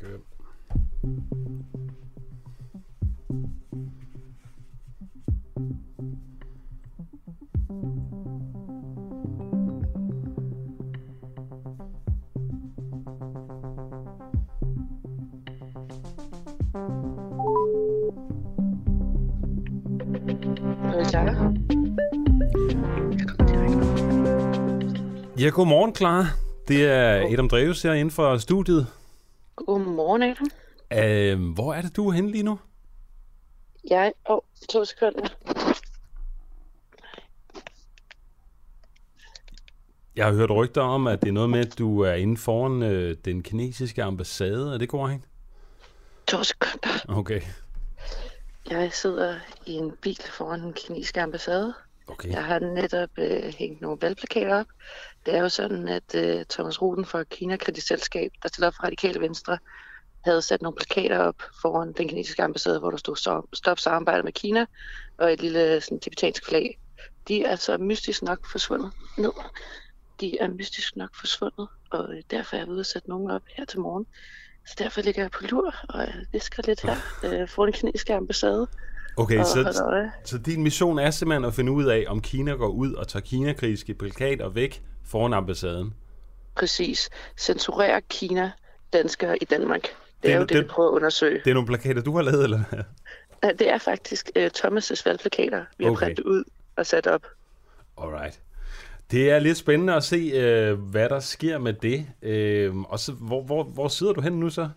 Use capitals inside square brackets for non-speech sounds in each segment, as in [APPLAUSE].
I klar? Ja, godmorgen, Clara. Det er Adam Dreves her inden for studiet. Godmorgen, Adam. Uh, hvor er det, du er henne lige nu? Jeg... Åh, oh, to sekunder. Jeg har hørt rygter om, at det er noget med, at du er inde foran øh, den kinesiske ambassade. Er det korrekt? To sekunder. Okay. Jeg sidder i en bil foran den kinesiske ambassade. Okay. Jeg har netop øh, hængt nogle valgplakater op. Det er jo sådan, at øh, Thomas Ruden fra Kina Kritisk Selskab, der stiller op for Radikale Venstre, havde sat nogle plakater op foran den kinesiske ambassade, hvor der stod "Stop- samarbejde med Kina og et lille sådan, tibetansk flag. De er så mystisk nok forsvundet ned. De er mystisk nok forsvundet, og øh, derfor er jeg ude og sætte nogen op her til morgen. Så derfor ligger jeg på lur, og jeg visker lidt her [LAUGHS] øh, foran den kinesiske ambassade. Okay, og så, så din mission er simpelthen at finde ud af, om Kina går ud og tager kinakritiske plakater væk foran ambassaden. Præcis. Censurere Kina danskere i Danmark. Det, Det er jo nu- det, vi det- prøver at undersøge. Det er nogle plakater, du har lavet, eller hvad? Ja, Det er faktisk uh, Thomas' valgplakater, vi har Okay. printet ud og sat op. Alright. Det er lidt spændende at se, øh, hvad der sker med det. Øh, og så, hvor, hvor, hvor sidder du hen nu så?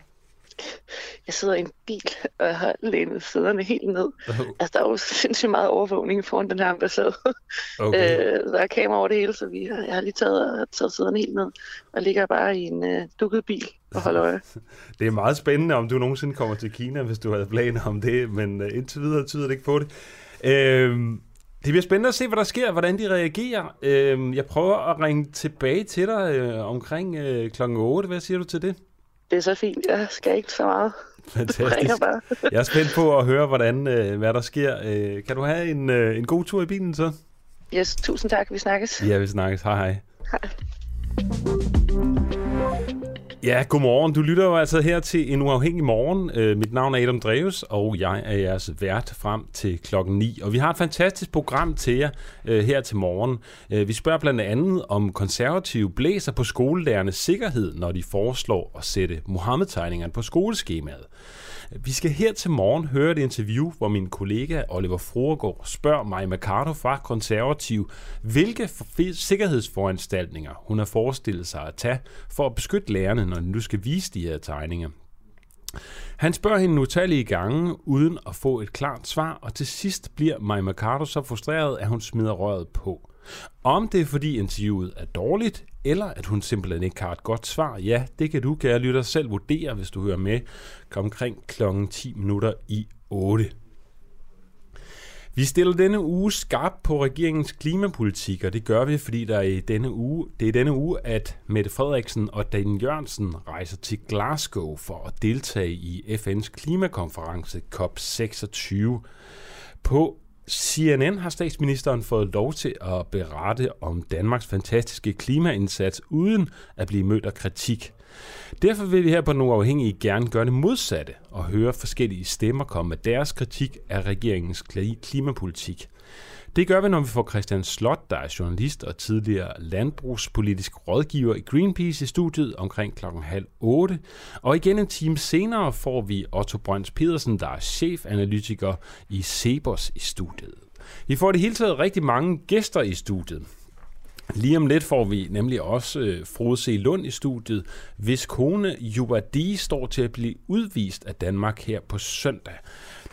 [LAUGHS] Jeg sidder i en bil og jeg har lænet sæderne helt ned. Altså, der er jo sindssygt meget overvågning foran den her ambassade. Okay. [LAUGHS] Øh, der er kamera over det hele, så vi har, jeg har lige taget, taget sæderne helt ned og ligger bare i en uh, dukket bil og holder øje. [LAUGHS] Det er meget spændende, om du nogensinde kommer til Kina, hvis du havde planer om det, men øh, indtil videre tyder det ikke på det. Øh, det bliver spændende at se, hvad der sker, hvordan de reagerer. Øh, jeg prøver at ringe tilbage til dig øh, omkring øh, klokken 8. Hvad siger du til det? Det er så fint. Jeg skal ikke så meget. Fantastisk. bare. [LAUGHS] Jeg er spændt på at høre, hvordan, øh, hvad der sker. Øh, kan du have en, øh, en god tur i bilen så? Yes, tusind tak. Vi snakkes. Ja, vi snakkes. Hej hej. Hej. Ja, godmorgen. Du lytter jo altså her til en uafhængig morgen. Øh, mit navn er Adam Dreves, og jeg er jeres vært frem til klokken 9. Og vi har et fantastisk program til jer øh, her til morgen. Øh, vi spørger blandt andet, om konservative blæser på skolelærernes sikkerhed, når de foreslår at sætte Mohammed-tegningerne på skoleskemaet. Vi skal her til morgen høre et interview, hvor min kollega Oliver Froregård spørger Maja Mercado fra Konservativ, hvilke sikkerhedsforanstaltninger hun har forestillet sig at tage for at beskytte lærerne, når de nu skal vise de her tegninger. Han spørger hende utallige gange, uden at få et klart svar, og til sidst bliver Maja Mercado så frustreret, at hun smider røret på. Om det er fordi interviewet er dårligt, eller at hun simpelthen ikke har et godt svar, ja, det kan du, kære lytter, selv vurdere, hvis du hører med omkring klokken 10 minutter i 8. Vi stiller denne uge skarpt på regeringens klimapolitik, og det gør vi, fordi der er i denne uge, det er denne uge, at Mette Frederiksen og Dan Jørgensen rejser til Glasgow for at deltage i FN's klimakonference COP26. På CNN har statsministeren fået lov til at berette om Danmarks fantastiske klimaindsats uden at blive mødt af kritik. Derfor vil vi her på Den Uafhængige gerne gøre det modsatte og høre forskellige stemmer komme med deres kritik af regeringens klimapolitik. Det gør vi, når vi får Christian Slot, der er journalist og tidligere landbrugspolitisk rådgiver i Greenpeace i studiet omkring klokken halv otte. Og igen en time senere får vi Otto Brøns Pedersen, der er chefanalytiker i Sebos i studiet. Vi får det hele taget rigtig mange gæster i studiet. Lige om lidt får vi nemlig også øh, Frode C. Lund i studiet, hvis kone Jubadi står til at blive udvist af Danmark her på søndag.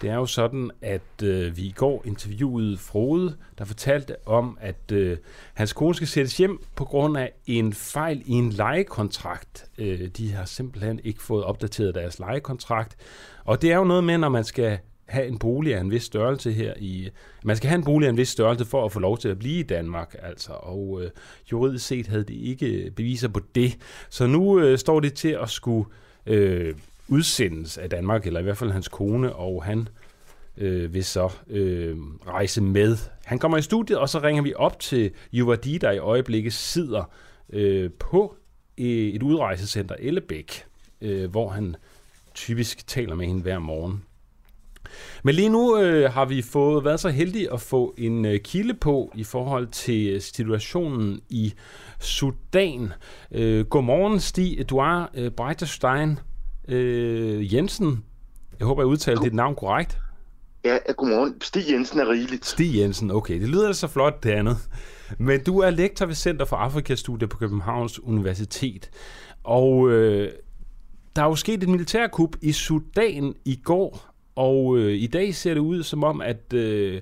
Det er jo sådan, at øh, vi i går interviewede Frode, der fortalte om, at øh, hans kone skal sættes hjem på grund af en fejl i en lejekontrakt. Øh, de har simpelthen ikke fået opdateret deres lejekontrakt. Og det er jo noget med, når man skal have en bolig af en vis størrelse her i... Man skal have en bolig af en vis størrelse for at få lov til at blive i Danmark, altså. Og øh, juridisk set havde de ikke beviser på det. Så nu øh, står det til at skulle øh, udsendes af Danmark, eller i hvert fald hans kone, og han øh, vil så øh, rejse med. Han kommer i studiet, og så ringer vi op til Juvadi, der i øjeblikket sidder øh, på et udrejsecenter Ellebæk, øh, hvor han typisk taler med hende hver morgen. Men lige nu øh, har vi fået været så heldige at få en øh, kilde på i forhold til situationen i Sudan. Øh, godmorgen, Stig Eduard øh, Breiterstein øh, Jensen. Jeg håber, jeg udtalte dit navn korrekt. Ja, godmorgen. Stig Jensen er rigeligt. Stig Jensen, okay. Det lyder så flot, det andet. Men du er lektor ved Center for Afrikastudier på Københavns Universitet. Og øh, der er jo sket et militærkup i Sudan i går, og øh, i dag ser det ud som om, at, øh,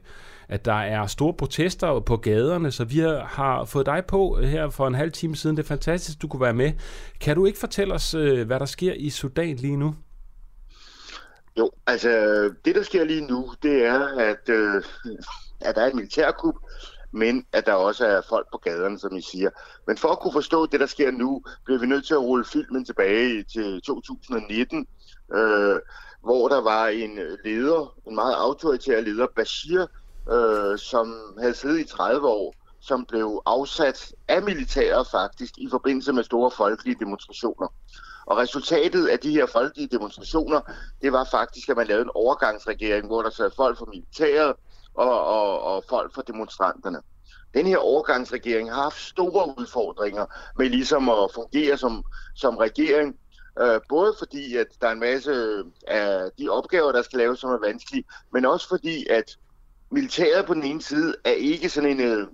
at der er store protester på gaderne, så vi har fået dig på her for en halv time siden. Det er fantastisk, du kunne være med. Kan du ikke fortælle os, øh, hvad der sker i Sudan lige nu? Jo, altså det, der sker lige nu, det er, at, øh, at der er et militærkup, men at der også er folk på gaderne, som I siger. Men for at kunne forstå det, der sker nu, bliver vi nødt til at rulle filmen tilbage til 2019, øh, hvor der var en leder, en meget autoritær leder, Bashir, øh, som havde siddet i 30 år, som blev afsat af militæret faktisk i forbindelse med store folkelige demonstrationer. Og resultatet af de her folkelige demonstrationer, det var faktisk, at man lavede en overgangsregering, hvor der sad folk fra militæret og, og, og folk fra demonstranterne. Den her overgangsregering har haft store udfordringer med ligesom at fungere som, som regering, øh, både fordi, at der er en masse af de opgaver, der skal laves, som er vanskelige, men også fordi, at militæret på den ene side er ikke sådan en, øh,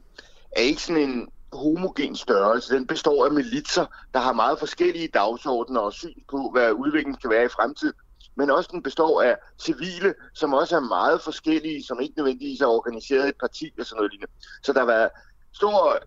er ikke sådan en homogen størrelse. Den består af militser, der har meget forskellige dagsordner og syn på, hvad udviklingen skal være i fremtiden. Men også den består af civile, som også er meget forskellige, som ikke nødvendigvis er organiseret i et parti og sådan noget lignende. Så der har været stor,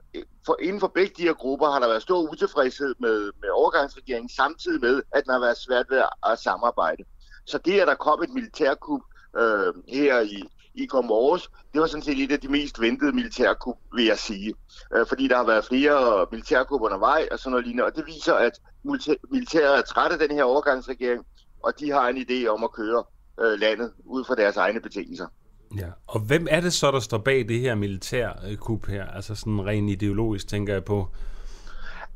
for, inden for begge de her grupper har der været stor utilfredshed med, med overgangsregeringen, samtidig med, at den har været svært ved at, at samarbejde. Så det, at der kom et militærkup øh, her i, i går morges, det var sådan set et af de mest ventede militærkup, vil jeg sige. Øh, fordi der har været flere militærkup undervej og sådan noget lignende, og det viser, at militæret er træt af den her overgangsregering, og de har en idé om at køre øh, landet ud fra deres egne betingelser. Ja, og hvem er det så, der står bag det her militærkup her? Altså sådan rent ideologisk, tænker jeg på.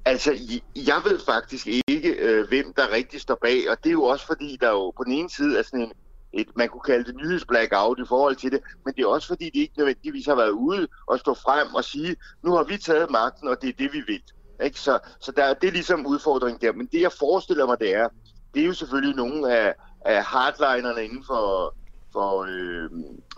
Altså, jeg ved faktisk ikke, øh, hvem der rigtig står bag, og det er jo også fordi, der jo på den ene side er sådan en et, man kunne kalde det nyhedsblackout i forhold til det, men det er også fordi, de ikke nødvendigvis har været ude og stå frem og sige, nu har vi taget magten, og det er det, vi vil. Ikke? Så, så der, det er ligesom udfordringen der. Men det, jeg forestiller mig, det er, det er jo selvfølgelig nogle af, af hardlinerne inden for, for, øh,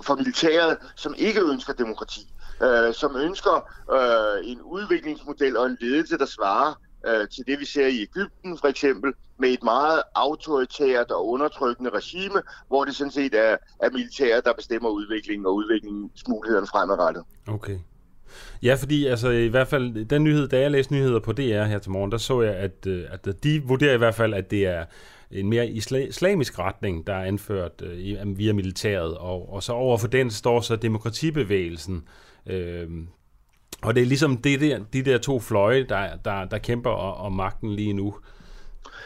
for militæret, som ikke ønsker demokrati, øh, som ønsker øh, en udviklingsmodel og en ledelse, der svarer øh, til det, vi ser i Ægypten for eksempel, med et meget autoritært og undertrykkende regime, hvor det sådan set er, er militæret, der bestemmer udviklingen og udviklingsmulighederne fremadrettet. Okay. Ja, fordi altså i hvert fald den nyhed, da jeg læste nyheder på DR her til morgen, der så jeg, at, øh, at de vurderer i hvert fald, at det er en mere islamisk retning, der er anført øh, via militæret, og, og så over for den står så demokratibevægelsen, øh, og det er ligesom det der, de der to fløje, der, der, der kæmper om magten lige nu.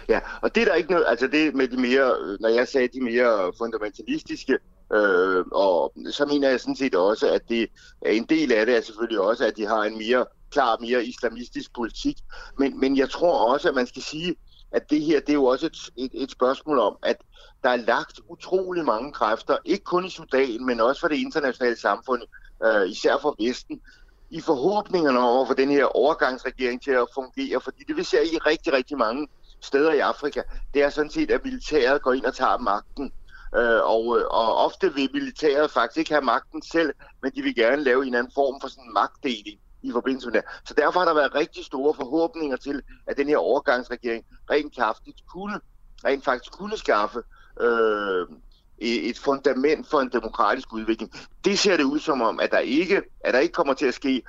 Ja, og det er der ikke noget, altså det med de mere, når jeg sagde de mere fundamentalistiske, øh, og så mener jeg sådan set også, at det er en del af det er selvfølgelig også, at de har en mere klar, mere islamistisk politik. Men, men jeg tror også, at man skal sige, at det her, det er jo også et, et, et spørgsmål om, at der er lagt utrolig mange kræfter, ikke kun i Sudan, men også for det internationale samfund, øh, især for Vesten, i forhåbningerne om at få den her overgangsregering til at fungere, fordi det vi ser i rigtig, rigtig mange steder i Afrika, det er sådan set, at militæret går ind og tager magten. Øh, og, øh, og ofte vil militæret faktisk ikke have magten selv, men de vil gerne lave en anden form for sådan en magtdeling i forbindelse med det. Så derfor har der været rigtig store forhåbninger til, at den her overgangsregering rent kraftigt kunne, rent faktisk kunne skaffe øh, et fundament for en demokratisk udvikling. Det ser det ud som om, at der ikke, at der ikke kommer til at ske.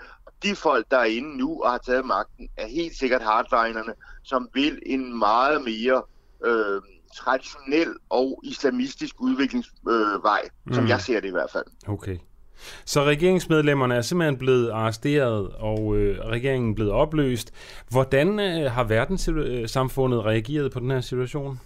De folk, der er inde nu og har taget magten, er helt sikkert hardlinerne, som vil en meget mere øh, traditionel og islamistisk udviklingsvej, øh, som mm. jeg ser det i hvert fald. Okay. Så regeringsmedlemmerne er simpelthen blevet arresteret, og øh, regeringen er blevet opløst. Hvordan øh, har verdenssamfundet reageret på den her situation?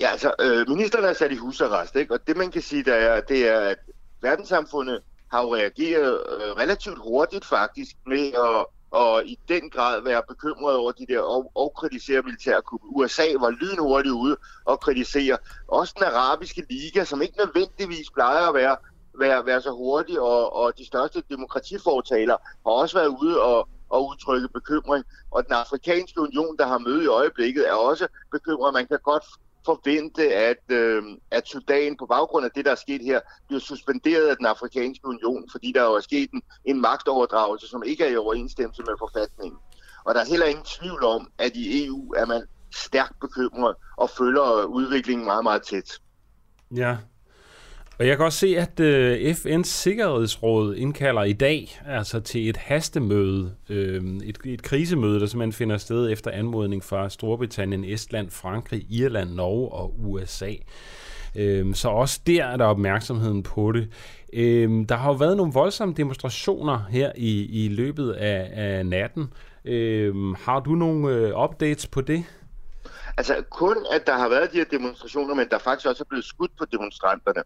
Ja, altså, øh, ministeren er sat i husarrest, ikke? og det man kan sige, der er, det er, at verdenssamfundet har jo reageret øh, relativt hurtigt faktisk med at, og i den grad være bekymret over de der og, og kritisere militærkup. USA var lynhurtigt ude og kritisere. Også den arabiske liga, som ikke nødvendigvis plejer at være, være, være så hurtig, og, og de største demokratifortaler har også været ude og, og udtrykke bekymring. Og den afrikanske union, der har møde i øjeblikket, er også bekymret. Man kan godt forvente, at, øh, at Sudan på baggrund af det, der er sket her, bliver suspenderet af den afrikanske union, fordi der jo er sket en, en magtoverdragelse, som ikke er i overensstemmelse med forfatningen. Og der er heller ingen tvivl om, at i EU er man stærkt bekymret og følger udviklingen meget, meget tæt. Ja, og jeg kan også se, at øh, FN's Sikkerhedsråd indkalder i dag altså til et hastemøde, øh, et, et krisemøde, der simpelthen finder sted efter anmodning fra Storbritannien, Estland, Frankrig, Irland, Norge og USA. Øh, så også der er der opmærksomheden på det. Øh, der har jo været nogle voldsomme demonstrationer her i, i løbet af, af natten. Øh, har du nogle øh, updates på det? Altså kun, at der har været de her demonstrationer, men der faktisk også er blevet skudt på demonstranterne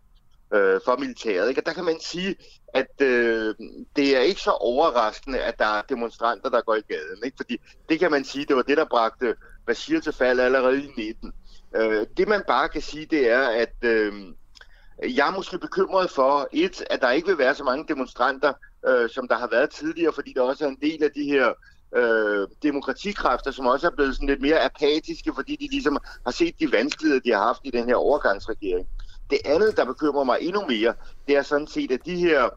øh, for militæret. Ikke? Og der kan man sige, at øh, det er ikke så overraskende, at der er demonstranter, der går i gaden. Ikke? Fordi det kan man sige, det var det, der bragte Bashir til fald allerede i 19. Øh, det man bare kan sige, det er, at øh, jeg er måske bekymret for, et, at der ikke vil være så mange demonstranter, øh, som der har været tidligere, fordi der også er en del af de her øh, demokratikræfter, som også er blevet sådan lidt mere apatiske, fordi de ligesom har set de vanskeligheder, de har haft i den her overgangsregering. Det andet, der bekymrer mig endnu mere, det er sådan set, at de her,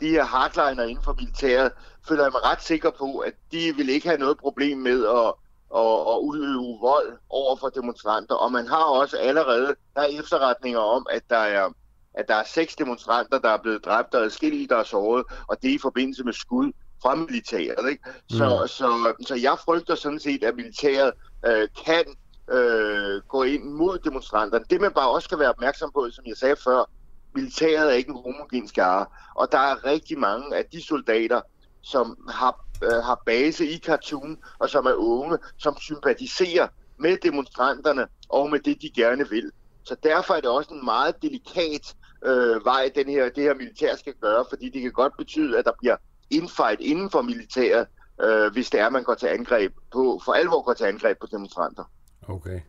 de her hardliner inden for militæret, føler jeg mig ret sikker på, at de vil ikke have noget problem med at, at, at udøve vold over for demonstranter. Og man har også allerede, der er efterretninger om, at der er, at der er seks demonstranter, der er blevet dræbt, og adskillige, der er såret, og det er i forbindelse med skud fra militæret. Ikke? Så, mm. så, så jeg frygter sådan set, at militæret øh, kan øh, gå ind mod demonstranterne. Det man bare også skal være opmærksom på, som jeg sagde før, militæret er ikke en homogen skare, og der er rigtig mange af de soldater, som har, øh, har base i Khartoum, og som er unge, som sympatiserer med demonstranterne og med det, de gerne vil. Så derfor er det også en meget delikat øh, vej, den her, det her militær skal gøre, fordi det kan godt betyde, at der bliver infight inden for militæret, øh, hvis det er, at man går til angreb på, for alvor går til angreb på demonstranter. Okay.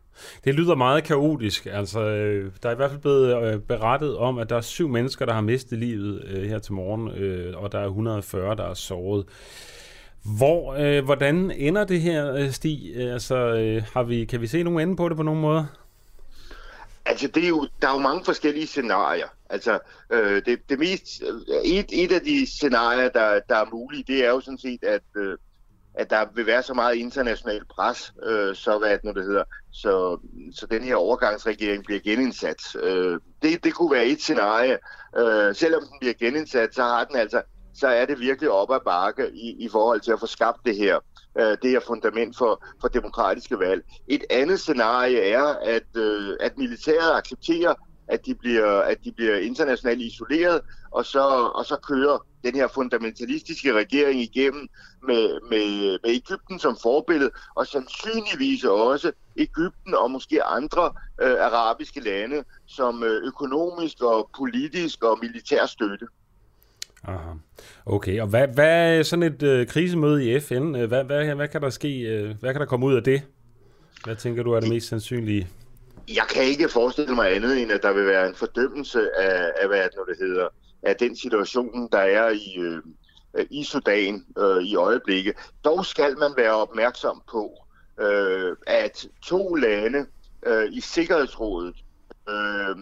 Det lyder meget kaotisk. Altså, øh, der er i hvert fald blevet øh, berettet om, at der er syv mennesker, der har mistet livet øh, her til morgen, øh, og der er 140, der er såret. Hvor, øh, hvordan ender det her, Sti? Stig? Altså, øh, har vi, kan vi se nogen ende på det på nogen måde? Altså, det er jo, der er jo mange forskellige scenarier. Altså, øh, det, det mest, et, et af de scenarier, der, der er mulige, det er jo sådan set, at, øh, at der vil være så meget international pres, øh, så hvad nu det hedder, så, så den her overgangsregering bliver genindsat. Øh, det, det kunne være et scenarie. Øh, selvom den bliver genindsat, så har den altså så er det virkelig op ad bakke i, i forhold til at få skabt det her, øh, det her fundament for, for demokratiske valg. Et andet scenarie er, at, øh, at militæret accepterer, at de bliver, at de bliver internationalt isoleret, og så, og så kører den her fundamentalistiske regering igennem med, med, med Ægypten som forbillede, og sandsynligvis også Ægypten og måske andre øh, arabiske lande som øh, økonomisk og politisk og militær støtte. Aha. Okay, og hvad, hvad er sådan et øh, krisemøde i FN? Hvad, hvad, hvad kan der ske? Øh, hvad kan der komme ud af det? Hvad tænker du er det mest sandsynlige? Jeg kan ikke forestille mig andet, end at der vil være en fordømmelse af, af hvad det nu det hedder, af den situation, der er i, øh, i Sudan øh, i øjeblikket. Dog skal man være opmærksom på, øh, at to lande øh, i Sikkerhedsrådet øh,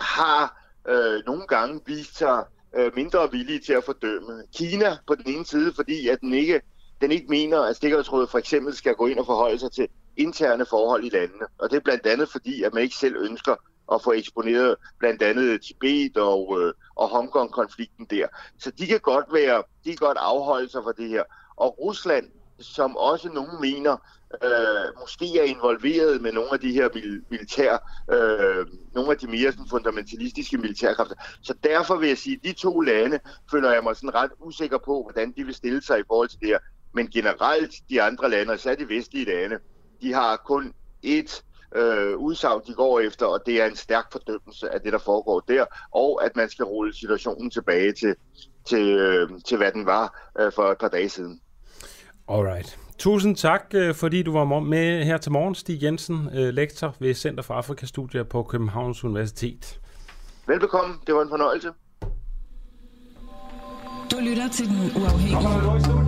har øh, nogle gange vist sig øh, mindre villige til at fordømme. Kina på den ene side, fordi at den ikke, den ikke mener, at Sikkerhedsrådet for eksempel skal gå ind og forholde sig til interne forhold i landene. Og det er blandt andet fordi, at man ikke selv ønsker at få eksponeret blandt andet Tibet og, øh, og Hongkong-konflikten der. Så de kan godt være, de kan godt afholde sig fra det her. Og Rusland, som også nogen mener, øh, måske er involveret med nogle af de her mil- militær, øh, nogle af de mere sådan, fundamentalistiske militærkræfter. Så derfor vil jeg sige, at de to lande føler jeg mig sådan ret usikker på, hvordan de vil stille sig i forhold til det her. Men generelt de andre lande, og især de vestlige lande, de har kun et øh, udsagn, de går efter, og det er en stærk fordømmelse af det, der foregår der, og at man skal rulle situationen tilbage til, til, øh, til hvad den var øh, for et par dage siden. Alright. Tusind tak, øh, fordi du var med her til morgen, Stig Jensen, øh, lektor ved Center for Afrikastudier på Københavns Universitet. Velbekomme, det var en fornøjelse. Du lytter til Den Uafhængige.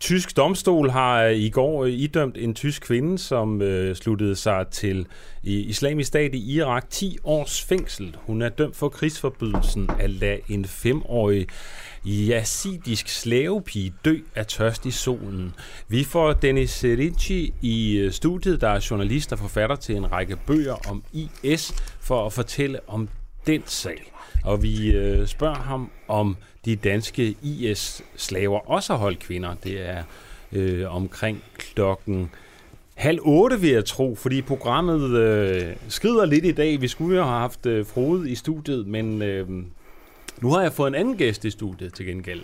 Tysk domstol har øh, i går øh, idømt en tysk kvinde, som øh, sluttede sig til i islamisk stat i Irak 10 års fængsel. Hun er dømt for krigsforbrydelsen at lade en femårig jazidisk slavepige dø af tørst i solen. Vi får Dennis Serici i øh, studiet, der er journalist og forfatter til en række bøger om IS, for at fortælle om den sag. Og vi øh, spørger ham, om de danske IS-slaver også har holdt kvinder. Det er øh, omkring klokken halv otte, vil jeg tro, fordi programmet øh, skrider lidt i dag. Vi skulle jo have haft øh, Frode i studiet, men øh, nu har jeg fået en anden gæst i studiet til gengæld.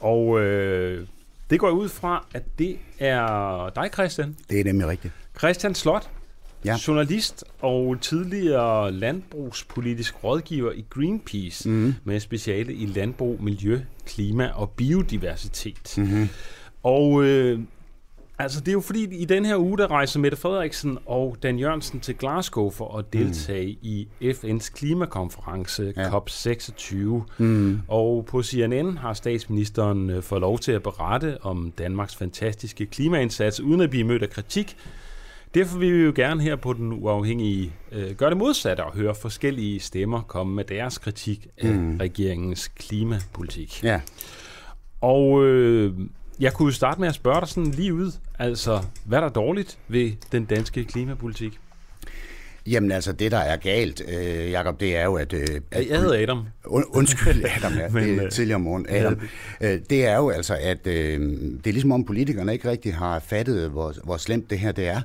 Og øh, det går ud fra, at det er dig, Christian. Det er nemlig rigtigt. Christian Slot, ja. journalist og tidligere landbrugspolitisk rådgiver i Greenpeace mm-hmm. med speciale i landbrug, miljø, klima og biodiversitet. Mm-hmm. Og øh, altså det er jo fordi, i den her uge, der rejser Mette Frederiksen og Dan Jørgensen til Glasgow for at deltage mm. i FN's klimakonference ja. COP26. Mm. Og på CNN har statsministeren øh, fået lov til at berette om Danmarks fantastiske klimaindsats, uden at blive mødt af kritik. Derfor vil vi jo gerne her på Den Uafhængige øh, gøre det modsatte og høre forskellige stemmer komme med deres kritik af mm. regeringens klimapolitik. Ja. Og øh, jeg kunne starte med at spørge dig sådan lige ud, altså hvad er der dårligt ved den danske klimapolitik? Jamen altså, det der er galt, øh, Jacob, det er jo, at... Øh, at jeg hedder Adam. Und, undskyld, [LAUGHS] Adam, ja, Men, det er øh, tidligere morgen. Adam. Ja. Øh, det er jo altså, at øh, det er ligesom om politikerne ikke rigtig har fattet, hvor, hvor slemt det her det er.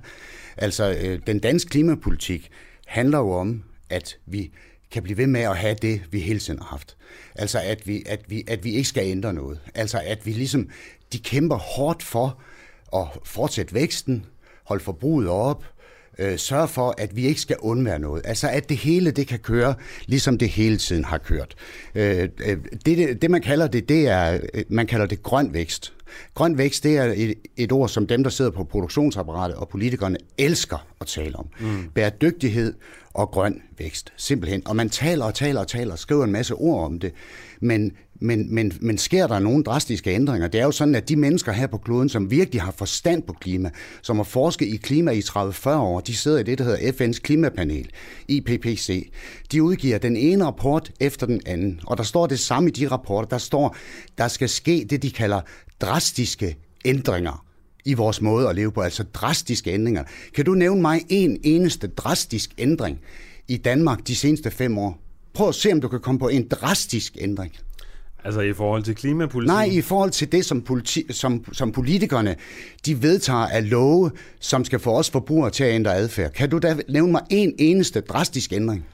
Altså, øh, den danske klimapolitik handler jo om, at vi kan blive ved med at have det, vi hele tiden har haft. Altså, at vi, at vi, at vi ikke skal ændre noget. Altså, at vi ligesom, de kæmper hårdt for at fortsætte væksten, holde forbruget op, øh, sørge for, at vi ikke skal undvære noget. Altså at det hele det kan køre, ligesom det hele tiden har kørt. Øh, øh det, det, man kalder det, det er, øh, man kalder det grøn vækst. Grøn vækst, det er et, et ord, som dem, der sidder på produktionsapparatet og politikerne elsker at tale om. Mm. Bæredygtighed og grøn vækst, simpelthen. Og man taler og taler og taler og skriver en masse ord om det. Men men, men, men sker der nogle drastiske ændringer? Det er jo sådan, at de mennesker her på kloden, som virkelig har forstand på klima, som har forsket i klima i 30-40 år, de sidder i det, der hedder FN's klimapanel, IPPC. De udgiver den ene rapport efter den anden, og der står det samme i de rapporter. Der står, der skal ske det, de kalder drastiske ændringer i vores måde at leve på, altså drastiske ændringer. Kan du nævne mig en eneste drastisk ændring i Danmark de seneste fem år? Prøv at se, om du kan komme på en drastisk ændring. Altså i forhold til klimapolitik? Nej, i forhold til det, som, politi- som, som politikerne de vedtager af love, som skal få os forbrugere til at ændre adfærd. Kan du da nævne mig en eneste drastisk ændring?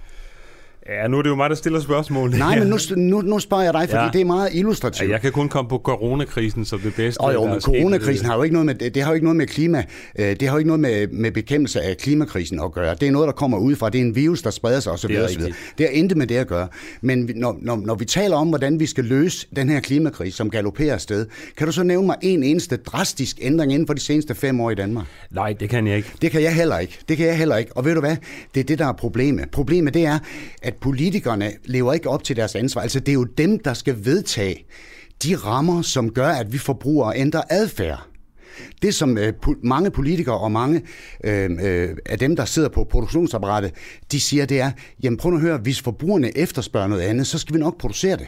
Ja, nu er det jo mig, der stiller spørgsmål. Nej, men nu, [LAUGHS] nu, nu spørger jeg dig, fordi ja. det er meget illustrativt. Ja, jeg kan kun komme på coronakrisen som det bedste. Og jo, men coronakrisen har jo ikke noget med, det har jo ikke noget med klima, øh, det har jo ikke noget med, med bekæmpelse af klimakrisen at gøre. Det er noget, der kommer ud fra. Det er en virus, der spreder sig osv. Det, osv. det har intet med det at gøre. Men når, når, når vi taler om, hvordan vi skal løse den her klimakrise, som galopperer afsted, kan du så nævne mig en eneste drastisk ændring inden for de seneste fem år i Danmark? Nej, det kan jeg ikke. Det kan jeg heller ikke. Det kan jeg heller ikke. Og ved du hvad? Det er det, der er problemet. Problemet det er, at politikerne lever ikke op til deres ansvar. Altså, det er jo dem, der skal vedtage de rammer, som gør, at vi forbrugere ændrer adfærd. Det, som øh, mange politikere og mange øh, øh, af dem, der sidder på produktionsapparatet, de siger, det er, jamen prøv at høre, hvis forbrugerne efterspørger noget andet, så skal vi nok producere det.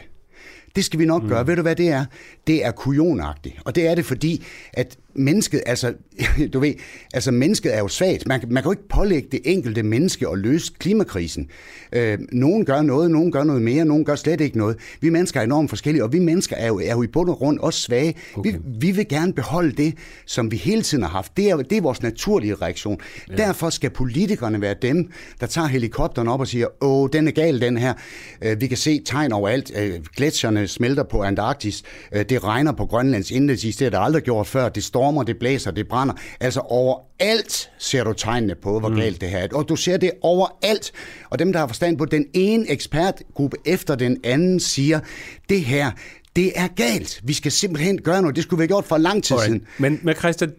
Det skal vi nok mm. gøre. Ved du, hvad det er? Det er kujonagtigt. Og det er det, fordi at mennesket, altså, [LAUGHS] du ved, altså mennesket er jo svagt. Man, man kan jo ikke pålægge det enkelte menneske at løse klimakrisen. Øh, nogen gør noget, nogen gør noget mere, nogen gør slet ikke noget. Vi mennesker er enormt forskellige, og vi mennesker er jo, er jo i bund og grund også svage. Okay. Vi, vi vil gerne beholde det, som vi hele tiden har haft. Det er, det er vores naturlige reaktion. Ja. Derfor skal politikerne være dem, der tager helikopteren op og siger, åh, den er gal, den her. Øh, vi kan se tegn overalt. Øh, gletsjerne smelter på Antarktis. Øh, det regner på Grønlands indlandsis. Det har det aldrig gjort før. Det stormer, det blæser, det brænder. Altså overalt ser du tegnene på, hvor mm. galt det her er. Og du ser det overalt. Og dem, der har forstand på den ene ekspertgruppe efter den anden, siger, det her, det er galt. Vi skal simpelthen gøre noget. Det skulle vi have gjort for lang tid okay. siden. Men, men Christian,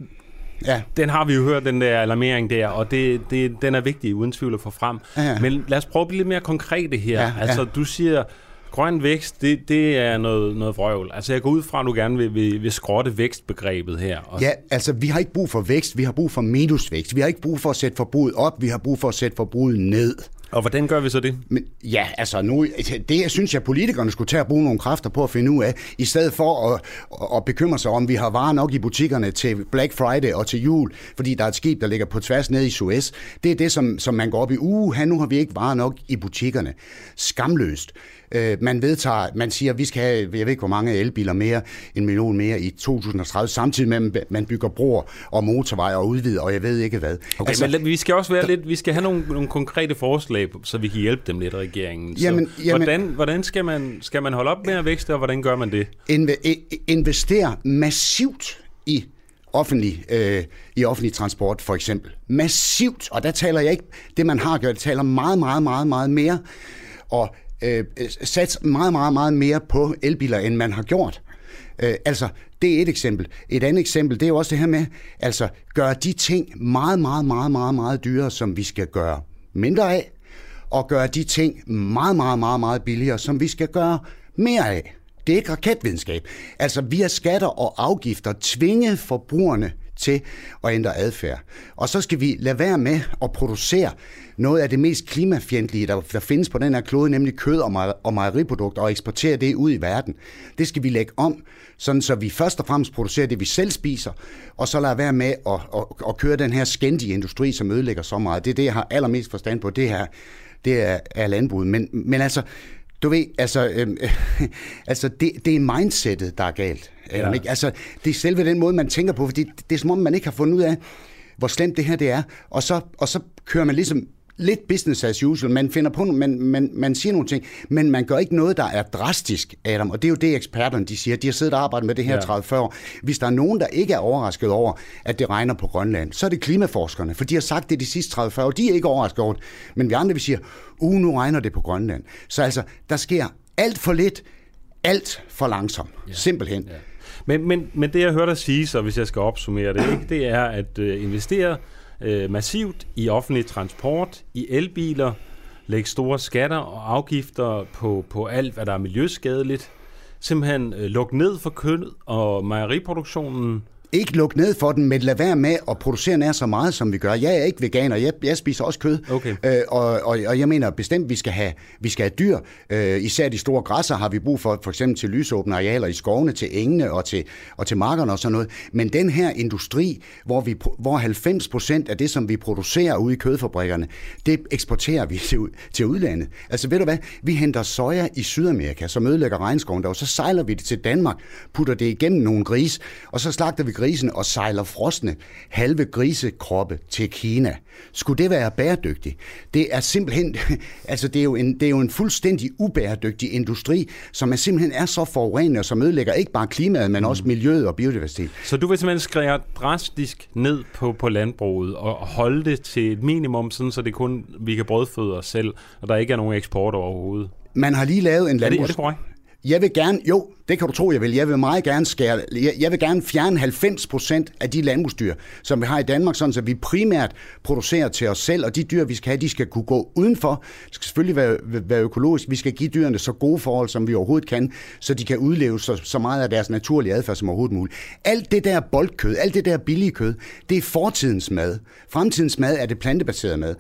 Ja. Den har vi jo hørt, den der alarmering der, og det, det, den er vigtig uden tvivl at få frem. Ja. Men lad os prøve at blive lidt mere konkrete her. Ja, altså, ja. du siger, grøn vækst, det, det er noget, noget vrøvl. Altså, jeg går ud fra, at du gerne vil, vil, vil skrotte vækstbegrebet her. Og... Ja, altså, vi har ikke brug for vækst, vi har brug for minusvækst. Vi har ikke brug for at sætte forbruget op, vi har brug for at sætte forbruget ned. Og hvordan gør vi så det? Men, ja, altså nu, det synes jeg, politikerne skulle tage at bruge nogle kræfter på at finde ud af, i stedet for at, at bekymre sig om, vi har varer nok i butikkerne til Black Friday og til jul, fordi der er et skib, der ligger på tværs ned i Suez. Det er det, som, som man går op i. Uh, nu har vi ikke varer nok i butikkerne. Skamløst. Øh, man vedtager, man siger, at vi skal have, jeg ved ikke hvor mange elbiler mere, en million mere i 2030, samtidig med, at man bygger broer og motorveje og udvider, og jeg ved ikke hvad. Okay, altså, men vi skal også være der, lidt, vi skal have nogle, nogle konkrete forslag, så vi kan hjælpe dem lidt, regeringen. Så jamen, jamen, hvordan, hvordan skal, man, skal man holde op med at vækste, og hvordan gør man det? Investere massivt i offentlig, øh, i offentlig transport for eksempel. Massivt, og der taler jeg ikke det, man har gjort, jeg taler meget, meget, meget, meget mere. Og Øh, øh, sat meget, meget, meget mere på elbiler, end man har gjort. Øh, altså, det er et eksempel. Et andet eksempel, det er jo også det her med, altså, gøre de ting meget, meget, meget, meget, meget dyrere, som vi skal gøre mindre af, og gøre de ting meget, meget, meget, meget billigere, som vi skal gøre mere af. Det er ikke raketvidenskab. Altså via skatter og afgifter tvinge forbrugerne til at ændre adfærd. Og så skal vi lade være med at producere noget af det mest klimafjendtlige, der, der findes på den her klode, nemlig kød og, mej- og mejeriprodukter, og eksportere det ud i verden. Det skal vi lægge om, sådan så vi først og fremmest producerer det, vi selv spiser, og så lade være med at, at, at køre den her skændige industri, som ødelægger så meget. Det er det, jeg har allermest forstand på, det her det er, er landbruget. Men, men altså, du ved, altså, øh, [LAUGHS] altså det, det er mindsetet, der er galt. Ja. Ikke? Altså, det er selve den måde, man tænker på, fordi det er som om, man ikke har fundet ud af, hvor slemt det her det er. Og så, og så kører man ligesom lidt business as usual. Man finder på, man, man, man siger nogle ting, men man gør ikke noget, der er drastisk, Adam. Og det er jo det, eksperterne de siger. De har siddet og arbejdet med det her ja. 30-40 år. Hvis der er nogen, der ikke er overrasket over, at det regner på Grønland, så er det klimaforskerne. For de har sagt det de sidste 30-40 år. De er ikke overrasket over det. Men vi andre, vi siger, uh, nu regner det på Grønland. Så altså, der sker alt for lidt, alt for langsomt. Ja. Simpelthen. Ja. Men, men, men det, jeg hørte dig sige, så hvis jeg skal opsummere det, ikke, det er at øh, investere øh, massivt i offentlig transport, i elbiler, lægge store skatter og afgifter på, på alt, hvad der er miljøskadeligt, simpelthen øh, lukke ned for kød og mejeriproduktionen, ikke lukke ned for den, men lad være med at producere nær så meget, som vi gør. Jeg er ikke veganer, jeg, jeg spiser også kød. Okay. Øh, og, og, og jeg mener bestemt, vi skal have, vi skal have dyr. Øh, især de store græsser har vi brug for, for eksempel til lysåbne arealer i skovene, til engene og til, og til markerne og sådan noget. Men den her industri, hvor, vi, hvor 90 procent af det, som vi producerer ude i kødfabrikkerne, det eksporterer vi til, til udlandet. Altså ved du hvad, vi henter soja i Sydamerika, som ødelægger regnskoven der, og så sejler vi det til Danmark, putter det igennem nogle gris, og så slagter vi grisen og sejler frosne halve grisekroppe til Kina. Skulle det være bæredygtigt? Det er simpelthen, [LAUGHS] altså det er jo en, det er jo en fuldstændig ubæredygtig industri, som er simpelthen er så forurenende, og som ødelægger ikke bare klimaet, men også mm. miljøet og biodiversitet. Så du vil simpelthen skrive drastisk ned på, på landbruget og holde det til et minimum, sådan så det kun vi kan brødføde os selv, og der ikke er nogen eksport overhovedet? Man har lige lavet en landbrugs... Er det, er det? Jeg vil gerne, jo, det kan du tro, jeg vil. Jeg vil meget gerne skære, jeg, jeg vil gerne fjerne 90 procent af de landbrugsdyr, som vi har i Danmark, sådan så vi primært producerer til os selv, og de dyr, vi skal have, de skal kunne gå udenfor. Det skal selvfølgelig være, være økologisk. Vi skal give dyrene så gode forhold, som vi overhovedet kan, så de kan udleve så, så meget af deres naturlige adfærd som overhovedet muligt. Alt det der boldkød, alt det der billige kød, det er fortidens mad. Fremtidens mad er det plantebaserede mad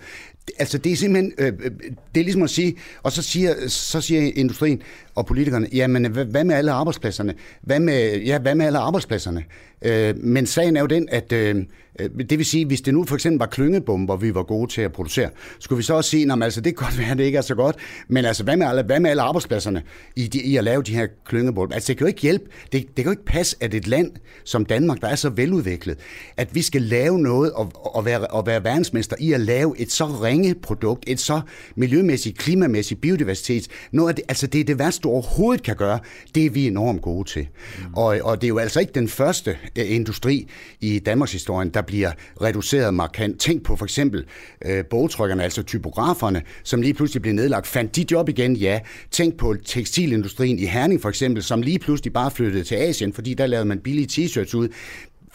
altså det er simpelthen, øh, øh, det er ligesom at sige, og så siger, så siger industrien og politikerne, jamen hvad med alle arbejdspladserne? Hvad med, ja, hvad med alle arbejdspladserne? Øh, men sagen er jo den, at Øh, det vil sige, hvis det nu for eksempel var klyngebomber, vi var gode til at producere, skulle vi så også sige, at altså, det kan godt [LAUGHS] være, at det ikke er så godt, men altså, hvad med alle, hvad med alle arbejdspladserne i, de, i at lave de her klyngebomber? Altså, det kan jo ikke hjælpe, det, det kan jo ikke passe, at et land som Danmark, der er så veludviklet, at vi skal lave noget og, og, være, og være verdensmester i at lave et så ringe produkt, et så miljømæssigt, klimamæssigt, biodiversitet. Noget af det, altså, det er det værste, du overhovedet kan gøre. Det er vi enormt gode til. Mm. Og, og det er jo altså ikke den første uh, industri i Danmarks historie, der bliver reduceret markant. Tænk på for eksempel øh, bogtrykkerne, altså typograferne, som lige pludselig blev nedlagt. Fandt de job igen? Ja. Tænk på tekstilindustrien i Herning for eksempel, som lige pludselig bare flyttede til Asien, fordi der lavede man billige t-shirts ud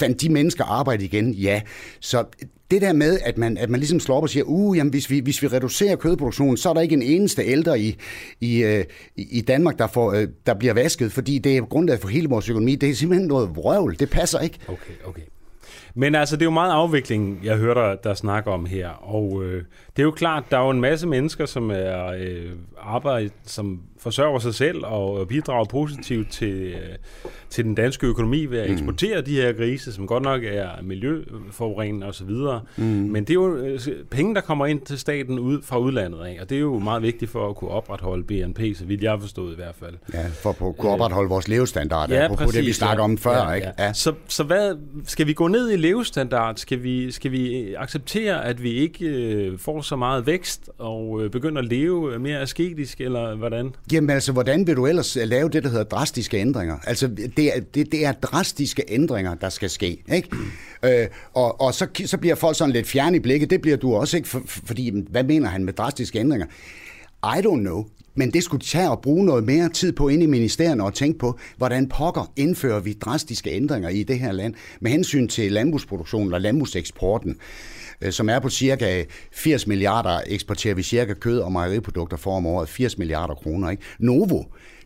fandt de mennesker arbejde igen? Ja. Så det der med, at man, at man ligesom slår op og siger, uh, jamen, hvis, vi, hvis vi reducerer kødproduktionen, så er der ikke en eneste ældre i, i, øh, i Danmark, der, får, øh, der bliver vasket, fordi det er grundlaget for hele vores økonomi. Det er simpelthen noget vrøvl. Det passer ikke. Okay, okay. Men altså, det er jo meget afvikling, jeg hører der, der snakker om her. Og øh, det er jo klart, der er jo en masse mennesker, som er øh, arbejde, som forsørger sig selv og bidrager positivt til, øh, til den danske økonomi ved at mm. eksportere mm. de her grise, som godt nok er miljøforurenende osv. Mm. Men det er jo øh, penge, der kommer ind til staten ud fra udlandet af, og det er jo meget vigtigt for at kunne opretholde BNP, så vidt jeg har forstået i hvert fald. Ja, for at kunne opretholde vores levestandard, ja, på det vi snakker om før. Ja, ikke? Ja. Så, så hvad, skal vi gå ned i levestandard? Skal vi, skal vi acceptere, at vi ikke øh, får så meget vækst og øh, begynder at leve mere asketisk, eller hvordan? Jamen altså, hvordan vil du ellers øh, lave det, der hedder drastiske ændringer? Altså, det er, det, det er drastiske ændringer, der skal ske, ikke? Øh, og og så, så bliver folk sådan lidt fjern i blikket. Det bliver du også, ikke? For, fordi, hvad mener han med drastiske ændringer? I don't know. Men det skulle tage at bruge noget mere tid på ind i ministerierne og tænke på, hvordan pokker indfører vi drastiske ændringer i det her land med hensyn til landbrugsproduktionen og landbrugseksporten. Øh, Øh, som er på cirka 80 milliarder, eksporterer vi cirka kød og mejeriprodukter for om året, 80 milliarder kroner. Ikke? Novo,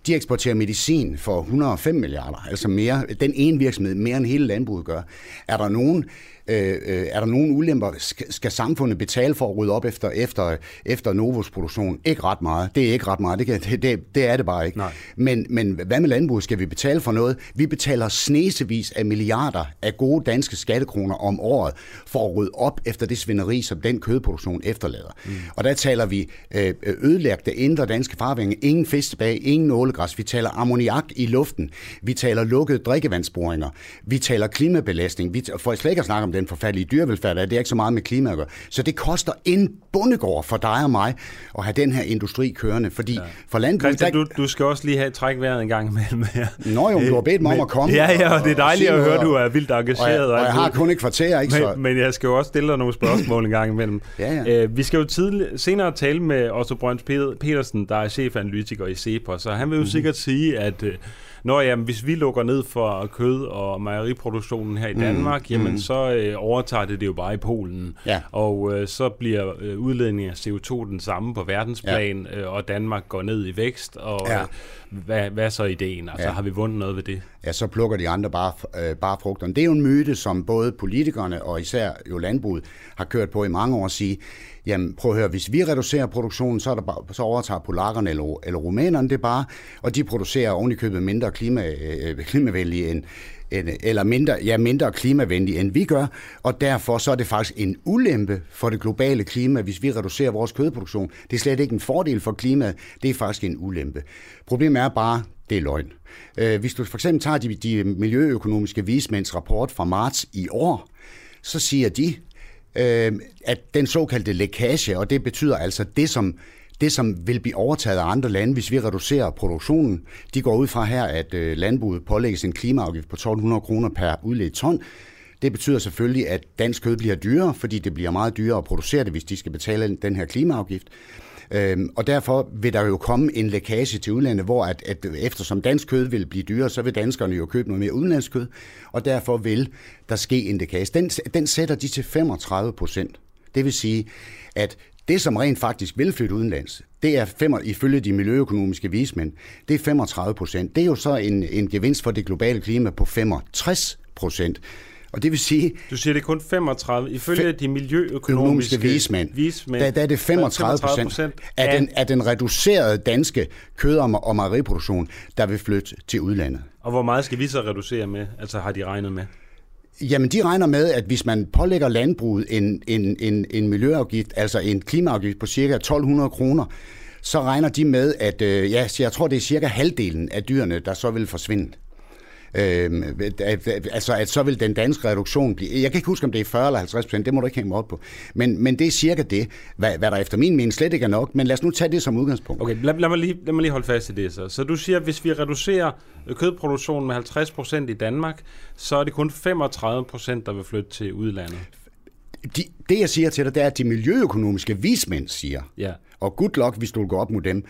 de eksporterer medicin for 105 milliarder, altså mere, den ene virksomhed mere end hele landbruget gør. Er der nogen Øh, øh, er der nogen ulemper? Skal, skal samfundet betale for at rydde op efter, efter, efter Novos produktion? Ikke ret meget. Det er ikke ret meget. Det, kan, det, det, det er det bare ikke. Nej. Men, men hvad med landbruget? Skal vi betale for noget? Vi betaler snesevis af milliarder af gode danske skattekroner om året for at rydde op efter det svineri, som den kødproduktion efterlader. Mm. Og der taler vi øh, ødelagte indre danske farvænge. Ingen fisk tilbage, ingen nålegræs. Vi taler ammoniak i luften. Vi taler lukkede drikkevandsboringer. Vi taler klimabelastning. Vi, for slet ikke at snakke om den forfærdelige dyrevelfærd, der er det er ikke så meget med klima at gøre. Så det koster en bundegård for dig og mig at have den her industri kørende, fordi ja. for landbruget... Christian, du, du skal også lige have træk vejret en gang imellem her. Nå jo, du har bedt mig om at komme. Ja, ja, og det er dejligt at høre, at du er vildt engageret. Og jeg, og jeg har kun et kvarter, ikke så? Men, men jeg skal jo også stille dig nogle spørgsmål en gang imellem. [LAUGHS] ja, ja. Øh, vi skal jo tidlig, senere tale med Otto Brøns Petersen, der er chefanalytiker i CEPOS, så han vil jo mm-hmm. sikkert sige, at øh, Nå jamen, hvis vi lukker ned for kød- og mejeriproduktionen her i mm, Danmark, mm, jamen mm. så øh, overtager det det jo bare i Polen. Ja. Og øh, så bliver øh, udledningen af CO2 den samme på verdensplan, ja. øh, og Danmark går ned i vækst. Og ja. øh, hvad, hvad er så ideen? Altså ja. har vi vundet noget ved det? Ja, så plukker de andre bare, øh, bare frugterne. Det er jo en myte, som både politikerne og især jo landbruget har kørt på i mange år at sige, jamen prøv at høre, hvis vi reducerer produktionen, så, er der bare, så overtager polakkerne eller, eller rumænerne det bare, og de producerer ovenikøbet mindre klima, øh, øh, klimavenlige end, end, eller mindre, ja, mindre klimavenlige, end vi gør, og derfor så er det faktisk en ulempe for det globale klima, hvis vi reducerer vores kødproduktion. Det er slet ikke en fordel for klimaet, det er faktisk en ulempe. Problemet er bare, det er løgn. Øh, hvis du for eksempel tager de, de miljøøkonomiske vismænds rapport fra marts i år, så siger de, øh, at den såkaldte lækage, og det betyder altså det, som det, som vil blive overtaget af andre lande, hvis vi reducerer produktionen, de går ud fra her, at øh, landbruget pålægges en klimaafgift på 1200 kroner per udledt ton. Det betyder selvfølgelig, at dansk kød bliver dyrere, fordi det bliver meget dyrere at producere det, hvis de skal betale den her klimaafgift. Øhm, og derfor vil der jo komme en lækage til udlandet, hvor at, at eftersom dansk kød vil blive dyrere, så vil danskerne jo købe noget mere udenlandsk kød, og derfor vil der ske en lækage. Den, den sætter de til 35 procent. Det vil sige, at det, som rent faktisk vil flytte udenlands, det er fem, ifølge de miljøøkonomiske vismænd, det er 35 procent. Det er jo så en, en gevinst for det globale klima på 65 procent. Og det vil sige... Du siger, det er kun 35. Ifølge de miljøøkonomiske vismænd, vismænd der, der er det 35 procent af, den, af den reducerede danske kød- og, mejeriproduktion, der vil flytte til udlandet. Og hvor meget skal vi så reducere med? Altså har de regnet med? Jamen, de regner med, at hvis man pålægger landbruget en, en, en, en miljøafgift, altså en klimaafgift på cirka 1200 kroner, så regner de med, at øh, ja, jeg tror, det er cirka halvdelen af dyrene, der så vil forsvinde. Øh, altså, at så vil den danske reduktion blive... Jeg kan ikke huske, om det er 40 eller 50 procent, det må du ikke hænge mig op på. Men, men det er cirka det, hvad, hvad der efter min mening slet ikke er nok. Men lad os nu tage det som udgangspunkt. Okay, lad, lad, mig, lige, lad mig lige holde fast i det så. Så du siger, at hvis vi reducerer øh, kødproduktionen med 50 procent i Danmark, så er det kun 35 procent, der vil flytte til udlandet. De, det jeg siger til dig, det er, at de miljøøkonomiske vismænd siger, ja og good luck, hvis du vil gå op mod dem,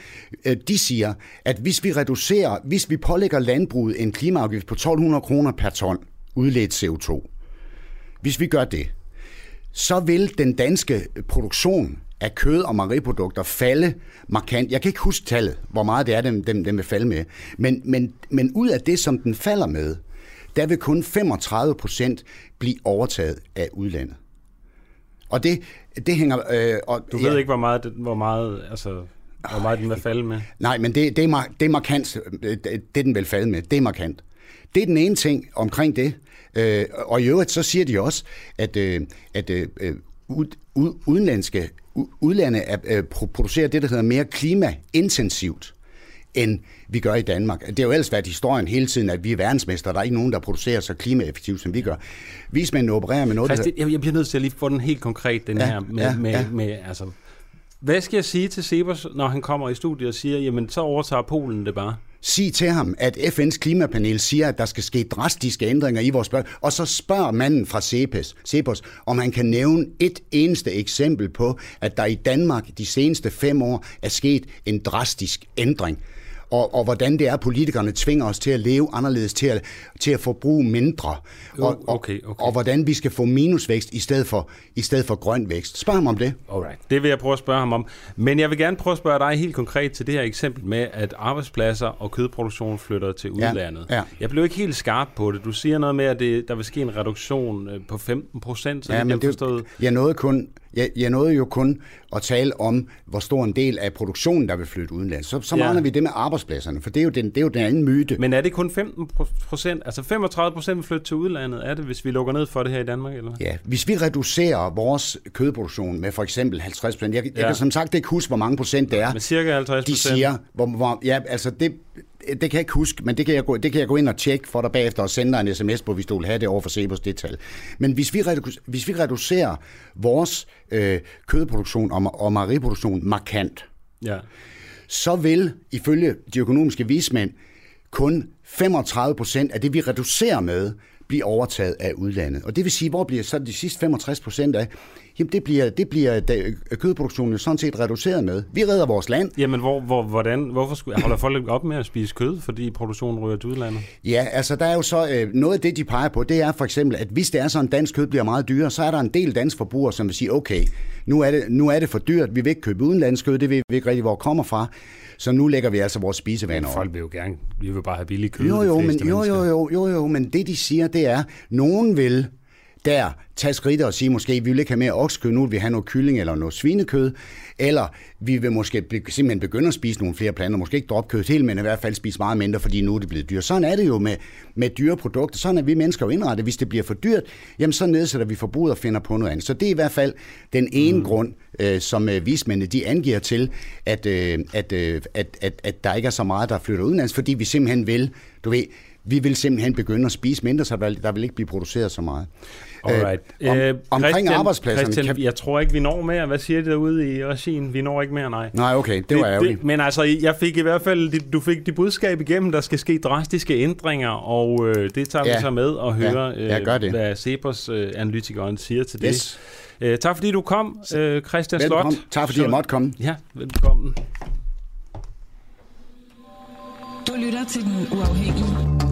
øh, de siger, at hvis vi reducerer, hvis vi pålægger landbruget en klimaafgift på 1200 kroner per ton udledt CO2, hvis vi gør det, så vil den danske produktion af kød- og mejeriprodukter falde markant. Jeg kan ikke huske tallet, hvor meget det er, den, den, den vil falde med. Men, men, men ud af det, som den falder med, der vil kun 35 procent blive overtaget af udlandet. Og det, det hænger... Øh, og, du ved ja, ikke, hvor meget, hvor meget, altså, hvor meget den vil falde med? Nej, men det, det, er, det er markant, det, det den vil falde med. Det er markant. Det er den ene ting omkring det. Øh, og i øvrigt, så siger de også, at, øh, at øh, ud, udenlandske udlande er, øh, producerer det, der hedder mere klimaintensivt end vi gør i Danmark. Det har jo ellers været historien hele tiden, at vi er verdensmester. Der er ikke nogen, der producerer så klimaeffektivt, som vi gør. Vismændene opererer med noget... Christi, jeg, jeg bliver nødt til at lige få den helt konkret, den ja, her med, ja, med, ja. med, altså, hvad skal jeg sige til Sebers, når han kommer i studiet og siger, jamen så overtager Polen det bare? Sig til ham, at FN's klimapanel siger, at der skal ske drastiske ændringer i vores spørg. Og så spørger manden fra CEPOS, CEPOS, om han kan nævne et eneste eksempel på, at der i Danmark de seneste fem år er sket en drastisk ændring og, og hvordan det er, at politikerne tvinger os til at leve anderledes, til at, til at forbruge mindre, og, og, okay, okay. og hvordan vi skal få minusvækst i stedet for, i stedet for grøn vækst. Spørg ham om det. Alright. Det vil jeg prøve at spørge ham om. Men jeg vil gerne prøve at spørge dig helt konkret til det her eksempel med, at arbejdspladser og kødproduktion flytter til udlandet. Ja, ja. Jeg blev ikke helt skarp på det. Du siger noget med, at det, der vil ske en reduktion øh, på 15 procent, så ja, men det, forstået. Jeg nåede kun jeg, jeg nåede jo kun at tale om, hvor stor en del af produktionen, der vil flytte udenlands. Så, så ja. mangler vi det med arbejdspladserne, for det er, jo den, det er jo den anden myte. Men er det kun 15 procent? Altså 35 procent vil flytte til udlandet, er det, hvis vi lukker ned for det her i Danmark? Eller? Ja, hvis vi reducerer vores kødproduktion med for eksempel 50 procent, jeg, jeg ja. kan som sagt ikke huske, hvor mange procent det er. Men cirka 50 procent? De siger, hvor, hvor, ja, altså det, det kan jeg ikke huske, men det kan jeg gå, det kan jeg gå ind og tjekke for dig bagefter og sende dig en sms på, hvis du vil have det over for Sebos det tal. Men hvis vi, hvis vi reducerer vores øh, kødproduktion og, og mejeriproduktion markant, ja. så vil ifølge de økonomiske vismænd kun 35 procent af det, vi reducerer med, blive overtaget af udlandet. Og det vil sige, hvor bliver så de sidste 65 procent af? Jamen det bliver, det bliver kødproduktionen sådan set reduceret med. Vi redder vores land. Jamen hvor, hvor, hvordan, hvorfor skulle, holder folk op med at spise kød, fordi produktionen ryger til udlandet? Ja, altså der er jo så øh, noget af det, de peger på, det er for eksempel, at hvis det er sådan, dansk kød bliver meget dyrere, så er der en del dansk forbrugere, som vil sige, okay, nu er det, nu er det for dyrt, vi vil ikke købe udenlandsk kød, det ved vi ikke rigtig, hvor det kommer fra. Så nu lægger vi altså vores spisevaner over. Folk vil jo gerne, vi vil bare have billig kød. Jo, jo, men, jo, jo, jo, jo, jo, men det de siger, det er, nogen vil der tage skridt og sige måske, vi vil ikke have mere oksekød, nu vil vi have noget kylling eller noget svinekød, eller vi vil måske simpelthen begynde at spise nogle flere planter, måske ikke droppe kød helt, men i hvert fald spise meget mindre, fordi nu er det blevet dyrt. Sådan er det jo med, med dyre produkter. Sådan er vi mennesker jo indrettet. Hvis det bliver for dyrt, jamen så nedsætter vi forbruget og finder på noget andet. Så det er i hvert fald den ene mm. grund, øh, som øh, vismændene de angiver til, at, øh, at, øh, at, at, at der ikke er så meget, der flytter udenlands, fordi vi simpelthen vil, du ved, vi vil simpelthen begynde at spise mindre, så der vil ikke blive produceret så meget. Alright. Øh, om, øh, omkring Christian, arbejdspladserne... Christian, kan... jeg tror ikke, vi når mere. Hvad siger de derude i regien? Vi når ikke mere, nej. Nej, okay, det var ærgerligt. Det, men altså, jeg fik i hvert fald... Du fik det budskab igennem, der skal ske drastiske ændringer, og øh, det tager ja. vi så med og høre, ja, øh, det. hvad Cepos øh, analytikeren siger til det. Øh, tak fordi du kom, øh, Christian velkommen. Slot. Tak fordi jeg måtte komme. Ja, velkommen. Du lytter til Den Uafhængige.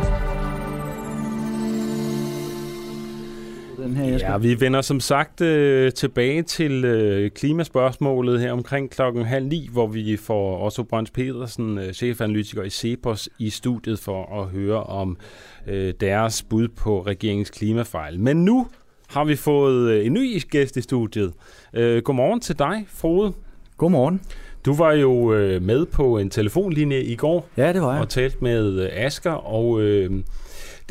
Den her, ja, vi vender som sagt øh, tilbage til øh, klimaspørgsmålet her omkring klokken halv ni, hvor vi får Otto Brøns Petersen, øh, chefanalytiker i Cepos, i studiet for at høre om øh, deres bud på regeringens klimafejl. Men nu har vi fået øh, en ny gæst i studiet. Øh, godmorgen til dig, Frode. Godmorgen. Du var jo øh, med på en telefonlinje i går. Ja, det var jeg. Og talt med øh, Asker, og øh,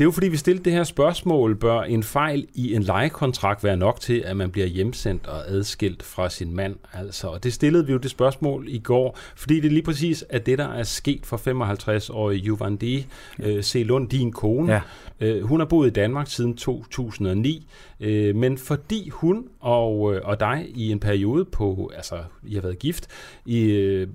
det er jo fordi, vi stillede det her spørgsmål, bør en fejl i en lejekontrakt være nok til, at man bliver hjemsendt og adskilt fra sin mand? Altså, og det stillede vi jo det spørgsmål i går, fordi det lige præcis er det, der er sket for 55-årige Juvandi øh, C. Lund, din kone. Ja. Øh, hun har boet i Danmark siden 2009, øh, men fordi hun og, øh, og dig i en periode på, altså I har været gift, i øh,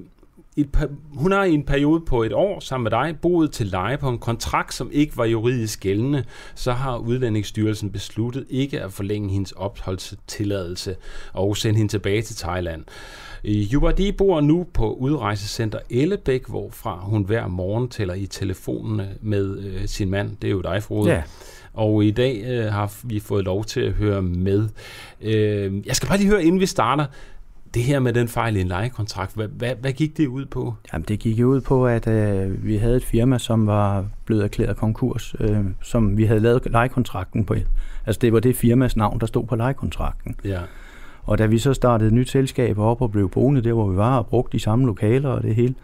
et par, hun har i en periode på et år sammen med dig boet til leje på en kontrakt, som ikke var juridisk gældende, så har Udlændingsstyrelsen besluttet ikke at forlænge hendes opholdstilladelse og sende hende tilbage til Thailand. Jubardi bor nu på udrejsecenter Ellebæk, hvorfra hun hver morgen tæller i telefonen med øh, sin mand. Det er jo dig, Frode. Ja. Og i dag øh, har vi fået lov til at høre med. Øh, jeg skal bare lige høre, inden vi starter, det her med den fejl i en lejekontrakt, hvad, hvad, hvad gik det ud på? Jamen, det gik ud på, at øh, vi havde et firma, som var blevet erklæret konkurs, øh, som vi havde lavet lejekontrakten på. Altså, det var det firmas navn, der stod på lejekontrakten. Ja. Og da vi så startede et nyt selskab op og blev boende der, hvor vi var, og brugte de samme lokaler og det hele,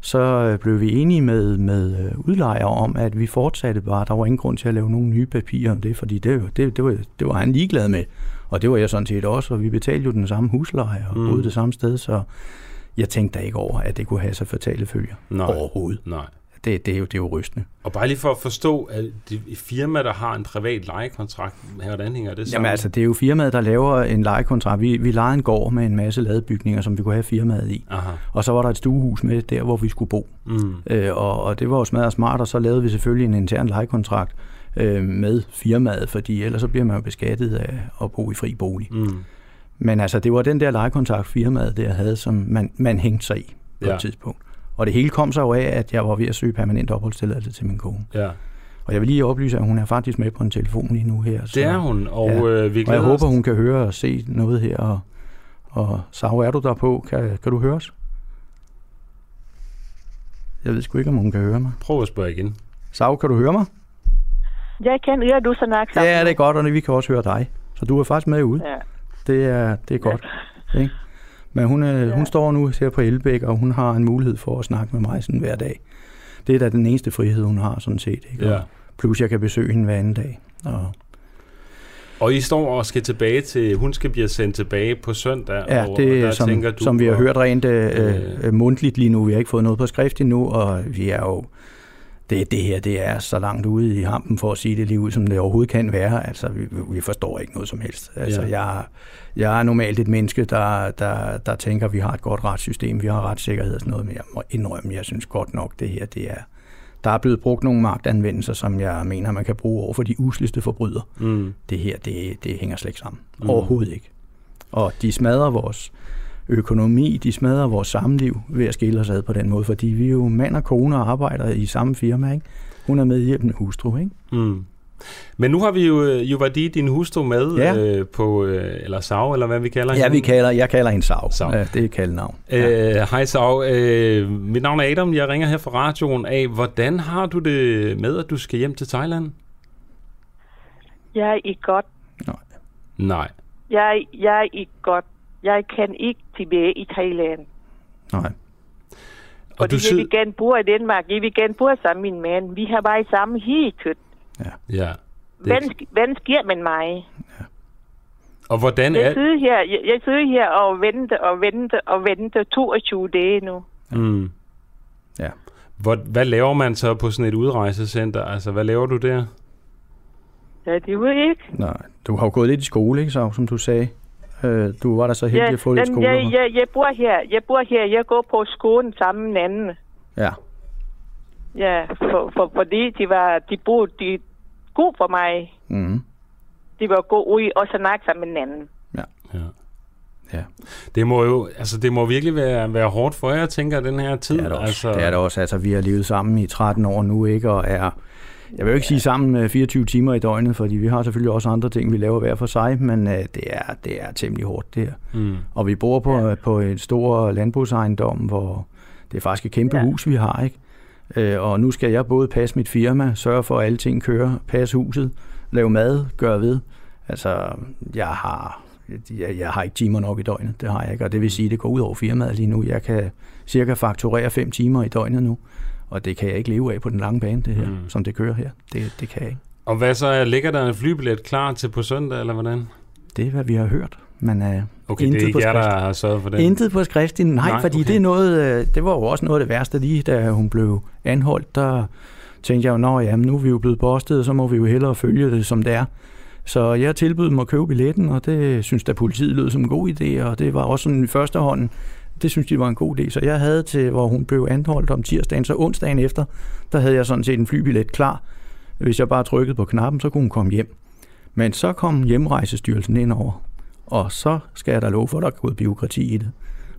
så øh, blev vi enige med, med øh, udlejer om, at vi fortsatte bare. Der var ingen grund til at lave nogle nye papirer om det, fordi det, det, det, var, det var han ligeglad med. Og det var jeg sådan set også, og vi betalte jo den samme husleje og mm. boede det samme sted, så jeg tænkte da ikke over, at det kunne have så fatale følger Nej. overhovedet. Nej. Det, det, er jo, det er jo rystende. Og bare lige for at forstå, at det firma, der har en privat lejekontrakt, hvordan hænger det sammen? Jamen altså, det er jo firmaet, der laver en lejekontrakt. Vi, vi lejede en gård med en masse ladebygninger, som vi kunne have firmaet i. Aha. Og så var der et stuehus med der, hvor vi skulle bo. Mm. Øh, og, og det var jo smadret smart, og så lavede vi selvfølgelig en intern lejekontrakt øh, med firmaet, fordi ellers så bliver man jo beskattet af at bo i fri bolig. Mm. Men altså, det var den der lejekontrakt firmaet der havde, som man, man hængte sig i på ja. et tidspunkt. Og det hele kom så jo af, at jeg var ved at søge permanent opholdstilladelse til min kone. Ja. Og jeg vil lige oplyse, at hun er faktisk med på en telefon lige nu her. Så, det er hun, og ja. øh, vi Og jeg håber, hun kan høre og se noget her. Og, og Sau, er du der på? Kan, kan du høre os? Jeg ved sgu ikke, om hun kan høre mig. Prøv at spørge igen. Sau, kan du høre mig? Jeg kan høre, du snakker sammen. Ja, det er godt, og vi kan også høre dig. Så du er faktisk med ude. Ja. Det er, det er godt. Ja. Ikke? Men hun, er, ja. hun står nu her på Elbæk, og hun har en mulighed for at snakke med mig sådan hver dag. Det er da den eneste frihed, hun har sådan set. Ikke? Ja. plus jeg kan besøge hende hver anden dag. Og, og I står og skal tilbage til, hun skal blive sendt tilbage på søndag. Ja, og, det er som, tænker du, som vi har hørt rent øh, øh, mundtligt lige nu. Vi har ikke fået noget på skrift endnu, og vi er jo det, det her det er så langt ude i hampen for at sige det lige ud, som det overhovedet kan være. Altså, vi, vi forstår ikke noget som helst. Altså, ja. jeg, jeg er normalt et menneske, der, der, der tænker, at vi har et godt retssystem, vi har retssikkerhed og sådan noget, men jeg må indrømme, jeg synes godt nok, det her, det er, der er blevet brugt nogle magtanvendelser, som jeg mener, man kan bruge over for de usligste forbrydere. Mm. Det her, det, det hænger slet ikke sammen. Mm. Overhovedet ikke. Og de smadrer vores økonomi, de smadrer vores samliv ved at skille os ad på den måde, fordi vi er jo mand og kone og arbejder i samme firma, ikke? Hun er medhjælpende hustru, ikke? Mm. Men nu har vi jo øh, Juvadi, din hustru, med ja. øh, på, øh, eller Sav, eller hvad vi kalder hende. Ja, vi kalder, jeg kalder hende Sav. Sav. Ja, det er kaldnavn. Øh, hej øh, Sav, øh, mit navn er Adam, jeg ringer her fra radioen af. Hvordan har du det med, at du skal hjem til Thailand? Jeg er i godt. Nej. Nej. Jeg, jeg er i godt. Jeg kan ikke tilbage i Thailand. Nej. Og Fordi du jeg vil gerne bo i Danmark. Jeg vil gerne bo sammen med min mand. Vi har været sammen hele tiden. Ja. ja. Hvad, hvad sker med mig? Ja. Og hvordan er... Jeg sidder her, jeg, jeg sidder her og venter og venter og venter 22 dage nu. Mm. Ja. Hvor, hvad laver man så på sådan et udrejsecenter? Altså, hvad laver du der? Ja, det ved jeg ikke. Nej, du har jo gået lidt i skole, ikke så, som du sagde? Øh, du var der så heldig ja, at få lidt skole. Jeg, jeg, jeg, bor her. Jeg bor her. Jeg går på skolen sammen med anden. Ja. Ja, for, for, fordi de var, de boede, de god for mig. Mm. De var god ud og snakke sammen med anden. Ja. ja. Ja. Det må jo, altså det må virkelig være, være hårdt for jer, tænker den her tid. Det er det også. Altså, Det er det også. Altså, vi har levet sammen i 13 år nu, ikke? Og er, jeg vil jo ikke sige sammen med 24 timer i døgnet, fordi vi har selvfølgelig også andre ting, vi laver hver for sig, men øh, det, er, det er temmelig hårdt, det her. Mm. Og vi bor på, ja. på et stor landbrugsejendom, hvor det er faktisk et kæmpe ja. Hus, vi har, ikke? Øh, og nu skal jeg både passe mit firma, sørge for, at alle ting kører, passe huset, lave mad, gøre ved. Altså, jeg har, jeg, jeg har ikke timer nok i døgnet, det har jeg ikke, og det vil sige, at det går ud over firmaet lige nu. Jeg kan cirka fakturere fem timer i døgnet nu, og det kan jeg ikke leve af på den lange bane, det her, Mm. som det kører her. Det, det kan jeg ikke. Og hvad så? Ligger der en flybillet klar til på søndag, eller hvordan? Det er, hvad vi har hørt, men uh, Okay, det er ikke på jer, der skrift. har sørget for det. Intet på skriften. Nej, Nej, fordi okay. det er noget, øh, det var jo også noget af det værste lige, da hun blev anholdt, der tænkte jeg jo, nå jamen, nu er vi jo blevet postet, så må vi jo hellere følge det, som det er. Så jeg tilbød dem at købe billetten, og det synes da politiet lød som en god idé, og det var også sådan i første hånd, det synes de var en god idé. Så jeg havde til, hvor hun blev anholdt om tirsdagen, så onsdagen efter, der havde jeg sådan set en flybillet klar. Hvis jeg bare trykkede på knappen, så kunne hun komme hjem. Men så kom hjemrejsestyrelsen ind over, og så skal jeg da love for, at der er gået biokrati i det.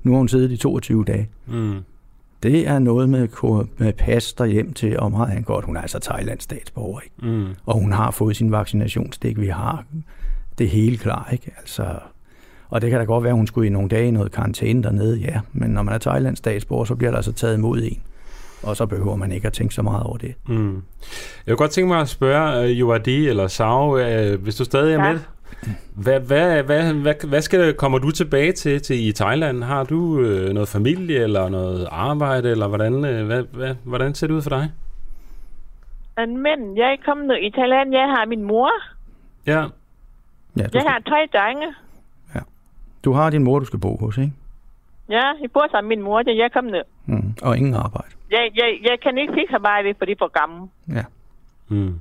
Nu har hun siddet i 22 dage. Mm. Det er noget med, med pas derhjem til, og meget han godt. Hun er altså Thailands statsborger, ikke? Mm. Og hun har fået sin vaccinationsstik. Vi har det hele klar, ikke? Altså, og det kan da godt være, at hun skulle i nogle dage i noget karantæne dernede, ja. Men når man er Thailands statsborger, så bliver der altså taget imod en. Og så behøver man ikke at tænke så meget over det. Mm. Jeg kunne godt tænke mig at spørge uh, Joadi eller Sao, uh, hvis du stadig er Ja. med. Hvad, hvad, hvad, hvad, hvad skal, kommer du tilbage til, til i Thailand? Har du uh, noget familie eller noget arbejde, eller hvordan, uh, hvad, hvad, hvordan ser det ud for dig? Men jeg kom nu i Thailand. Jeg har min mor. Ja, Ja, Jeg skal, har tre drenge. Du har din mor, du skal bo hos, ikke? Ja, jeg bor sammen med min mor, da jeg kom ned. Mm. Og ingen arbejde. Jeg, jeg, jeg kan ikke fikse arbejde, for de er for gamle. Ja. Mm.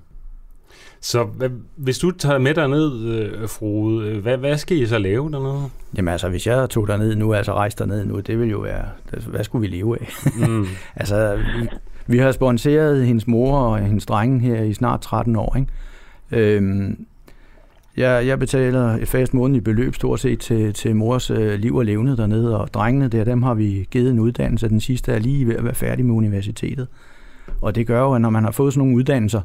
Så hvad, hvis du tager med derned, øh, Frode, øh, hvad, hvad skal I så lave dernede? Jamen altså, hvis jeg tog derned nu, altså rejste derned nu, det ville jo være, altså, hvad skulle vi leve af? Mm. [LAUGHS] altså, vi, vi har sponseret hendes mor og hendes drenge her i snart 13 år, ikke? Øhm, jeg, jeg betaler et fast månedligt beløb stort set til, til mors øh, liv og levende dernede, og drengene der, dem har vi givet en uddannelse. Den sidste er lige ved at være færdig med universitetet. Og det gør jo, at når man har fået sådan nogle uddannelser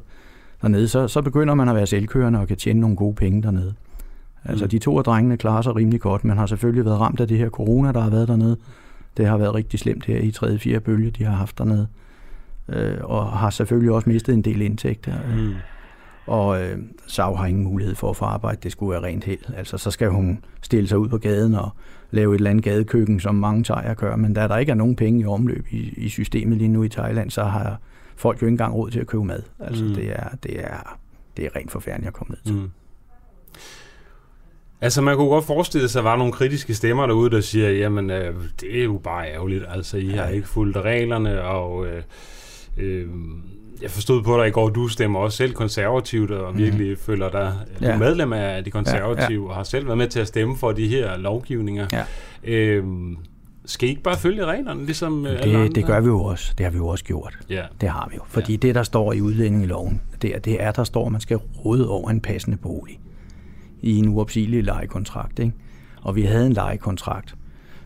dernede, så, så begynder man at være selvkørende og kan tjene nogle gode penge dernede. Altså Mm. de to af drengene klarer sig rimelig godt, men har selvfølgelig været ramt af det her corona, der har været dernede. Det har været rigtig slemt her i 3. 4. bølge, de har haft dernede. Øh, og har selvfølgelig også mistet en del indtægter. Mm. Og øh, Sav har ingen mulighed for at få arbejde. Det skulle være rent held. Altså, så skal hun stille sig ud på gaden og lave et eller andet gadekøkken, som mange tager gør. Men da der ikke er nogen penge i omløb i, i systemet lige nu i Thailand, så har folk jo ikke engang råd til at købe mad. Altså, Mm. det, er, det, er, det er rent forfærdeligt at komme ned til. Mm. Altså, man kunne godt forestille sig, at der var nogle kritiske stemmer derude, der siger, jamen, øh, det er jo bare ærgerligt. Altså, I har Ja. ikke fulgt reglerne, og øh, øh, jeg forstod på dig i går, du stemmer også selv konservativt, og virkelig føler dig er Ja. medlem af de konservative, Ja, og har selv været med til at stemme for de her lovgivninger. Ja. Øh, skal I ikke bare følge reglerne, ligesom øh, alle andre? Det, det gør vi jo også. Det har vi jo også gjort. Ja. Det har vi jo. Fordi ja. det, der står i udlændingeloven, det er, det er, der står, at man skal råde over en passende bolig i en uopsigelig lejekontrakt. Ikke? Og vi havde en lejekontrakt,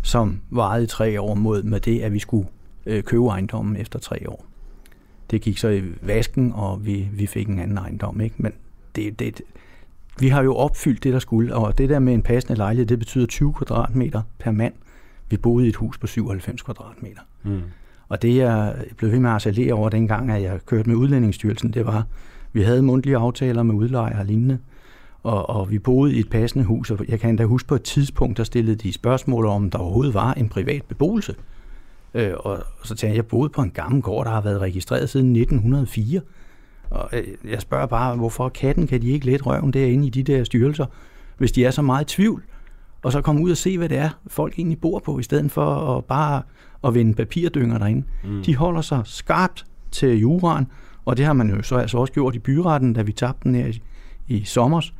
som varede i tre år mod med det, at vi skulle øh, købe ejendommen efter tre år. Det gik så i vasken, og vi, vi fik en anden ejendom. Ikke? Men det, det, vi har jo opfyldt det, der skulle, og det der med en passende lejlighed, det betyder 20 kvadratmeter per mand. Vi boede i et hus på 97 kvadratmeter. Mm. Og det, jeg blev ved med at accelerere over dengang, at jeg kørte med Udlændingsstyrelsen, det var, vi havde mundtlige aftaler med udlejere og lignende, og, og vi boede i et passende hus, og jeg kan endda huske på et tidspunkt, der stillede de spørgsmål om, der overhovedet var en privat beboelse. Øh, og så tænkte jeg, jeg boede på en gammel gård, der har været registreret siden 1904. Og øh, jeg spørger bare, hvorfor katten kan de ikke let røven derinde i de der styrelser, hvis de er så meget i tvivl? Og så komme ud og se, hvad det er, folk egentlig bor på, i stedet for at bare at vende papirdynger derinde. Mm. De holder sig skarpt til juraen, og det har man jo så altså også gjort i byretten, da vi tabte den her i, i sommers.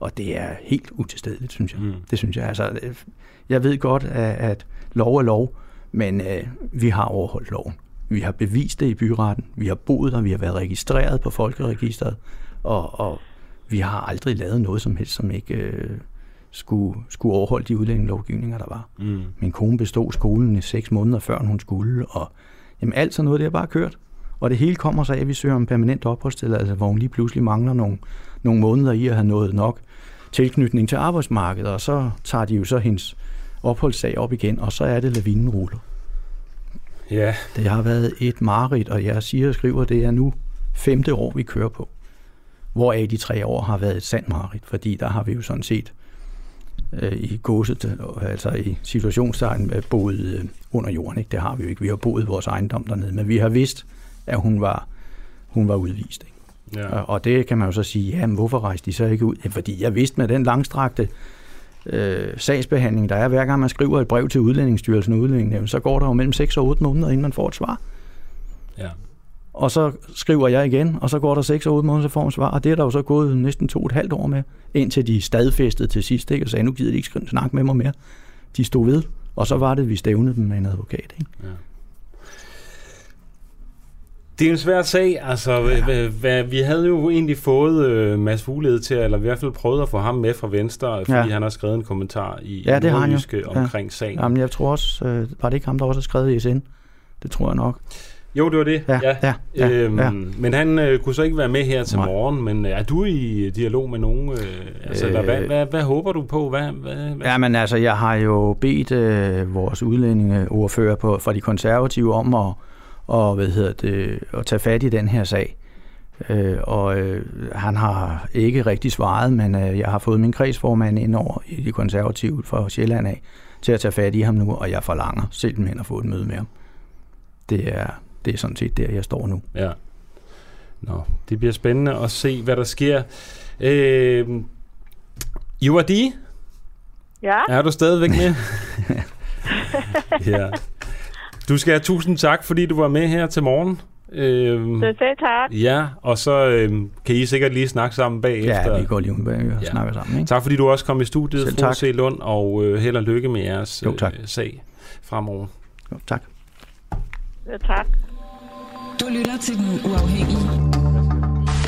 Og det er helt utilstedeligt, synes jeg. Mm. Det synes jeg. Altså, øh, jeg ved godt, at, at lov er lov, men øh, vi har overholdt loven. Vi har bevist det i byretten. Vi har boet der, vi har været registreret på folkeregisteret, og, og vi har aldrig lavet noget som helst, som ikke, øh, skulle, skulle overholde de udlændingelovgivninger, der var. Mm. Min kone bestod skolen i seks måneder før hun skulle, og jamen, alt sådan noget, det har bare kørt. Og det hele kommer så af, at vi søger om permanent opholdstilladelse, hvor hun lige pludselig mangler nogle, nogle måneder i at have nået nok tilknytning til arbejdsmarkedet, og så tager de jo så hendes opholdssag op igen, og så er det lavinen ruller. Ja. Det har været et mareridt, og jeg siger og skriver, det er nu femte år, vi kører på. Hvoraf de tre år har været et sandt mareridt, fordi der har vi jo sådan set øh, i godset, altså i situationstegn, øh, boet øh, under jorden. Ikke? Det har vi jo ikke. Vi har boet vores ejendom dernede, men vi har vidst, at hun var, hun var udvist. Ikke? Ja. Og, og det kan man jo så sige, ja, men hvorfor rejste de så ikke ud? Ja, fordi jeg vidste med den langstrakte øh, sagsbehandling, der er hver gang man skriver et brev til Udlændingsstyrelsen og Udlændingenævn, så går der jo mellem 6 og 8 måneder, inden man får et svar. Ja. Og så skriver jeg igen, og så går der 6 og 8 måneder, så får man svar, og det er der jo så gået næsten to og et halvt år med, indtil de stadfæstede til sidst, ikke? og sagde, nu gider de ikke snakke med mig mere. De stod ved, og så var det, vi stævnede dem med en advokat. Ikke? Det er en svær sag. Altså, ja. hvad, vi havde jo egentlig fået øh, Mads Fuglede til, eller i hvert fald prøvet at få ham med fra Venstre, fordi Ja. han har skrevet en kommentar i Ja, det har han jo. Nordjyske Ja. omkring sagen. Jamen, jeg tror også, øh, var det ikke ham, der også har skrevet i SN? Det tror jeg nok. Jo, det var det. Ja, ja, ja, øhm, ja. Men han øh, kunne så ikke være med her til Nej. morgen. Men er du i dialog med nogen? Øh, altså, øh, Øh. hvad, hvad, hvad håber du på? Hvad, hvad, hvad? Ja, men altså, jeg har jo bedt øh, vores udlændingeordfører på, fra de konservative om at, og, hvad hedder det, at tage fat i den her sag. Øh, og øh, han har ikke rigtig svaret, men øh, jeg har fået min kredsformand ind over i de konservative fra Sjælland af til at tage fat i ham nu, og jeg forlanger simpelthen at få et møde med ham. Det er, det er sådan set der, jeg står nu. Ja. Nå, det bliver spændende at se, hvad der sker. Øh, Juardi, Ja, er du stadigvæk med? [LAUGHS] ja. Du skal have tusind tak, fordi du var med her til morgen. Øh, så selv tak. ja, og så øh, kan I sikkert lige snakke sammen bagefter. Ja, vi går lige ud bag og Ja. ja. snakker sammen. Ikke? Tak fordi du også kom i studiet, Selv. C. Lund, og øh, held og lykke med jeres Jo, tak. Øh, sag fremover. Jo, tak. Så tak. Du lytter til Den Uafhængige.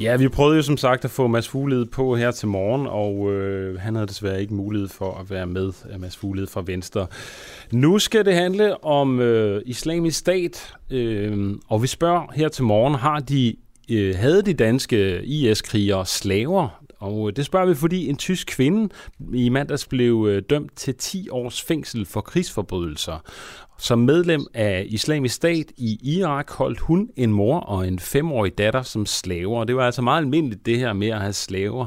Ja, vi prøvede jo som sagt at få Mads Fuglede på her til morgen, og øh, han havde desværre ikke mulighed for at være med, øh, Mads Fuglede fra Venstre. Nu skal det handle om øh, islamisk stat, øh, og vi spørger her til morgen, har de øh, havde de danske IS-krigere slaver? Og øh, det spørger vi, fordi en tysk kvinde i mandags blev øh, dømt til 10 års fængsel for krigsforbrydelser. Som medlem af islamisk stat i Irak holdt hun en mor og en femårig datter som slaver. Det var altså meget almindeligt det her med at have slaver.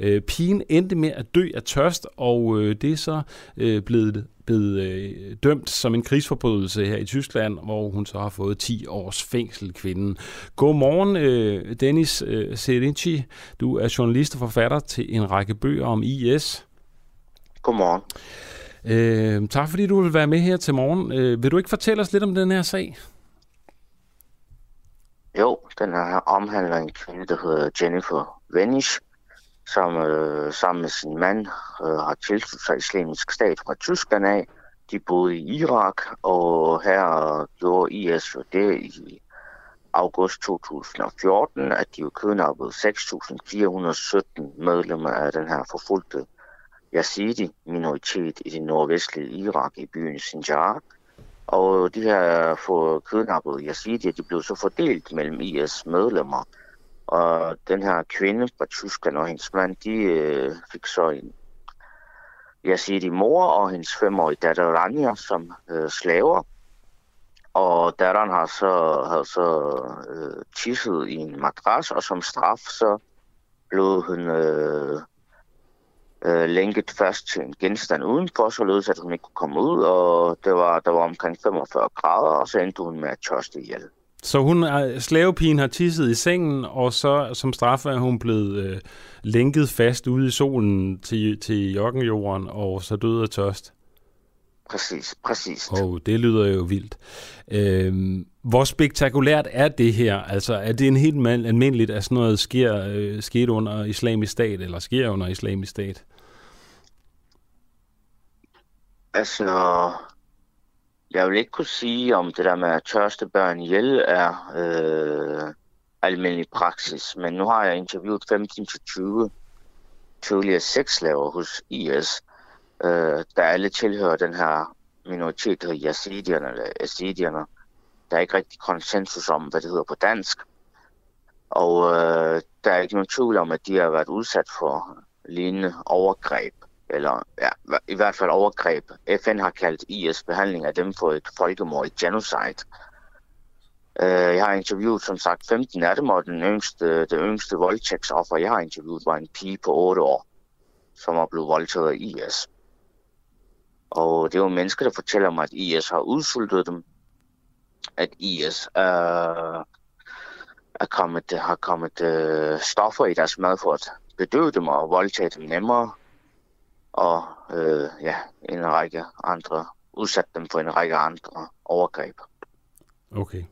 Øh, pigen endte med at dø af tørst, og øh, det er så øh, blevet, blevet øh, dømt som en krigsforbrydelse her i Tyskland, hvor hun så har fået 10 års fængsel, kvinden. Godmorgen, øh, Dennis øh, Serinci. Du er journalist og forfatter til en række bøger om IS. Godmorgen. Øh, tak fordi du vil være med her til morgen. Øh, vil du ikke fortælle os lidt om den her sag? Jo, den her omhandler en kvinde, der hedder Jennifer Venish, som øh, sammen med sin mand øh, har tilsluttet sig islamisk stat fra Tyskland af. De boede i Irak, og her gjorde IS jo det i august 2014, at de jo kidnappede 6.417 medlemmer af den her forfulgte Yazidi-minoritet i det nordvestlige Irak i byen Sinjar. Og de her få kidnappede Yazidier, de blev så fordelt mellem IS medlemmer. Og den her kvinde fra Tyskland og hendes mand, de øh, fik så en Yazidi mor og hendes femårige datter Rania som øh, slaver. Og datteren har så, havde så øh, tisset i en madras, og som straf så blev hun øh, øh, lænket fast til en genstand udenfor, således at hun ikke kunne komme ud, og det var, der var omkring 45 grader, og så endte hun med at tørste ihjel. Så hun slavepigen har tisset i sengen, og så som straf er hun blevet øh, lænket fast ude i solen til, til jokkenjorden, og så døde af tørst. Præcis, præcis. Og det lyder jo vildt. Øhm, hvor spektakulært er det her? Altså, er det en helt almindeligt, at sådan noget sker, øh, skete under islamisk stat, eller sker under islamisk stat? Altså, jeg vil ikke kunne sige, om det der med at tørste børn ihjel er øh, almindelig praksis, men nu har jeg interviewet 15-20 tidligere sexslaver hos IS, øh, der alle tilhører den her minoritet, der hedder yazidierne, eller yazidierne. Der er ikke rigtig konsensus om, hvad det hedder på dansk. Og øh, der er ikke nogen tvivl om, at de har været udsat for lignende overgreb eller ja, i hvert fald overgreb. FN har kaldt IS behandling af dem for et folkemord, et genocide. Øh, jeg har interviewet som sagt 15 af dem, og den yngste, det yngste voldtægtsoffer, jeg har interviewet, var en pige på 8 år, som er blevet voldtaget af IS. Og det var mennesker, der fortæller mig, at IS har udsultet dem, at IS øh, er kommet, har kommet øh, stoffer i deres mad for at bedøve dem og voldtage dem nemmere og øh, ja, en række andre, udsat dem for en række andre overgreb. Okay.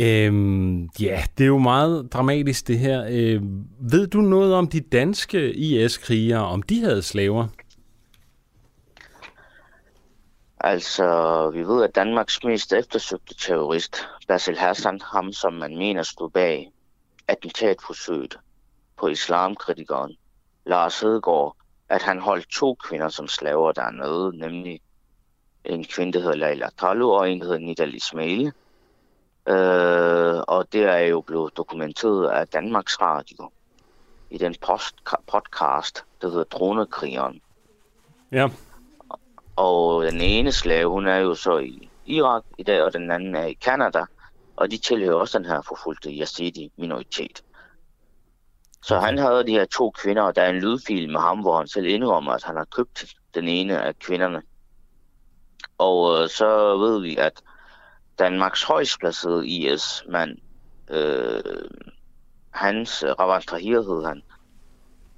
Øhm, ja, det er jo meget dramatisk det her. Øh, ved du noget om de danske IS-krigere, om de havde slaver? Altså, vi ved, at Danmarks mest eftersøgte terrorist, Basil Hassan, ham som man mener stod bag attentatforsøget på islamkritikeren Lars Hedegaard, at han holdt to kvinder som slaver dernede, nemlig en kvinde, der hedder Leila Kalu, og en, der hedder Nidal Ismail. Øh, og det er jo blevet dokumenteret af Danmarks Radio i den post podcast, der hedder Dronekrigeren. Ja. Og den ene slave, hun er jo så i Irak i dag, og den anden er i Kanada, og de tilhører også den her forfulgte yazidi-minoritet. Så han havde de her to kvinder, og der er en lydfil med ham, hvor han selv indrømmer, at han har købt den ene af kvinderne. Og øh, så ved vi, at Danmarks højst placerede IS-mand, øh, hans, Ravan Tahir hed han,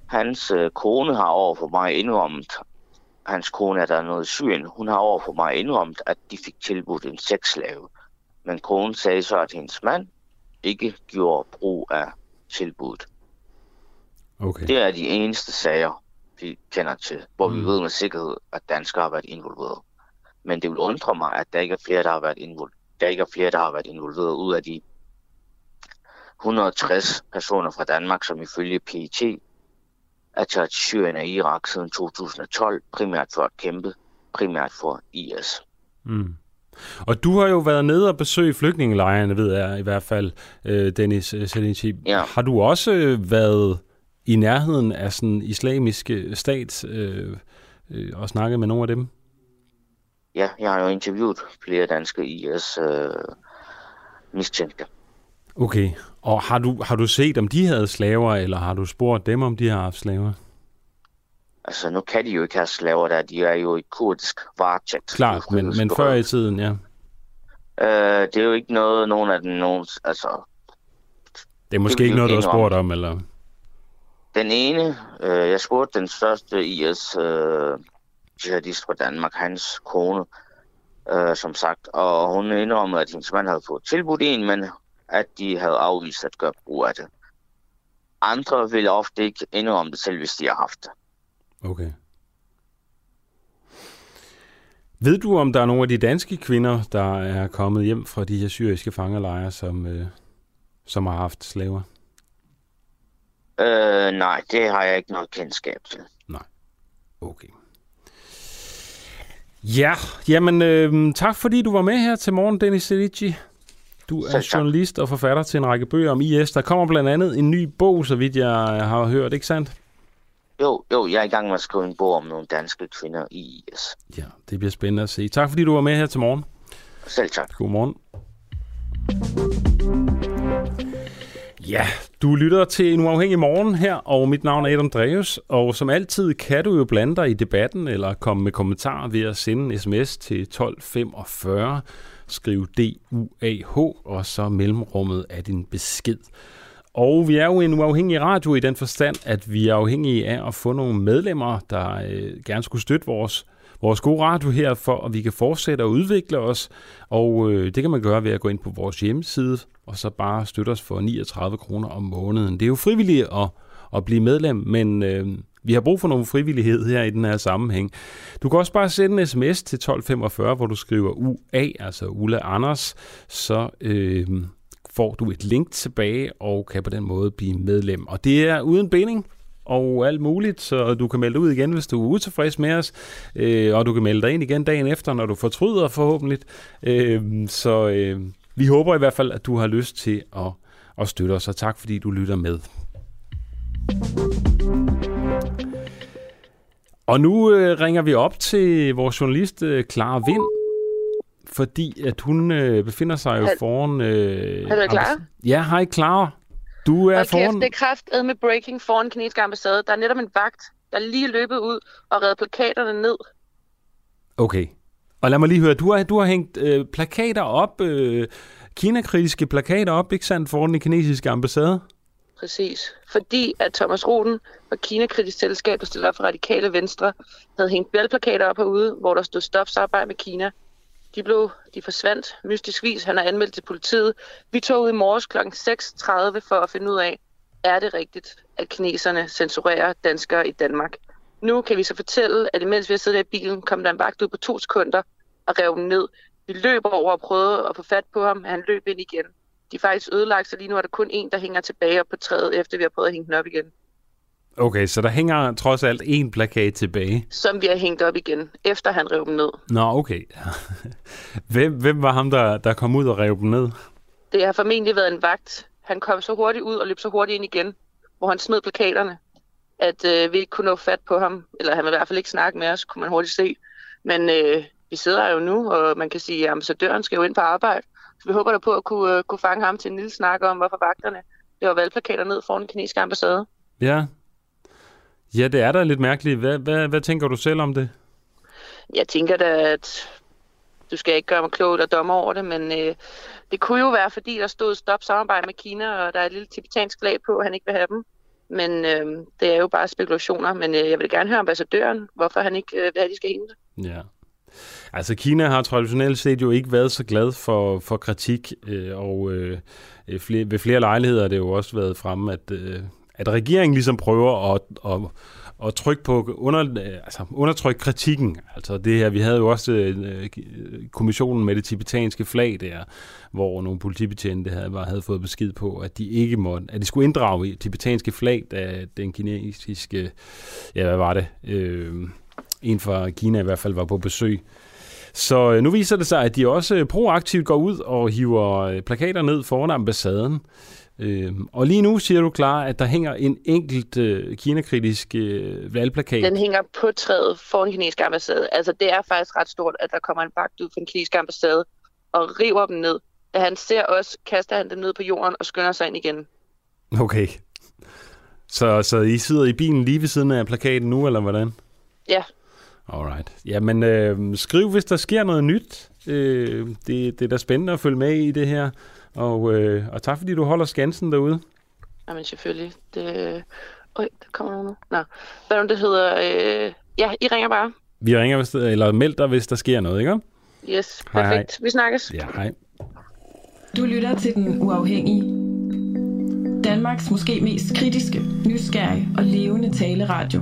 hans øh, kone har over for mig indrømmet, hans kone er der noget i Syrien, hun har over for mig indrømmet, at de fik tilbudt en sexslave. Men konen sagde så, at hendes mand ikke gjorde brug af tilbuddet. Okay. Det er de eneste sager, vi kender til, hvor mm. vi ved med sikkerhed, at danskere har været involveret. Men det vil undre mig, at der ikke er flere, der har været involveret, der ikke er flere, der har været involveret ud af de 160 personer fra Danmark, som ifølge PET til Syrien og Irak siden 2012, primært for at kæmpe, primært for IS. Mm. Og du har jo været nede og besøgt flygtningelejrene, ved jeg i hvert fald, øh, Dennis øh, Selinci. Ja. Har du også øh, været i nærheden af sådan islamisk stat øh, øh, og snakket med nogle af dem? Ja, jeg har jo interviewet flere danske IS øh, mistænkte. Okay, og har du, har du set, om de havde slaver, eller har du spurgt dem, om de har haft slaver? Altså, nu kan de jo ikke have slaver der. De er jo i kurdisk varetægt. Klart, men, men før i tiden, ja. Øh, det er jo ikke noget, nogen af den, nogen, altså... Det er måske det ikke noget, du har spurgt om, eller? Den ene, øh, jeg spurgte den største IS øh, jihadist fra Danmark, hans kone, øh, som sagt, og hun indrømmede, at hendes mand havde fået tilbudt en, men at de havde afvist at gøre brug af det. Andre ville ofte ikke indrømme det selv, hvis de har haft det. Okay. Ved du, om der er nogle af de danske kvinder, der er kommet hjem fra de her syriske fangelejre, som, øh, som har haft slaver? Øh, nej, det har jeg ikke noget kendskab til. Nej. Okay. Ja, jamen øh, tak fordi du var med her til morgen, Dennis Selici. Du er Selv journalist og forfatter til en række bøger om IS. Der kommer blandt andet en ny bog, så vidt jeg har hørt, ikke sandt? Jo, jo, jeg er i gang med at skrive en bog om nogle danske kvinder i IS. Ja, det bliver spændende at se. Tak fordi du var med her til morgen. Selv tak. Godmorgen. Ja, du lytter til en uafhængig morgen her, og mit navn er Adam Dreves, og som altid kan du jo blande dig i debatten eller komme med kommentarer ved at sende en sms til 1245, skriv DUAH, og så mellemrummet af din besked. Og vi er jo en uafhængig radio i den forstand, at vi er afhængige af at få nogle medlemmer, der øh, gerne skulle støtte vores vores gode radio her, for at vi kan fortsætte og udvikle os. Og øh, det kan man gøre ved at gå ind på vores hjemmeside, og så bare støtte os for 39 kroner om måneden. Det er jo frivilligt at, at blive medlem, men øh, vi har brug for nogle frivillighed her i den her sammenhæng. Du kan også bare sende en sms til 1245, hvor du skriver UA, altså Ulla Anders, så øh, får du et link tilbage og kan på den måde blive medlem. Og det er uden binding og alt muligt, så du kan melde ud igen, hvis du er utilfreds med os, øh, og du kan melde dig ind igen dagen efter, når du fortryder forhåbentlig. Øh, så øh, vi håber i hvert fald, at du har lyst til at, at støtte os, og tak fordi du lytter med. Og nu øh, ringer vi op til vores journalist øh, Clara Vind, fordi at hun øh, befinder sig jo foran... Øh, er du klar? Ja, hej Clara. Du er og foran... Det er kraft med breaking foran den kinesiske ambassade. Der er netop en vagt, der lige løbet ud og reddet plakaterne ned. Okay. Og lad mig lige høre, du har, du har hængt øh, plakater op, øh, Kina-kritiske plakater op, ikke sandt, foran den kinesiske ambassade? Præcis. Fordi at Thomas Roden og Kina-kritisk selskab, der stiller op for radikale venstre, havde hængt valgplakater op herude, hvor der stod stop samarbejde med Kina. De blev, de forsvandt mystisk vis. Han er anmeldt til politiet. Vi tog ud i morges kl. 6.30 for at finde ud af, er det rigtigt, at kineserne censurerer danskere i Danmark. Nu kan vi så fortælle, at imens vi har siddet i bilen, kom der en vagt ud på to sekunder og rev dem ned. Vi løb over og prøvede at få fat på ham, han løb ind igen. De er faktisk ødelagt, så lige nu er der kun en, der hænger tilbage op på træet, efter vi har prøvet at hænge den op igen. Okay, så der hænger trods alt en plakat tilbage. Som vi har hængt op igen, efter han rev dem ned. Nå, okay. [LAUGHS] hvem, hvem var ham, der, der kom ud og rev dem ned? Det har formentlig været en vagt. Han kom så hurtigt ud og løb så hurtigt ind igen, hvor han smed plakaterne, at øh, vi ikke kunne nå fat på ham. Eller han vil i hvert fald ikke snakke med os, kunne man hurtigt se. Men øh, vi sidder jo nu, og man kan sige, at ambassadøren skal jo ind på arbejde. Så vi håber da på at kunne, uh, kunne fange ham til en lille snak om, hvorfor vagterne var valgplakater ned foran den kinesiske ambassade. Ja. Ja, det er da lidt mærkeligt. Hvad, hvad, hvad tænker du selv om det? Jeg tænker da, at du skal ikke gøre mig klogt og dommer over det, men øh, det kunne jo være, fordi der stod stop samarbejde med Kina, og der er et lille tibetansk flag på, at han ikke vil have dem. Men øh, det er jo bare spekulationer. Men øh, jeg vil gerne høre ambassadøren, hvorfor han ikke øh, vil have, de skal hente. Ja. Altså Kina har traditionelt set jo ikke været så glad for, for kritik, øh, og øh, flere, ved flere lejligheder er det jo også været fremme, at, øh, at regeringen ligesom prøver at, at, at trykke på under, øh, altså undertrykke kritikken. Altså det her, vi havde jo også øh, kommissionen med det tibetanske flag der, hvor nogle politibetjente havde, havde fået besked på, at de ikke måtte, at de skulle inddrage tibetanske flag, da den kinesiske, ja hvad var det, øh, en fra Kina i hvert fald var på besøg. Så øh, nu viser det sig, at de også proaktivt går ud og hiver øh, plakater ned foran ambassaden. Øhm, og lige nu siger du klar, at der hænger en enkelt øh, kinakritisk øh, valgplakat. Den hænger på træet foran den kinesiske ambassade. Altså det er faktisk ret stort, at der kommer en vagt ud fra den kinesiske ambassade og river dem ned. Da han ser os, kaster han dem ned på jorden og skynder sig ind igen. Okay. Så, så I sidder i bilen lige ved siden af plakaten nu, eller hvordan? Ja, Alright. Jamen, øh, skriv, hvis der sker noget nyt. Øh, det, det er da spændende at følge med i det her. Og, øh, og tak, fordi du holder skansen derude. Jamen, selvfølgelig. Det... Øj, der kommer nogen nu. Nå, hvad er det hedder? Øh... Ja, I ringer bare. Vi ringer, hvis der, eller meld dig, hvis der sker noget, ikke? Yes, perfekt. Hej, hej. Vi snakkes. Ja, hej. Du lytter til Den Uafhængige. Danmarks måske mest kritiske, nysgerrige og levende taleradio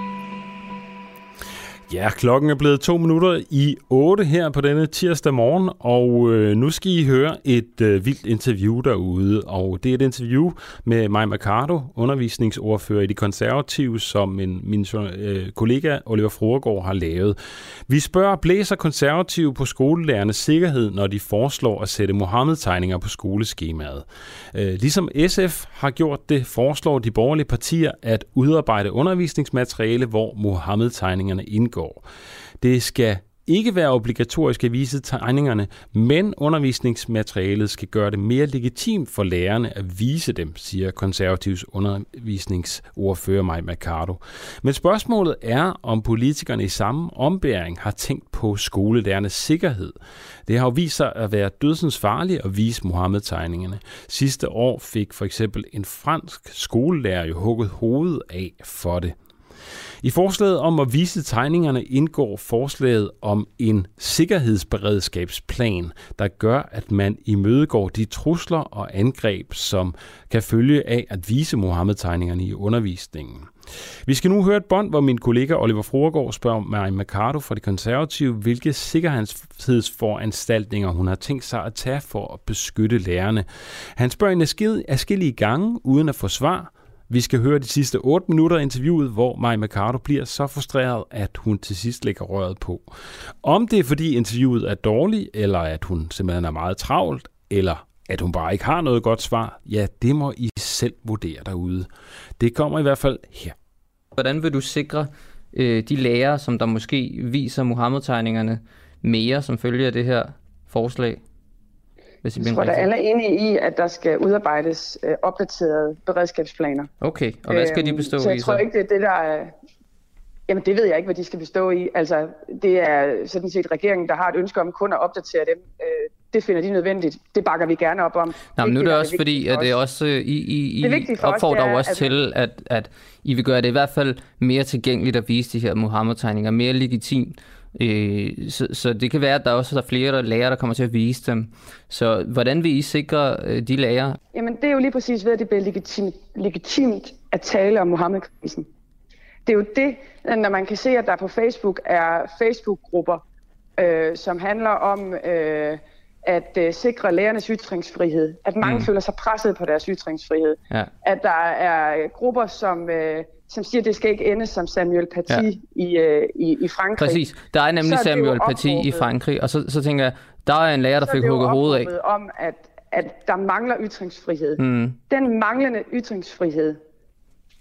Ja, klokken er blevet to minutter i 8 her på denne tirsdag morgen, og øh, nu skal I høre et øh, vildt interview derude. Og det er et interview med Maja Mercado, undervisningsordfører i De Konservative, som min, min øh, kollega Oliver Froregård har lavet. Vi spørger, blæser konservative på skolelærernes sikkerhed, når de foreslår at sætte Mohammed-tegninger på skoleskemaet? Øh, ligesom SF har gjort det, foreslår de borgerlige partier at udarbejde undervisningsmateriale, hvor Mohammed-tegningerne indgår. Det skal ikke være obligatorisk at vise tegningerne, men undervisningsmaterialet skal gøre det mere legitimt for lærerne at vise dem, siger konservativs undervisningsordfører Maj Mercado. Men spørgsmålet er, om politikerne i samme ombæring har tænkt på skolelærernes sikkerhed. Det har jo vist sig at være dødsens farligt at vise Mohammed-tegningerne. Sidste år fik for eksempel en fransk skolelærer jo hugget hovedet af for det. I forslaget om at vise tegningerne indgår forslaget om en sikkerhedsberedskabsplan, der gør, at man imødegår de trusler og angreb, som kan følge af at vise Mohammed-tegningerne i undervisningen. Vi skal nu høre et bånd, hvor min kollega Oliver Froregård spørger Marie Mercado fra de konservative, hvilke sikkerhedsforanstaltninger hun har tænkt sig at tage for at beskytte lærerne. Han spørger en afskillige gange uden at få svar, vi skal høre de sidste 8 minutter af interviewet, hvor Maja Mercado bliver så frustreret, at hun til sidst lægger røret på. Om det er fordi interviewet er dårligt, eller at hun simpelthen er meget travlt, eller at hun bare ikke har noget godt svar, ja, det må I selv vurdere derude. Det kommer i hvert fald her. Hvordan vil du sikre øh, de lærere, som der måske viser Muhammed-tegningerne mere som følge af det her forslag? Hvis jeg tror, at alle er enige i, at der skal udarbejdes øh, opdaterede beredskabsplaner. Okay, og hvad skal de bestå øhm, så i? jeg tror ikke, det er det, der er... Jamen, det ved jeg ikke, hvad de skal bestå i. Altså, det er sådan set regeringen, der har et ønske om kun at opdatere dem. Øh, det finder de nødvendigt. Det bakker vi gerne op om. Nå, men nu er det også fordi, at det også, I, I, I opfordrer jo også at, til, at, at I vil gøre det i hvert fald mere tilgængeligt at vise de her Muhammed-tegninger, mere legitimt. Øh, så, så det kan være, at der også er flere lærere, lærer, der kommer til at vise dem. Så hvordan vil I sikre øh, de lærer? Jamen det er jo lige præcis ved, at det bliver legitimt, legitimt at tale om Mohammed-krisen. Det er jo det, når man kan se, at der på Facebook er Facebook-grupper, øh, som handler om øh, at øh, sikre lærernes ytringsfrihed. At mange mm. føler sig presset på deres ytringsfrihed. Ja. At der er grupper, som... Øh, som siger, at det skal ikke ende som Samuel Paty ja. i, øh, i, i Frankrig. Præcis. Der er nemlig er Samuel Paty i Frankrig, og så, så tænker jeg, der er en lærer, der fik hugget hovedet af. om, at, at der mangler ytringsfrihed. Mm. Den manglende ytringsfrihed,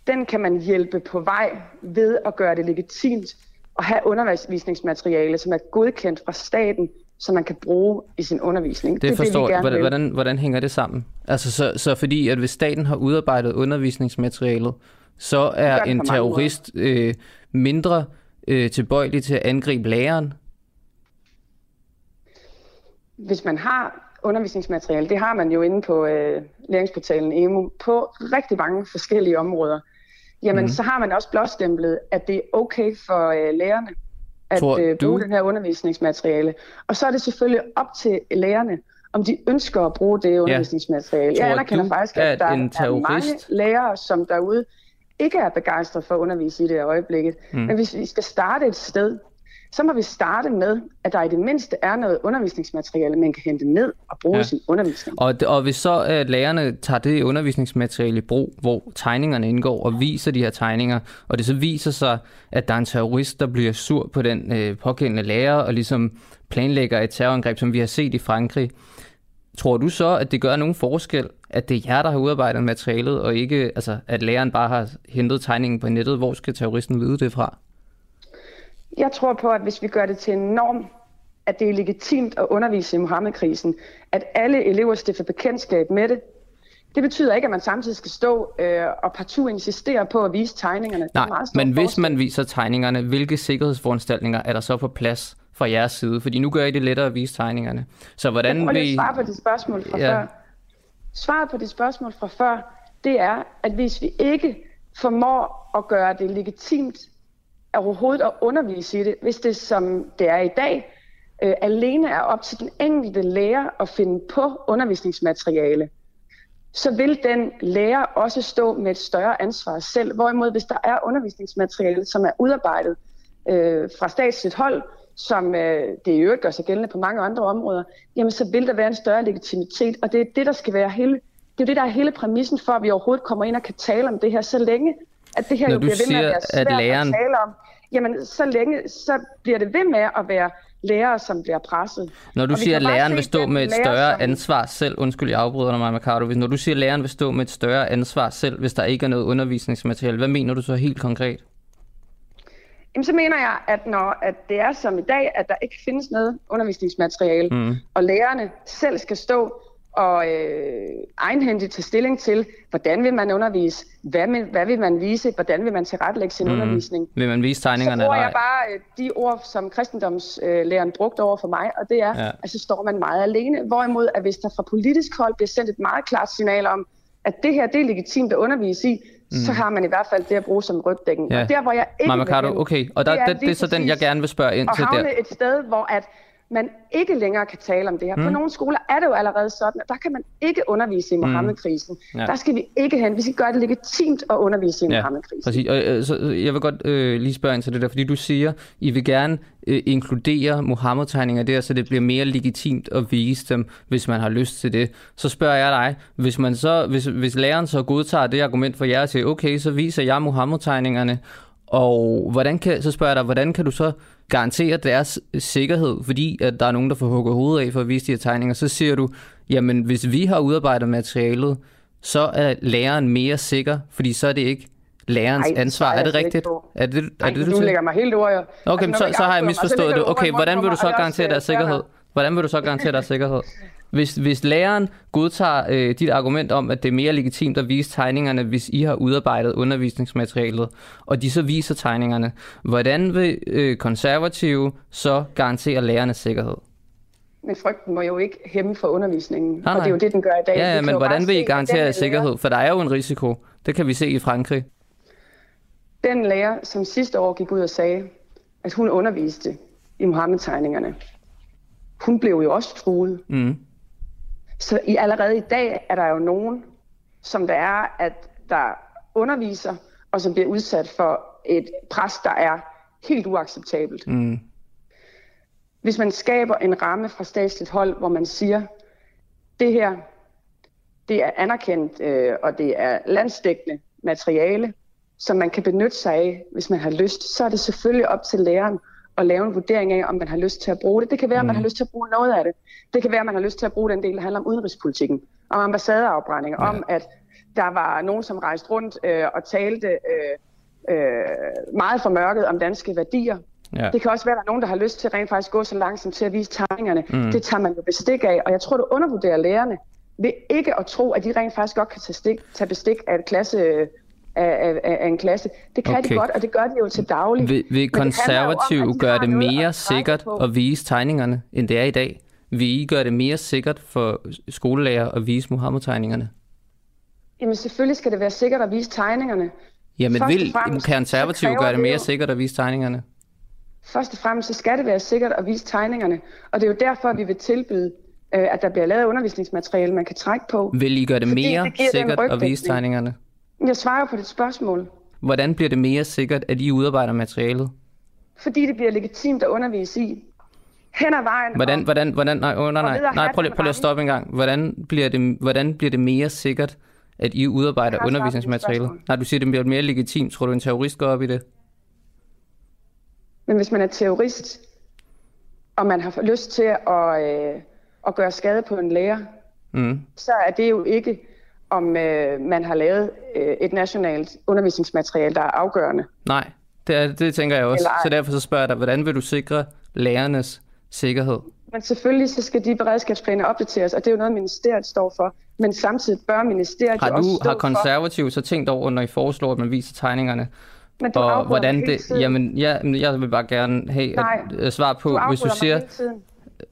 den kan man hjælpe på vej ved at gøre det legitimt at have undervisningsmateriale, som er godkendt fra staten, som man kan bruge i sin undervisning. Det, det forstår jeg. Hvordan, hvordan, hvordan hænger det sammen? Altså, så, så fordi, at hvis staten har udarbejdet undervisningsmaterialet, så er en terrorist øh, mindre øh, tilbøjelig til at angribe læreren? Hvis man har undervisningsmateriale, det har man jo inde på øh, læringsportalen EMU, på rigtig mange forskellige områder, jamen mm. så har man også blåstemplet, at det er okay for øh, lærerne at Tror øh, bruge du... den her undervisningsmateriale. Og så er det selvfølgelig op til lærerne, om de ønsker at bruge det undervisningsmateriale. Ja. Jeg anerkender faktisk, at der er mange lærere, som derude ikke er begejstret for at undervise i det i øjeblikket. Mm. Men hvis vi skal starte et sted, så må vi starte med, at der i det mindste er noget undervisningsmateriale, man kan hente ned og bruge ja. i sin undervisning. Og, og hvis så at lærerne tager det undervisningsmateriale i brug, hvor tegningerne indgår, og viser de her tegninger, og det så viser sig, at der er en terrorist, der bliver sur på den øh, pågældende lærer, og ligesom planlægger et terrorangreb, som vi har set i Frankrig, Tror du så, at det gør nogen forskel, at det er jer, der har udarbejdet materialet, og ikke altså, at læreren bare har hentet tegningen på nettet? Hvor skal terroristen vide det fra? Jeg tror på, at hvis vi gør det til en norm, at det er legitimt at undervise i Mohammed-krisen, at alle elever stifter bekendtskab med det, det betyder ikke, at man samtidig skal stå øh, og partout insistere på at vise tegningerne. Nej, men hvis man viser tegningerne, hvilke sikkerhedsforanstaltninger er der så på plads fra jeres side? Fordi nu gør I det lettere at vise tegningerne. Så hvordan vil I... svare på dit spørgsmål fra ja. før. Svaret på dit spørgsmål fra før, det er, at hvis vi ikke formår at gøre det legitimt overhovedet at undervise i det, hvis det som det er i dag, øh, alene er op til den enkelte lærer at finde på undervisningsmateriale, så vil den lærer også stå med et større ansvar selv. Hvorimod hvis der er undervisningsmateriale, som er udarbejdet øh, fra statsligt hold, som øh, det i øvrigt gør sig gældende på mange andre områder, jamen så vil der være en større legitimitet, og det er det, der skal være hele, det er det, der er hele præmissen for, at vi overhovedet kommer ind og kan tale om det her, så længe at det her Når jo bliver ved med at være svært at, læreren... at tale om, jamen så længe, så bliver det ved med at være lærere, som bliver presset. Når du siger, at læreren vil stå med et større som... ansvar selv, undskyld, jeg afbryder dig, Mercado, når du siger, at læreren vil stå med et større ansvar selv, hvis der ikke er noget undervisningsmateriale, hvad mener du så helt konkret? Jamen, så mener jeg, at når at det er som i dag, at der ikke findes noget undervisningsmateriale, mm. og lærerne selv skal stå og øh, egenhændigt tage stilling til, hvordan vil man undervise, hvad, med, hvad vil man vise, hvordan vil man tilrettelægge sin mm. undervisning. Vil man vise tegningerne? Så bruger jeg bare øh, de ord, som kristendomslæreren øh, brugte over for mig, og det er, ja. at så står man meget alene. Hvorimod, at hvis der fra politisk hold bliver sendt et meget klart signal om, at det her det er legitimt at undervise i, mm. så har man i hvert fald det at bruge som rygdækken. Ja. Og der, hvor jeg ikke Mama Cardo, okay. Og der, det, er, det, det er så den, jeg gerne vil spørge ind til der. et sted, hvor at man ikke længere kan tale om det her. Mm. På nogle skoler er det jo allerede sådan, at der kan man ikke undervise i mm. Mohammed-krisen. Ja. Der skal vi ikke hen. Vi skal gøre det legitimt at undervise i ja, Mohammed-krisen. Præcis. Og, øh, så, jeg vil godt øh, lige spørge ind til det der, fordi du siger, I vil gerne øh, inkludere Mohammed-tegninger der, så det bliver mere legitimt at vise dem, hvis man har lyst til det. Så spørger jeg dig, hvis, man så, hvis, hvis læreren så godtager det argument for jer og siger, okay, så viser jeg Mohammed-tegningerne, og hvordan kan, så spørger jeg dig, hvordan kan du så garantere deres sikkerhed, fordi at der er nogen, der får hugget hovedet af for at vise de her tegninger, så siger du, jamen hvis vi har udarbejdet materialet, så er læreren mere sikker, fordi så er det ikke lærerens Ej, ansvar. Er, er det rigtigt? Er det, er Ej, det, du, du lægger mig helt ord. Okay, altså, så, så har jeg misforstået det. Okay, hvordan vil du så garantere deres sikkerhed? Hvordan vil du så garantere deres sikkerhed? Hvis, hvis læreren godtager øh, dit argument om, at det er mere legitimt at vise tegningerne, hvis I har udarbejdet undervisningsmaterialet, og de så viser tegningerne, hvordan vil øh, konservative så garantere lærernes sikkerhed? Men frygten må jo ikke hæmme for undervisningen, nej, nej. og det er jo det, den gør i dag. Ja, ja men hvordan vil I garantere sikkerhed? For der er jo en risiko. Det kan vi se i Frankrig. Den lærer, som sidste år gik ud og sagde, at hun underviste i Mohammed-tegningerne, hun blev jo også truet. Mm. Så i, allerede i dag er der jo nogen, som der er, at der underviser, og som bliver udsat for et pres, der er helt uacceptabelt. Mm. Hvis man skaber en ramme fra statsligt hold, hvor man siger, det her, det er anerkendt, øh, og det er landsdækkende materiale, som man kan benytte sig af, hvis man har lyst, så er det selvfølgelig op til læreren at lave en vurdering af, om man har lyst til at bruge det. Det kan være, at man har mm. lyst til at bruge noget af det. Det kan være, at man har lyst til at bruge den del, der handler om udenrigspolitikken, om ambassadeafbrændinger, ja. om at der var nogen, som rejste rundt øh, og talte øh, øh, meget formørket om danske værdier. Ja. Det kan også være, at der er nogen, der har lyst til rent faktisk gå så langsomt til at vise tegningerne. Mm. Det tager man jo bestik af, og jeg tror, du undervurderer lærerne ved ikke at tro, at de rent faktisk godt kan tage, stik, tage bestik af et klasse af, af, af en klasse. Det kan okay. de godt, og det gør de jo til daglig. Vil, vil konservativ gøre det mere sikkert at vise tegningerne, end det er i dag? Vil I gøre det mere sikkert for skolelærer at vise Mohammed-tegningerne? Jamen selvfølgelig skal det være sikkert at vise tegningerne. Jamen vil konservativ gøre det mere sikkert at vise tegningerne? Først og fremmest så skal det være sikkert at vise tegningerne, og det er jo derfor, at vi vil tilbyde, øh, at der bliver lavet undervisningsmateriale, man kan trække på. Vil I gøre det mere det sikkert at vise tegningerne? Jeg svarer på dit spørgsmål. Hvordan bliver det mere sikkert, at I udarbejder materialet? Fordi det bliver legitimt at undervise i. Hen ad vejen. Hvordan, hvordan, hvordan, nej, oh, nej, nej, nej, prøv, prøv lige at stoppe en gang. Hvordan bliver, det, hvordan bliver det mere sikkert, at I udarbejder undervisningsmaterialet? Nej, du siger, det bliver mere legitimt. Tror du, en terrorist går op i det? Men hvis man er terrorist, og man har lyst til at, øh, at gøre skade på en lærer, mm. så er det jo ikke om øh, man har lavet øh, et nationalt undervisningsmateriale, der er afgørende. Nej, det, er, det tænker jeg også. Så derfor så spørger jeg dig, hvordan vil du sikre lærernes sikkerhed? Men selvfølgelig så skal de beredskabsplaner opdateres, og det er jo noget, ministeriet står for. Men samtidig bør ministeriet har du, også stå Har konservativ for... så tænkt over, når I foreslår, at man viser tegningerne? Men du og hvordan det, jamen, ja, jeg vil bare gerne have Nej, et svar på, du hvis du siger...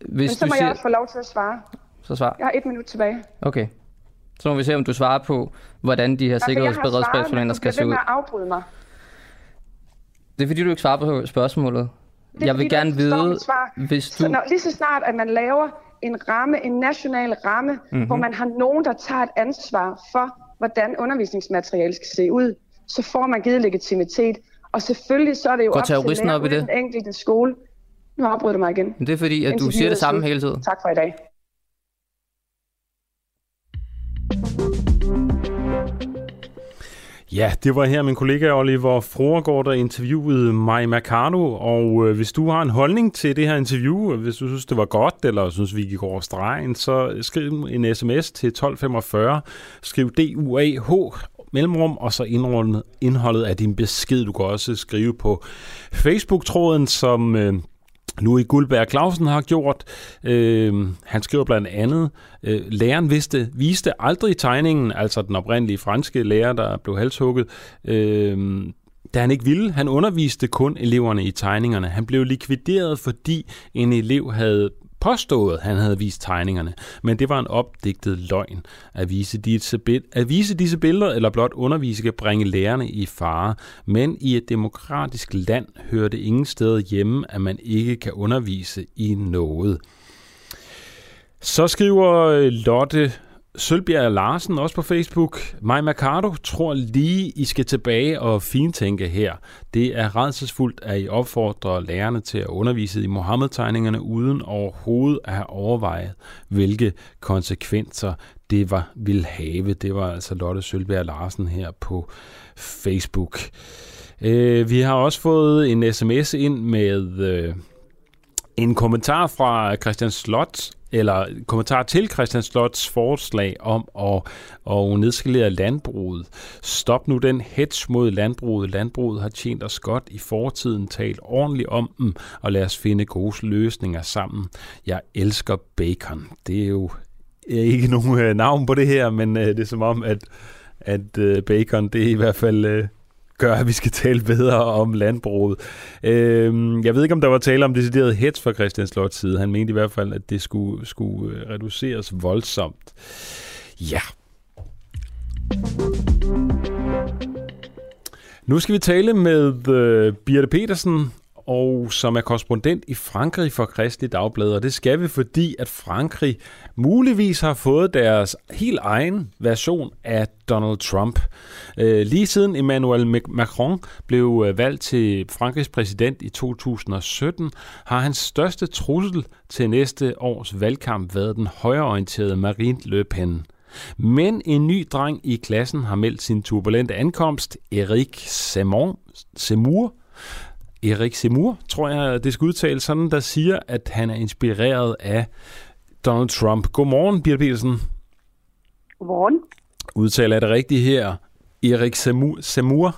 Hvis Men så må du siger, jeg også få lov til at svare. Så svar. Jeg har et minut tilbage. Okay. Så må vi se, om du svarer på, hvordan de her altså, sikkerhedsberedskabsplaner skal se ud. Jeg har svaret, mig. Det er fordi, du ikke svarer på spørgsmålet. Det jeg vil gerne vide, hvis du... Så når, lige så snart, at man laver en ramme, en national ramme, mm-hmm. hvor man har nogen, der tager et ansvar for, hvordan undervisningsmateriale skal se ud, så får man givet legitimitet. Og selvfølgelig så er det jo Går op til lærer op i det? den enkelte skole. Nu afbryder du mig igen. Men det er fordi, at du siger det samme hele tiden. Tak for i dag. Ja, det var her min kollega Oliver Froregård, der interviewede mig Mercado, og øh, hvis du har en holdning til det her interview, øh, hvis du synes, det var godt, eller synes, vi gik over stregen, så skriv en sms til 1245, skriv DUAH mellemrum, og så indholdet, indholdet af din besked. Du kan også skrive på Facebook-tråden, som øh, Louis Guldberg Clausen har gjort. Øh, han skriver blandt andet, øh, læreren vidste, viste aldrig tegningen, altså den oprindelige franske lærer, der blev halshugget, øh, da han ikke ville. Han underviste kun eleverne i tegningerne. Han blev likvideret, fordi en elev havde påstået, at han havde vist tegningerne, men det var en opdigtet løgn. At vise, disse, at vise disse billeder eller blot undervise kan bringe lærerne i fare, men i et demokratisk land hører det ingen steder hjemme, at man ikke kan undervise i noget. Så skriver øh, Lotte Sølbjerg Larsen også på Facebook. Maja Mercado tror lige, I skal tilbage og fintænke her. Det er redselsfuldt, at I opfordrer lærerne til at undervise i Mohammed-tegningerne uden overhovedet at have overvejet, hvilke konsekvenser det var vil have. Det var altså Lotte Sølbjerg Larsen her på Facebook. Øh, vi har også fået en sms ind med øh, en kommentar fra Christian Slot, eller kommentar til Christian Slots forslag om at, at nedskalere landbruget. Stop nu den hets mod landbruget. Landbruget har tjent os godt i fortiden, talt ordentligt om dem, og lad os finde gode løsninger sammen. Jeg elsker bacon. Det er jo ikke nogen øh, navn på det her, men øh, det er som om, at, at øh, bacon, det er i hvert fald gør, at vi skal tale bedre om landbruget. Øh, jeg ved ikke, om der var tale om decideret hets fra Christian Slots side. Han mente i hvert fald, at det skulle, skulle øh, reduceres voldsomt. Ja. Nu skal vi tale med øh, Birte Petersen og som er korrespondent i Frankrig for Kristelig Dagblad. Og det skal vi, fordi at Frankrig muligvis har fået deres helt egen version af Donald Trump. Øh, lige siden Emmanuel Macron blev øh, valgt til Frankrigs præsident i 2017, har hans største trussel til næste års valgkamp været den højreorienterede Marine Le Pen. Men en ny dreng i klassen har meldt sin turbulente ankomst, Erik Semur, Erik Semur, tror jeg, det skal udtale sådan, der siger, at han er inspireret af Donald Trump. Godmorgen, Birte Petersen. Godmorgen. Udtaler jeg det rigtigt her? Erik Semur? Semur?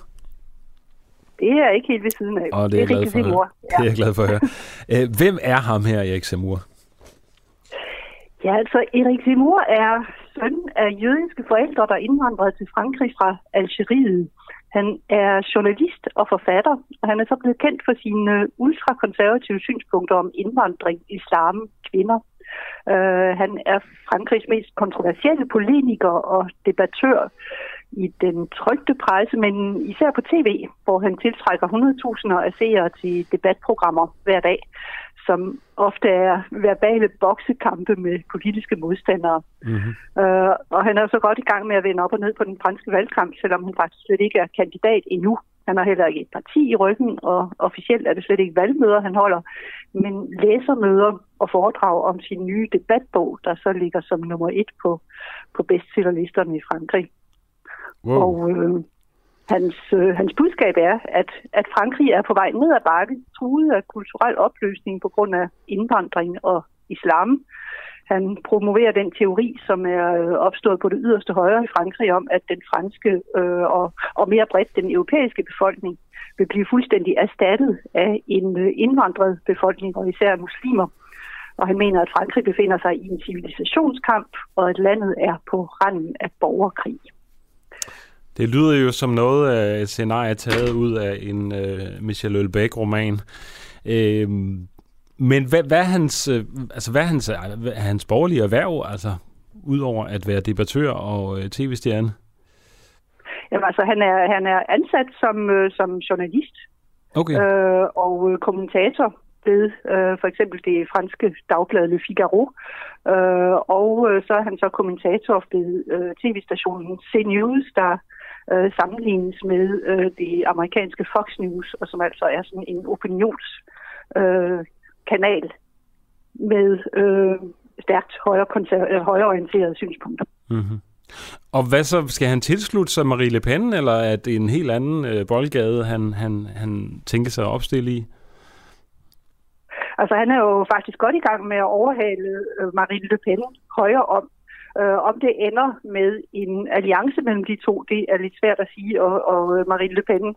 Det er ikke helt ved siden af. Og det er, glad for at høre. Ja. Det er jeg glad for at høre. [LAUGHS] Øh, hvem er ham her, Erik Semur? Ja, altså Erik Semur er søn af jødiske forældre, der indvandrede til Frankrig fra Algeriet. Han er journalist og forfatter, og han er så blevet kendt for sine ultrakonservative synspunkter om indvandring, islam, kvinder. Uh, han er Frankrigs mest kontroversielle polemiker og debattør i den trygte presse, men især på tv, hvor han tiltrækker 100.000 af seere til debatprogrammer hver dag som ofte er verbale boksekampe med politiske modstandere. Mm-hmm. Uh, og han er så godt i gang med at vende op og ned på den franske valgkamp, selvom han faktisk slet ikke er kandidat endnu. Han har heller ikke et parti i ryggen, og officielt er det slet ikke valgmøder, han holder, men læsermøder og foredrag om sin nye debatbog, der så ligger som nummer et på, på bestsellerlisterne i Frankrig. Wow. Og øh, Hans, øh, hans budskab er, at, at Frankrig er på vej ned ad bakke, truet af kulturel opløsning på grund af indvandring og islam. Han promoverer den teori, som er øh, opstået på det yderste højre i Frankrig, om at den franske øh, og, og mere bredt den europæiske befolkning vil blive fuldstændig erstattet af en øh, indvandret befolkning, og især muslimer. Og han mener, at Frankrig befinder sig i en civilisationskamp, og at landet er på randen af borgerkrig. Det lyder jo som noget af et scenarie taget ud af en uh, Michel Houellebecq-roman. Uh, men hvad, hvad, er hans, uh, altså, hvad er hans, hvad er hans borgerlige erhverv, altså, udover at være debattør og uh, tv-stjerne? Jamen, altså, han er, han er ansat som, uh, som journalist okay. uh, og uh, kommentator ved øh, for eksempel det franske dagblad Le Figaro. øh, og øh, så er han så kommentator ved øh, tv-stationen CNews, der øh, sammenlignes med øh, det amerikanske Fox News, og som altså er sådan en opinionskanal øh, kanal med øh, stærkt højre øh, højreorienterede synspunkter. Mm-hmm. Og hvad så? Skal han tilslutte sig Marie Le Pen, eller er det en helt anden øh, boldgade, han, han, han tænker sig at opstille i? Altså, han er jo faktisk godt i gang med at overhale øh, Marine Le Pen højere om. Øh, om det ender med en alliance mellem de to, det er lidt svært at sige, og, og øh, Marine Le Pen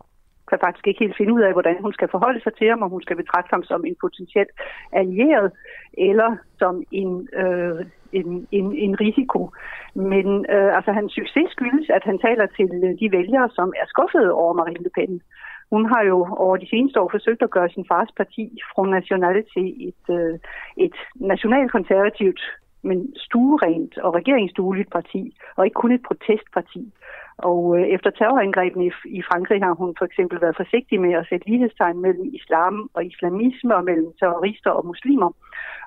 kan faktisk ikke helt finde ud af, hvordan hun skal forholde sig til ham, om hun skal betragte ham som en potentiel allieret, eller som en, øh, en, en, en risiko. Men øh, altså, hans succes skyldes, at han taler til de vælgere, som er skuffede over Marine Le Pen. Hun har jo over de seneste år forsøgt at gøre sin fars parti, Front National, til et, øh, et nationalkonservativt men stuerent og regeringsdueligt parti, og ikke kun et protestparti. Og øh, efter terrorangrebene i, i Frankrig har hun for eksempel været forsigtig med at sætte lighedstegn mellem islam og islamisme og mellem terrorister og muslimer.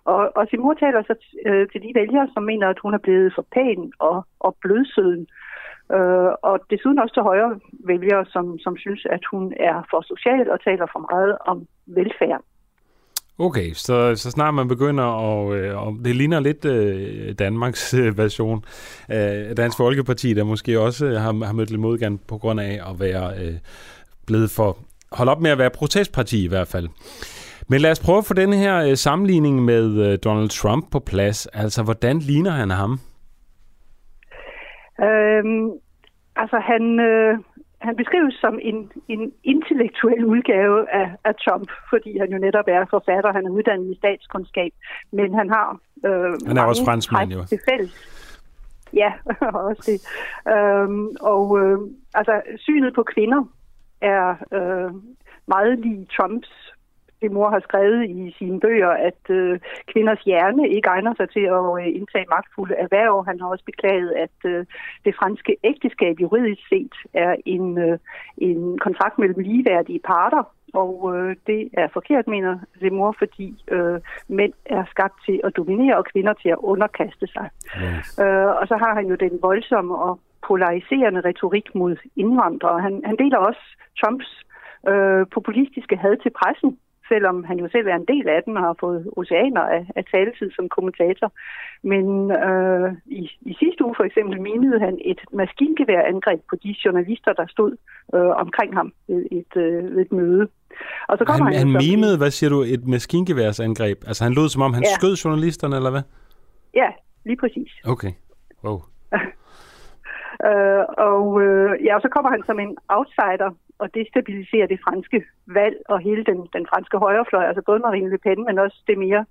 Og, og sin mor taler så øh, til de vælgere, som mener, at hun er blevet for pæn og, og blødsøden. Øh, Øh, og desuden også til højre vælgere, som, som synes, at hun er for social og taler for meget om velfærd. Okay, så, så snart man begynder, og, øh, og det ligner lidt øh, Danmarks øh, version af Dansk Folkeparti, der måske også øh, har, har mødt lidt modgang på grund af at være øh, blevet for... Hold op med at være protestparti i hvert fald. Men lad os prøve at få den her øh, sammenligning med øh, Donald Trump på plads. Altså, hvordan ligner han ham? Øhm, altså, han, øh, han beskrives som en, en intellektuel udgave af, af Trump, fordi han jo netop er forfatter, han er uddannet i statskundskab, men han har øh, Han er også franskmand jo. Fælles. Ja, [LAUGHS] også det. Øhm, og øh, altså, synet på kvinder er øh, meget lige Trumps det mor har skrevet i sine bøger, at øh, kvinders hjerne ikke egner sig til at øh, indtage magtfulde erhverv. Han har også beklaget, at øh, det franske ægteskab juridisk set er en, øh, en kontrakt mellem ligeværdige parter, og øh, det er forkert, mener mor, fordi øh, mænd er skabt til at dominere og kvinder til at underkaste sig. Yes. Øh, og så har han jo den voldsomme og polariserende retorik mod indvandrere. Han, han deler også Trumps øh, populistiske had til pressen, selvom han jo selv er en del af den og har fået oceaner af, af taletid som kommentator. Men øh, i, i sidste uge for eksempel minede han et maskingeværangreb på de journalister, der stod øh, omkring ham ved et, øh, ved et møde. Og så kommer han, han, han mimede, hvad siger du, et maskingeværsangreb? Altså han lød som om, han ja. skød journalisterne, eller hvad? Ja, lige præcis. Okay. Wow. [LAUGHS] øh, og øh, ja, og så kommer han som en outsider at destabilisere det franske valg og hele den, den franske højrefløj, altså både Marine Le Pen, men også det mere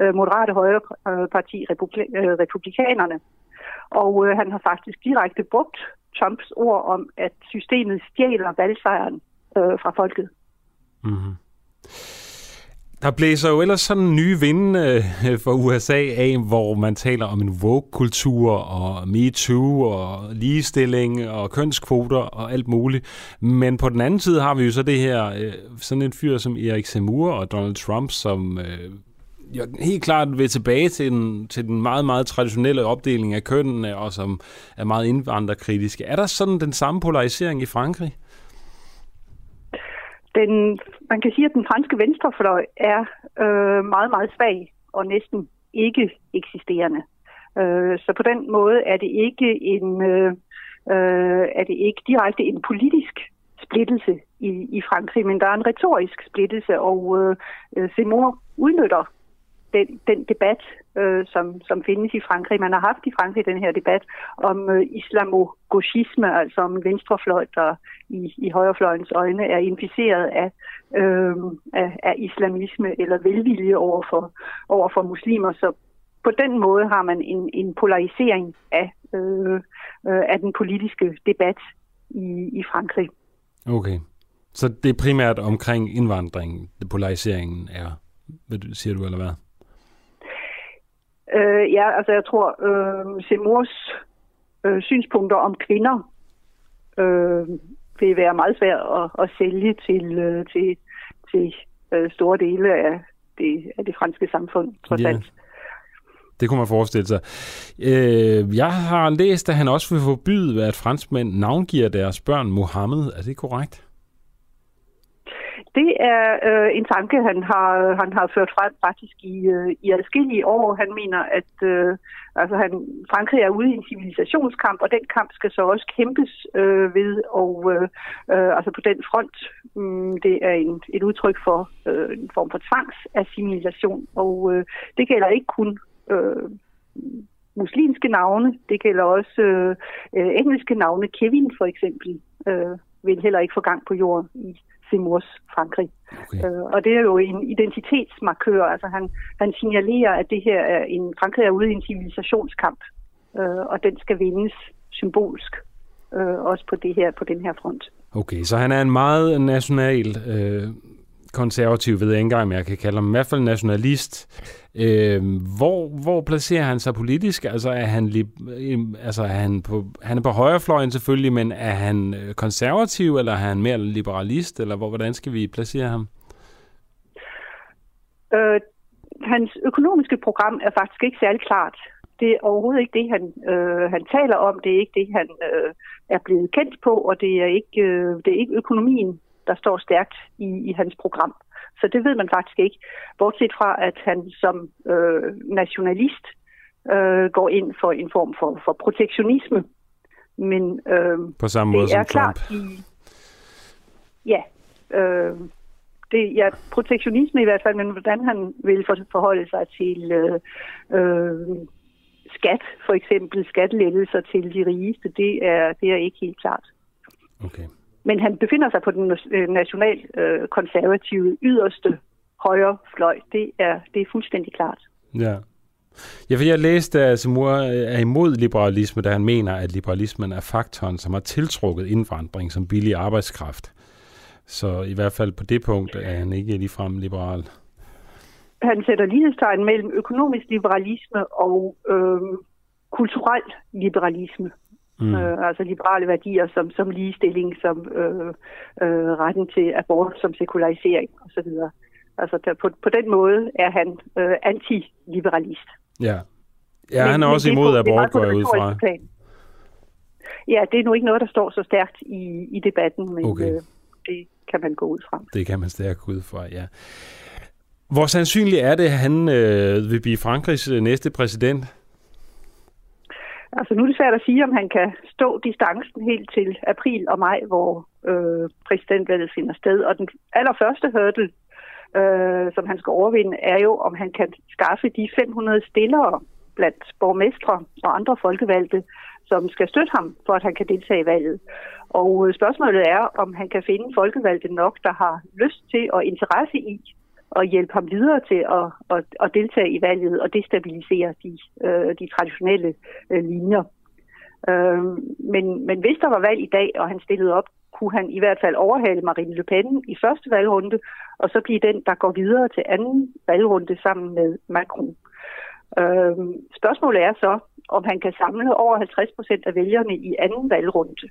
øh, moderate højreparti, republi- øh, republikanerne. Og øh, han har faktisk direkte brugt Trumps ord om, at systemet stjæler valgsejren øh, fra folket. Mm-hmm. Der blæser jo ellers sådan nye vinde øh, for USA af, hvor man taler om en woke-kultur og MeToo og ligestilling og kønskvoter og alt muligt. Men på den anden side har vi jo så det her, øh, sådan en fyr som Erik Zemmour og Donald Trump, som øh, jo, helt klart vil tilbage til den, til den meget, meget traditionelle opdeling af kønnene, og som er meget indvandrerkritiske. Er der sådan den samme polarisering i Frankrig? Den, man kan sige, at den franske venstrefløj er øh, meget, meget svag og næsten ikke eksisterende. Øh, så på den måde er det ikke en øh, øh er det ikke direkte en politisk splittelse i, i Frankrig, men der er en retorisk splittelse, og øh, Simon udnytter den, den debat, øh, som, som findes i Frankrig. Man har haft i Frankrig den her debat om øh, islamogauchisme, altså om venstrefløj, der i, i højrefløjens øjne er inficeret af, øh, af, af islamisme eller velvilje over for, over for muslimer. Så på den måde har man en, en polarisering af, øh, øh, af den politiske debat i, i Frankrig. Okay. Så det er primært omkring indvandringen, det polariseringen er, hvad siger du, eller hvad? Øh, ja, altså jeg tror, øh, Semurs øh, synspunkter om kvinder øh, vil være meget svært at, at sælge til, øh, til, til øh, store dele af det, af det franske samfund, trods yeah. alt. Det kunne man forestille sig. Øh, jeg har læst, at han også vil forbyde, at franskmænd navngiver deres børn Mohammed. Er det korrekt? Det er øh, en tanke, han har, han har ført frem faktisk i, øh, i adskillige år. Han mener, at øh, altså han, Frankrig er ude i en civilisationskamp, og den kamp skal så også kæmpes øh, ved, og øh, øh, altså på den front, øh, det er en, et udtryk for øh, en form for tvangsassimilation, og øh, det gælder ikke kun øh, muslimske navne. Det gælder også øh, øh engelske navne. Kevin for eksempel øh, vil heller ikke få gang på jorden i Seymours Frankrig. Okay. Øh, og det er jo en identitetsmarkør. Altså han, han signalerer, at det her er en, Frankrig er ude i en civilisationskamp, øh, og den skal vindes symbolsk, øh, også på, det her, på den her front. Okay, så han er en meget national øh, konservativ, ved jeg ikke engang, om jeg kan kalde ham, i hvert fald nationalist. Øh, hvor, hvor placerer han sig politisk? Altså er han, øhm, altså, er han, på, han er på højrefløjen selvfølgelig, men er han øh, konservativ, eller er han mere liberalist, eller hvor, hvordan skal vi placere ham? Øh, hans økonomiske program er faktisk ikke særlig klart. Det er overhovedet ikke det, han, øh, han taler om. Det er ikke det, han øh, er blevet kendt på, og det er ikke, øh, det er ikke økonomien, der står stærkt i, i hans program. Så det ved man faktisk ikke. Bortset fra, at han som øh, nationalist øh, går ind for en form for, for protektionisme. Men øh, på samme måde det er som Trump. Klart i, ja, øh, det, ja, protektionisme i hvert fald, men hvordan han vil forholde sig til øh, øh, skat, for eksempel skattelettelser til de rigeste, det er, det er ikke helt klart. Okay. Men han befinder sig på den øh, nationalkonservative øh, yderste højre fløj. Det er, det er fuldstændig klart. Ja. Ja, for jeg læste, at Simur er imod liberalisme, da han mener, at liberalismen er faktoren, som har tiltrukket indvandring som billig arbejdskraft. Så i hvert fald på det punkt er han ikke ligefrem liberal. Han sætter lighedstegn mellem økonomisk liberalisme og øh, kulturel liberalisme. Mm. Øh, altså liberale værdier som, som ligestilling, som øh, øh, retten til abort, som sekularisering osv. Altså der, på, på den måde er han øh, anti-liberalist. Ja, ja han er også imod abort, går jeg ud fra. Plan. Ja, det er nu ikke noget, der står så stærkt i, i debatten, men okay. øh, det kan man gå ud fra. Det kan man stærkt gå ud fra, ja. Hvor sandsynligt er det, at han øh, vil blive Frankrigs øh, næste præsident? Altså nu er det svært at sige, om han kan stå distancen helt til april og maj, hvor øh, præsidentvalget finder sted. Og den allerførste hurdle, øh, som han skal overvinde, er jo, om han kan skaffe de 500 stillere blandt borgmestre og andre folkevalgte, som skal støtte ham, for at han kan deltage i valget. Og øh, spørgsmålet er, om han kan finde folkevalgte nok, der har lyst til og interesse i at hjælpe ham videre til at, at, at deltage i valget og destabilisere de, øh, de traditionelle øh, linjer. Øh, men, men hvis der var valg i dag, og han stillede op, kunne han i hvert fald overhale Marine Le Pen i første valgrunde, og så blive den, der går videre til anden valgrunde sammen med Macron. Øh, spørgsmålet er så, om han kan samle over 50 procent af vælgerne i anden valgrunde.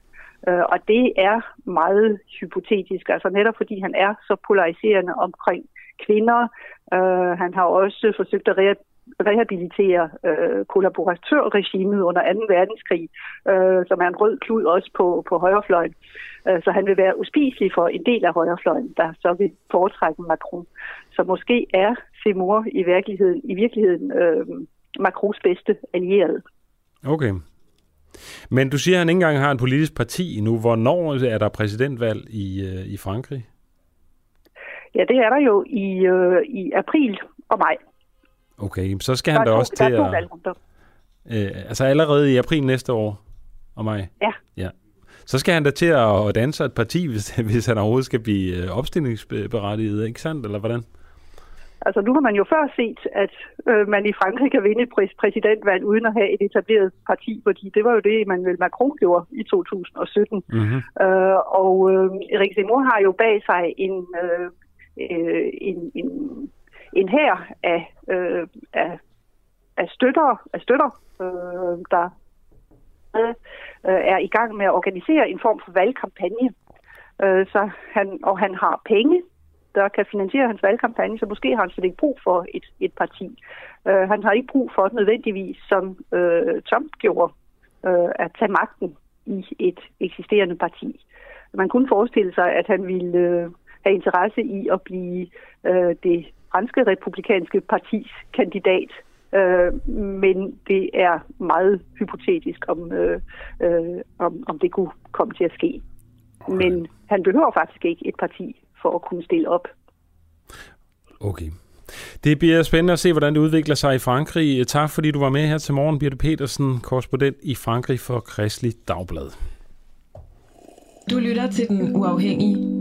Øh, og det er meget hypotetisk, altså netop fordi han er så polariserende omkring kvinder. Øh, han har også forsøgt at re- rehabilitere øh, kollaboratørregimet under 2. verdenskrig, øh, som er en rød klud også på, på højrefløjen. Øh, så han vil være uspiselig for en del af højrefløjen, der så vil foretrække Macron. Så måske er Seymour i virkeligheden, i virkeligheden øh, Macrons bedste allierede. Okay. Men du siger, at han ikke engang har en politisk parti nu. Hvornår er der præsidentvalg i, øh, i Frankrig? Ja, det er der jo i, øh, i april og maj. Okay, så skal han da også til at... Øh, altså allerede i april næste år og maj? Ja. ja. Så skal han da til at danse et parti, [LAUGHS] hvis, hvis han overhovedet skal blive øh, opstillingsberettiget, ikke sandt, eller hvordan? Altså nu har man jo før set, at øh, man i Frankrig kan vinde et præ- præsidentvalg uden at have et etableret parti, fordi det var jo det, Emmanuel Macron gjorde i 2017. Mm-hmm. Øh, og øh, Erik Zemmour har jo bag sig en, øh, øh, en, en, en her af, øh, af, af støtter, af støtter øh, der øh, er i gang med at organisere en form for valgkampagne. Øh, så han, og han har penge, der kan finansiere hans valgkampagne, så måske har han slet ikke brug for et, et parti. Øh, han har ikke brug for nødvendigvis, som øh, Trump gjorde, øh, at tage magten i et eksisterende parti. Man kunne forestille sig, at han ville øh, have interesse i at blive øh, det franske republikanske partis kandidat. Øh, men det er meget hypotetisk, om, øh, øh, om, om det kunne komme til at ske. Men han behøver faktisk ikke et parti for at kunne stille op. Okay. Det bliver spændende at se, hvordan det udvikler sig i Frankrig. Tak fordi du var med her til morgen, Birte Petersen, korrespondent i Frankrig for Kristelig Dagblad. Du lytter til Den Uafhængige.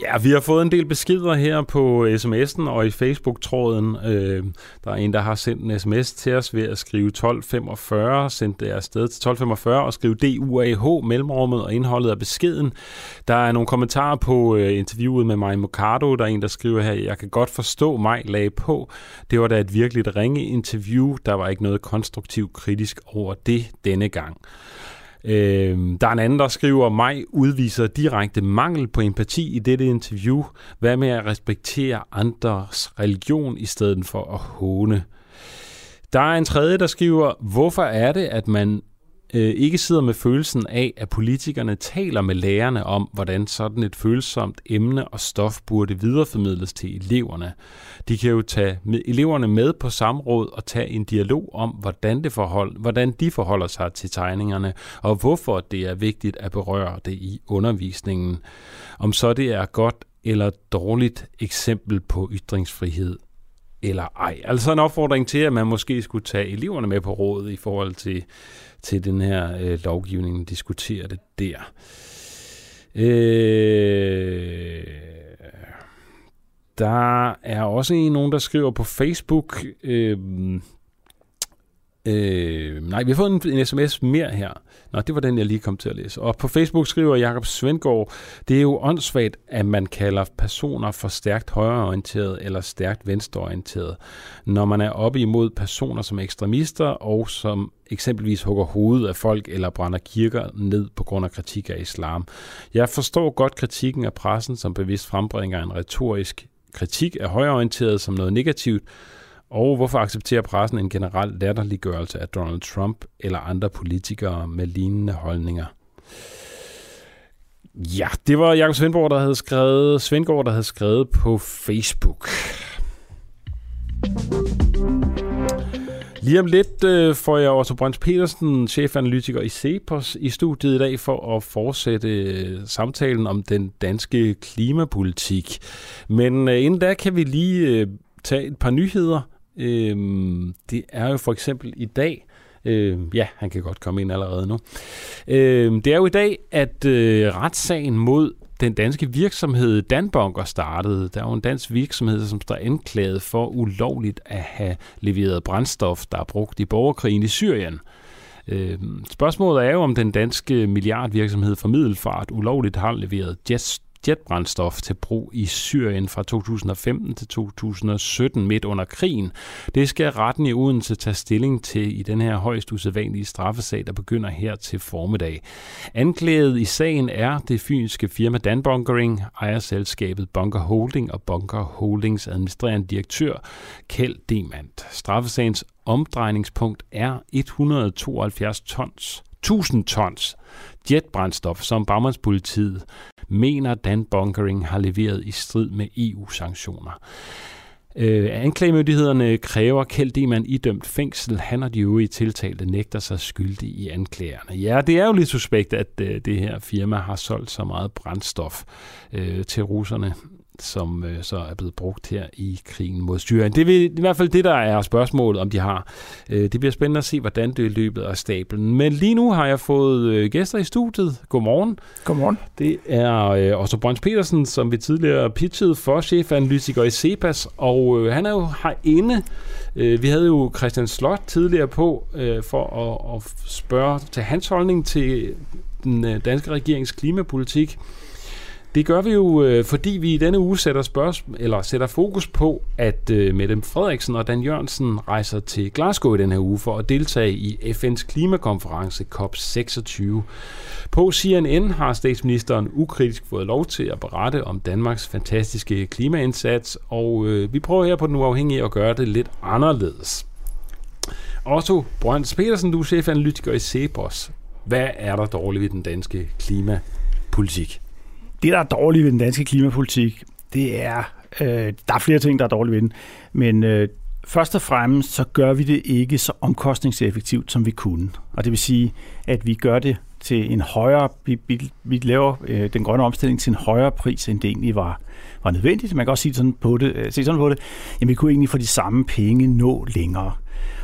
Ja, vi har fået en del beskeder her på sms'en og i Facebook-tråden. Øh, der er en, der har sendt en sms til os ved at skrive 1245, sendt det afsted til 1245 og skrive DUAH, mellemrummet og indholdet af beskeden. Der er nogle kommentarer på øh, interviewet med mig Mocardo. Der er en, der skriver her, jeg kan godt forstå mig lag på. Det var da et virkelig ringe interview. Der var ikke noget konstruktivt kritisk over det denne gang. Øh, der er en anden, der skriver, mig udviser direkte mangel på empati i dette interview. Hvad med at respektere andres religion i stedet for at håne? Der er en tredje, der skriver, hvorfor er det, at man øh, ikke sidder med følelsen af, at politikerne taler med lærerne om, hvordan sådan et følsomt emne og stof burde videreformidles til eleverne. De kan jo tage med eleverne med på samråd og tage en dialog om, hvordan, det forhold, hvordan de forholder sig til tegningerne, og hvorfor det er vigtigt at berøre det i undervisningen. Om så det er godt eller dårligt eksempel på ytringsfrihed eller ej. Altså en opfordring til, at man måske skulle tage eleverne med på rådet i forhold til til den her øh, lovgivning, diskutere det der. Øh, der er også en, nogen, der skriver på Facebook, øh, Øh, nej, vi har fået en, en sms mere her. Nå, det var den, jeg lige kom til at læse. Og på Facebook skriver Jakob Svendgaard, det er jo åndssvagt, at man kalder personer for stærkt højreorienteret eller stærkt venstreorienteret, når man er oppe imod personer som ekstremister og som eksempelvis hugger hovedet af folk eller brænder kirker ned på grund af kritik af islam. Jeg forstår godt kritikken af pressen, som bevidst frembringer en retorisk kritik af højreorienteret som noget negativt, og hvorfor accepterer pressen en generel latterliggørelse af Donald Trump eller andre politikere med lignende holdninger? Ja, det var Jakob Svendborg, der havde skrevet, Svendgaard, der havde skrevet på Facebook. Lige om lidt øh, får jeg også Brøns Petersen, chefanalytiker i Cepos, i studiet i dag for at fortsætte øh, samtalen om den danske klimapolitik. Men øh, inden da kan vi lige øh, tage et par nyheder Øhm, det er jo for eksempel i dag, øh, ja, han kan godt komme ind allerede nu. Øh, det er jo i dag, at øh, retssagen mod den danske virksomhed Danbunker startede. Der er jo en dansk virksomhed, som står anklaget for ulovligt at have leveret brændstof, der er brugt i borgerkrigen i Syrien. Øh, spørgsmålet er jo, om den danske milliardvirksomhed for Middelfart ulovligt har leveret jet jetbrændstof til brug i Syrien fra 2015 til 2017 midt under krigen. Det skal retten i Odense tage stilling til i den her højst usædvanlige straffesag, der begynder her til formiddag. Anklaget i sagen er det fynske firma Danbunkering, ejerselskabet Bunker Holding og Bunker Holdings administrerende direktør Kjeld Demand. Straffesagens omdrejningspunkt er 172 tons 1000 tons jetbrændstof, som Bagmandspolitiet mener Dan Bunkering har leveret i strid med EU-sanktioner. Øh, anklagemyndighederne kræver Kjeld Diemann idømt fængsel. Han og de øvrige tiltalte nægter sig skyldige i anklagerne. Ja, det er jo lidt suspekt, at øh, det her firma har solgt så meget brændstof øh, til russerne som øh, så er blevet brugt her i krigen mod Syrien. Det er i hvert fald det, der er spørgsmålet, om de har. Øh, det bliver spændende at se, hvordan det løbet af stablen. Men lige nu har jeg fået øh, gæster i studiet. Godmorgen. Godmorgen. Det er øh, Otto Brøns Petersen, som vi tidligere pitchede for chefanalytiker i CEPAS, og øh, han er jo herinde. Øh, vi havde jo Christian Slot tidligere på øh, for at, at spørge til hans holdning til den danske regerings klimapolitik. Det gør vi jo, øh, fordi vi i denne uge sætter, spørgsmål, eller sætter fokus på, at øh, Mette Frederiksen og Dan Jørgensen rejser til Glasgow i den her uge for at deltage i FN's klimakonference COP26. På CNN har statsministeren ukritisk fået lov til at berette om Danmarks fantastiske klimaindsats, og øh, vi prøver her på den uafhængige at gøre det lidt anderledes. Otto Brøns Petersen, du er chefanalytiker i Cepos. Hvad er der dårligt ved den danske klimapolitik? Det, der er dårligt ved den danske klimapolitik, det er, øh, der er flere ting, der er dårligt ved den, men øh, først og fremmest så gør vi det ikke så omkostningseffektivt, som vi kunne. Og det vil sige, at vi gør det til en højere, vi, vi, vi laver øh, den grønne omstilling til en højere pris, end det egentlig var, var nødvendigt. Man kan også sige sådan på det, øh, se sådan på det, jamen vi kunne egentlig for de samme penge nå længere.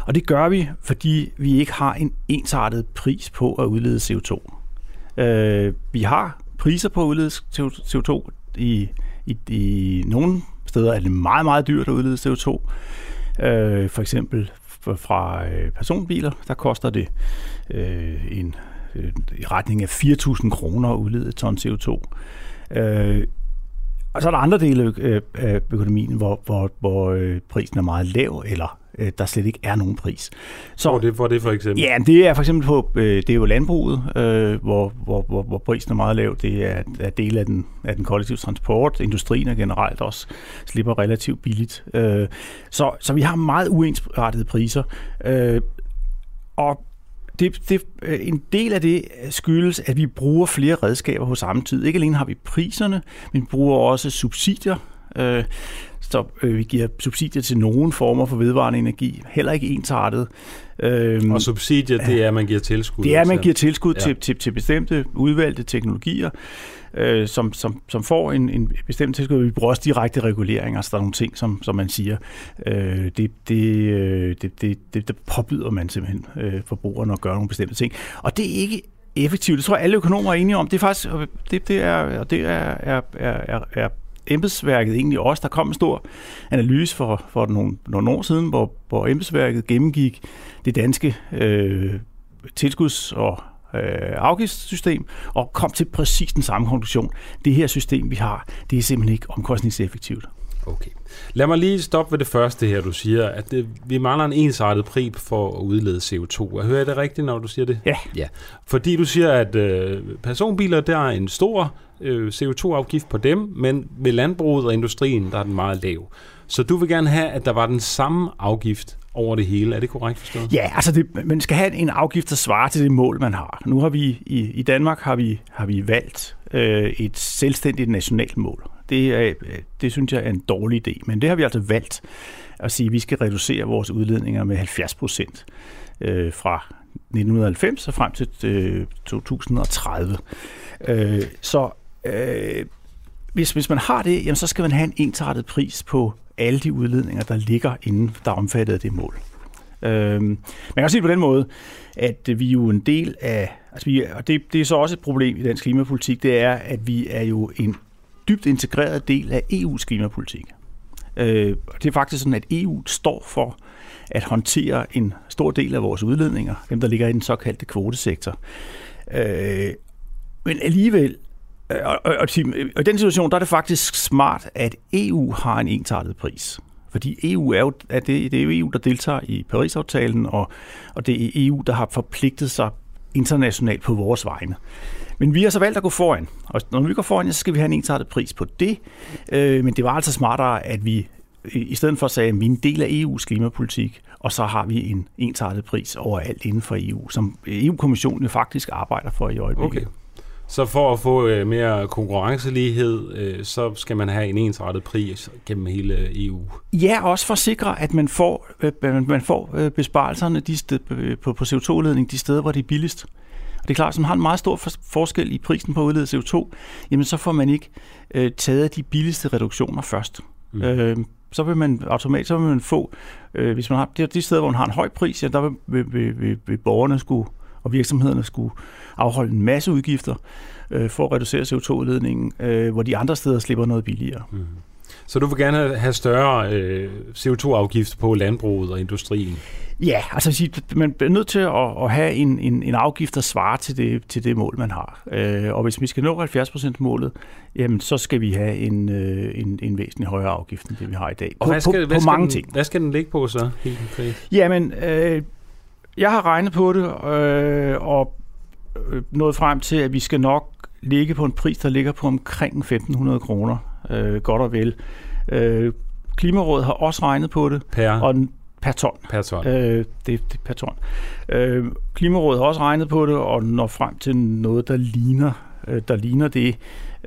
Og det gør vi, fordi vi ikke har en ensartet pris på at udlede CO2. Øh, vi har priser på at udlede CO2. I, i, I nogle steder er det meget, meget dyrt at udlede CO2. Øh, for eksempel fra øh, personbiler, der koster det øh, en øh, i retning af 4.000 kroner at udlede et ton CO2. Øh, og så er der andre dele øh, af økonomien, hvor, hvor, hvor øh, prisen er meget lav, eller øh, der slet ikke er nogen pris. Så, hvor, det, hvor det for eksempel? Ja, det er for eksempel på, øh, det er jo landbruget, øh, hvor, hvor, hvor, hvor prisen er meget lav. Det er, er del af den, af den kollektive transport. Industrien er generelt også slipper relativt billigt. Øh, så, så vi har meget uensrettede priser. Øh, og det, det, øh, en del af det skyldes, at vi bruger flere redskaber på samme tid. Ikke alene har vi priserne, men vi bruger også subsidier. Øh, så øh, vi giver subsidier til nogle former for vedvarende energi, heller ikke ensartet. Øhm, og subsidier, det er, at man giver tilskud? Det er, at man giver tilskud ja. til, til, til bestemte udvalgte teknologier, øh, som, som, som får en, en bestemt tilskud. Vi bruger også direkte reguleringer, så der er nogle ting, som, som man siger, øh, det, det, øh, det, det, det, det påbyder man simpelthen øh, forbrugerne at gøre nogle bestemte ting. Og det er ikke effektivt. Det tror jeg, alle økonomer er enige om. Det er faktisk, det, det er, det er, er, er, er embedsværket egentlig også. Der kom en stor analyse for, for nogle, nogle år siden, hvor, hvor embedsværket gennemgik det danske øh, tilskuds- og øh, afgiftssystem og kom til præcis den samme konklusion. Det her system, vi har, det er simpelthen ikke omkostningseffektivt. Okay. Lad mig lige stoppe ved det første her, du siger, at det, vi mangler en ensartet pris for at udlede CO2. Jeg hører det rigtigt, når du siger det? Ja. ja. Fordi du siger, at øh, personbiler, der er en stor øh, CO2-afgift på dem, men ved landbruget og industrien, der er den meget lav. Så du vil gerne have, at der var den samme afgift over det hele. Er det korrekt forstået? Ja, altså det, man skal have en afgift, der svarer til det mål, man har. Nu har vi i, i Danmark har vi, har vi valgt øh, et selvstændigt nationalt mål. Det, er, øh, det synes jeg er en dårlig idé, men det har vi altså valgt at sige, at vi skal reducere vores udledninger med 70 procent øh, fra 1990 og frem til øh, 2030. Øh, så øh, hvis, hvis man har det, jamen, så skal man have en ensartet pris på alle de udledninger, der ligger inden, der er omfattet af det mål. Øh, man kan også sige på den måde, at vi er jo en del af, altså vi, og det, det er så også et problem i dansk klimapolitik, det er, at vi er jo en dybt integreret del af EU's klimapolitik. Øh, det er faktisk sådan, at EU står for at håndtere en stor del af vores udledninger, dem der ligger i den såkaldte kvotesektor. Øh, men alligevel, øh, og, og, og, øh, og i den situation, der er det faktisk smart, at EU har en ensartet pris. Fordi EU er jo, er det, det er jo EU, der deltager i Paris-aftalen, og, og det er EU, der har forpligtet sig internationalt på vores vegne. Men vi har så valgt at gå foran, og når vi går foran, så skal vi have en ensartet pris på det. Øh, men det var altså smartere, at vi i stedet for at sige, at vi er en del af EU's klimapolitik, og så har vi en ensartet pris overalt inden for EU, som EU-kommissionen faktisk arbejder for i øjeblikket. Okay. Så for at få øh, mere konkurrencelighed, øh, så skal man have en ensrettet pris gennem hele EU? Ja, også for at sikre, at man får, øh, man får øh, besparelserne de sted, øh, på, på CO2-udledning de steder, hvor det er billigst. Og det er klart, at man har en meget stor forskel i prisen på at udlede CO2, jamen så får man ikke øh, taget de billigste reduktioner først. Mm. Øh, så vil man automatisk så vil man få, øh, hvis man har de, de steder, hvor man har en høj pris, ja, der vil, vil, vil, vil, borgerne skulle, og virksomhederne skulle afholde en masse udgifter øh, for at reducere CO2-udledningen, øh, hvor de andre steder slipper noget billigere. Mm. Så du vil gerne have større øh, CO2-afgift på landbruget og industrien? Ja, altså man er nødt til at, at have en, en, en afgift, der svarer til det, til det mål, man har. Øh, og hvis vi skal nå 70%-målet, jamen så skal vi have en, øh, en, en væsentlig højere afgift, end det vi har i dag. På, og hvad skal, på, hvad på mange den, ting. Hvad skal den ligge på så, helt konkret? Jamen, øh, jeg har regnet på det, øh, og nået frem til, at vi skal nok ligge på en pris, der ligger på omkring 1.500 kroner, øh, godt og vel. Øh, Klimarådet har også regnet på det. Per? Og per ton. Per ton. Øh, det, det per ton. Øh, Klimarådet har også regnet på det, og når frem til noget, der ligner, øh, der ligner det.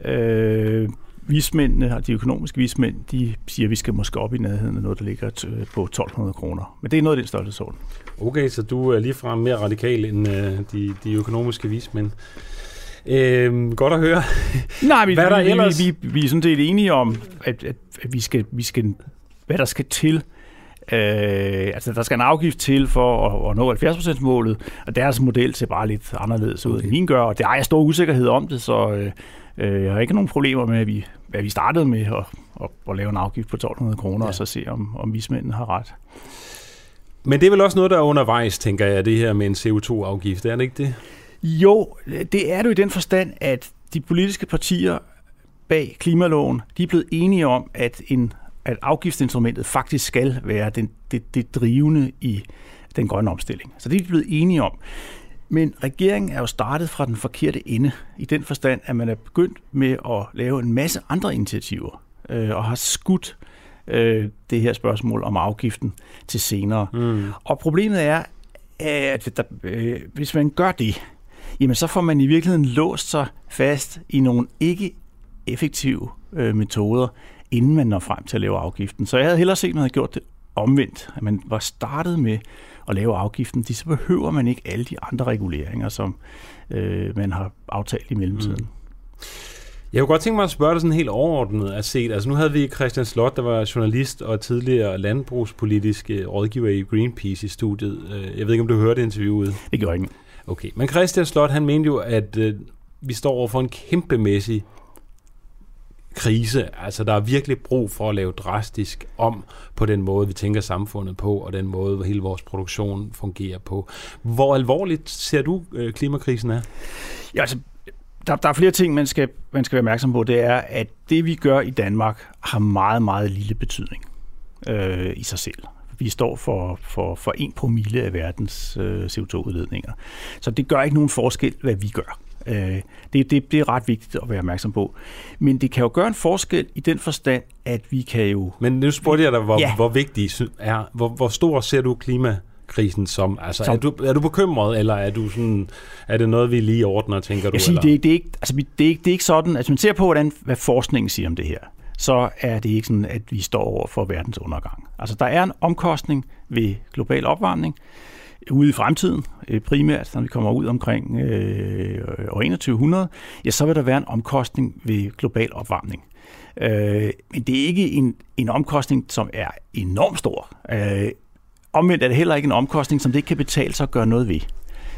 Øh, vismændene, de økonomiske vismænd, de siger, at vi skal måske op i nærheden af noget, der ligger på 1200 kroner. Men det er noget af den størrelsesorden. Okay, så du er ligefrem mere radikal end øh, de, de økonomiske vismænd. Øh, godt at høre. [LAUGHS] Nej, vi, hvad er der vi, ellers? Vi, vi, vi er sådan set enige om, at, at, at vi, skal, vi skal, hvad der skal til. Øh, altså, der skal en afgift til for at, at nå 70%-målet, og deres model ser bare lidt anderledes ud, okay. end min gør, og der er stor usikkerhed om det, så øh, øh, jeg har ikke nogen problemer med, at vi, at vi startede med at, at, at lave en afgift på 1200 kroner, ja. og så se, om, om vismændene har ret. Men det er vel også noget, der er undervejs, tænker jeg, det her med en CO2-afgift, er det ikke det? Jo, det er det i den forstand, at de politiske partier bag klimaloven, de er blevet enige om, at, en, at afgiftsinstrumentet faktisk skal være den, det, det drivende i den grønne omstilling. Så det er de blevet enige om. Men regeringen er jo startet fra den forkerte ende, i den forstand, at man er begyndt med at lave en masse andre initiativer, øh, og har skudt øh, det her spørgsmål om afgiften til senere. Mm. Og problemet er, at der, øh, hvis man gør det, jamen så får man i virkeligheden låst sig fast i nogle ikke effektive øh, metoder, inden man når frem til at lave afgiften. Så jeg havde hellere set, at man havde gjort det omvendt, at man var startet med at lave afgiften, så behøver man ikke alle de andre reguleringer, som øh, man har aftalt i mellemtiden. Mm. Jeg kunne godt tænke mig at spørge dig sådan helt overordnet at se. Altså nu havde vi Christian Slot, der var journalist og tidligere landbrugspolitisk øh, rådgiver i Greenpeace i studiet. Øh, jeg ved ikke, om du hørte interviewet? Det gjorde jeg ikke. Okay, men Christian Slot, han mente jo, at øh, vi står over for en kæmpemæssig krise. Altså, der er virkelig brug for at lave drastisk om på den måde, vi tænker samfundet på, og den måde, hvor hele vores produktion fungerer på. Hvor alvorligt ser du øh, klimakrisen er? Ja, altså, der, der er flere ting, man skal, man skal være opmærksom på. Det er, at det, vi gør i Danmark, har meget, meget lille betydning øh, i sig selv. Vi står for, for, for en promille af verdens øh, CO2-udledninger. Så det gør ikke nogen forskel, hvad vi gør. Øh, det, det, det er ret vigtigt at være opmærksom på. Men det kan jo gøre en forskel i den forstand, at vi kan jo... Men nu spurgte jeg dig, hvor, ja. hvor vigtig er, hvor, hvor stor ser du klima krisen som? Altså, som, er, du, er du bekymret, eller er, du sådan, er det noget, vi lige ordner, tænker du? Jeg siger, det, det, er ikke, altså, det, er ikke, det er ikke sådan, at altså, man ser på, hvordan, hvad forskningen siger om det her, så er det ikke sådan, at vi står over for verdens undergang. Altså, der er en omkostning ved global opvarmning, ude i fremtiden, øh, primært når vi kommer ud omkring øh, år 2100, ja, så vil der være en omkostning ved global opvarmning. Øh, men det er ikke en, en omkostning, som er enormt stor. Øh, omvendt er det heller ikke en omkostning, som det ikke kan betale sig at gøre noget ved.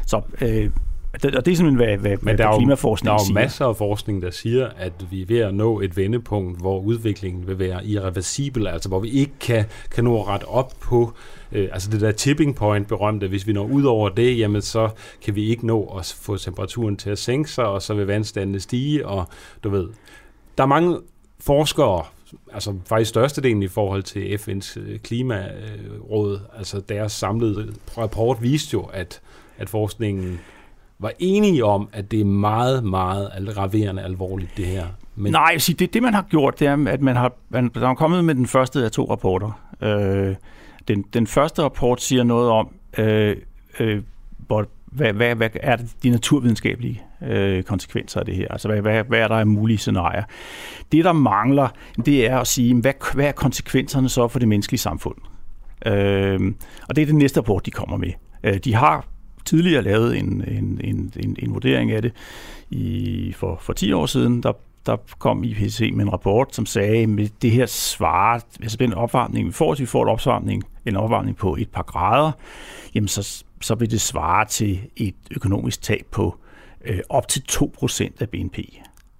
Så øh, og det er simpelthen, hvad, hvad, Men der hvad klimaforskning siger. Der er jo masser af forskning, der siger, at vi er ved at nå et vendepunkt, hvor udviklingen vil være irreversibel, altså hvor vi ikke kan, kan nå ret op på øh, altså det der tipping point berømte, hvis vi når ud over det, jamen så kan vi ikke nå at få temperaturen til at sænke sig, og så vil vandstandene stige, og du ved, der er mange forskere, altså faktisk størstedelen i forhold til FN's øh, klimaråd, øh, altså deres samlede rapport viste jo, at, at forskningen var enige om, at det er meget, meget raverende alvorligt, det her. Men... Nej, jeg siger, det, det man har gjort, det er, at man har, man, der er kommet med den første af to rapporter. Øh, den, den første rapport siger noget om, øh, øh, hvor, hvad, hvad, hvad er de naturvidenskabelige øh, konsekvenser af det her? Altså, hvad, hvad, hvad er der af mulige scenarier? Det, der mangler, det er at sige, hvad, hvad er konsekvenserne så for det menneskelige samfund? Øh, og det er det næste rapport, de kommer med. Øh, de har tidligere lavet en, en, en, en, en vurdering af det i, for, for 10 år siden. Der, der kom IPCC med en rapport, som sagde, at det her svarer, altså den opvarmning, vi får, hvis vi får en opvarmning, en opvarmning på et par grader, jamen så, så vil det svare til et økonomisk tab på øh, op til 2% af BNP.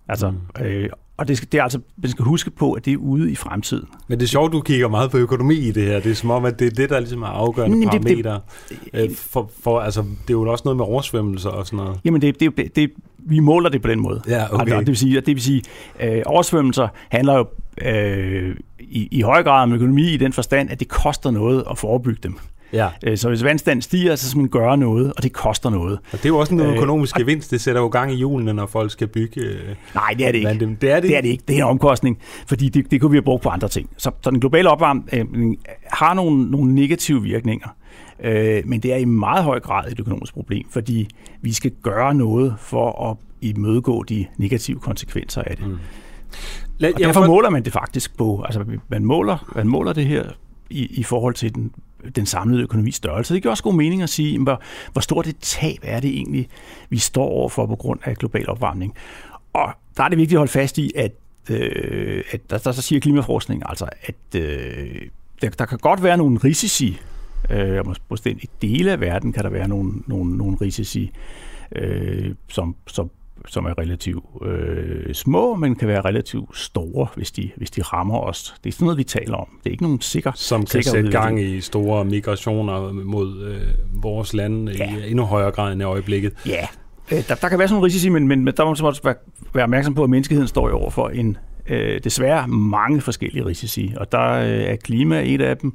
Altså, mm. øh, og det, skal, det er altså, man skal huske på, at det er ude i fremtiden. Men det er sjovt, du kigger meget på økonomi i det her. Det er som om, at det er det, der ligesom er afgørende Jamen, parameter. Det, det, øh, for, for, altså, det er jo også noget med oversvømmelser og sådan noget. Jamen, det, det, det, vi måler det på den måde. Ja, okay. det vil sige, det vil sige øh, oversvømmelser handler jo øh, i, i høj grad om økonomi i den forstand, at det koster noget at forebygge dem. Ja. Øh, så hvis vandstanden stiger, så skal man gøre noget, og det koster noget. Og det er jo også en øh, økonomisk øh, gevinst. Det sætter jo gang i hjulene, når folk skal bygge. Øh, nej, det er det ikke. Det er det, det er det ikke. Det er en omkostning, fordi det, det kunne vi have brugt på andre ting. Så, så den globale opvarmning har nogle, nogle negative virkninger. Øh, men det er i meget høj grad et økonomisk problem, fordi vi skal gøre noget for at imødegå de negative konsekvenser af det. Mm. Lad, og derfor måler man det faktisk på, altså man måler, man måler det her i, i forhold til den, den samlede økonomis størrelse. Det giver også god mening at sige, hvor, hvor stort et tab er det egentlig, vi står overfor på grund af global opvarmning. Og der er det vigtigt at holde fast i, at, øh, at der, der så siger klimaforskning, altså at øh, der, der kan godt være nogle risici, øh, og i dele af verden kan der være nogle, nogle, nogle risici, øh, som, som som er relativt øh, små, men kan være relativt store, hvis de, hvis de rammer os. Det er sådan noget, vi taler om. Det er ikke nogen sikker Som kan sikker sætte gang i store migrationer mod øh, vores lande ja. i endnu højere grad end i øjeblikket. Ja, øh, der, der kan være sådan nogle risici, men, men der må man også være, være opmærksom på, at menneskeheden står over for en øh, desværre mange forskellige risici, og der øh, er klima et af dem.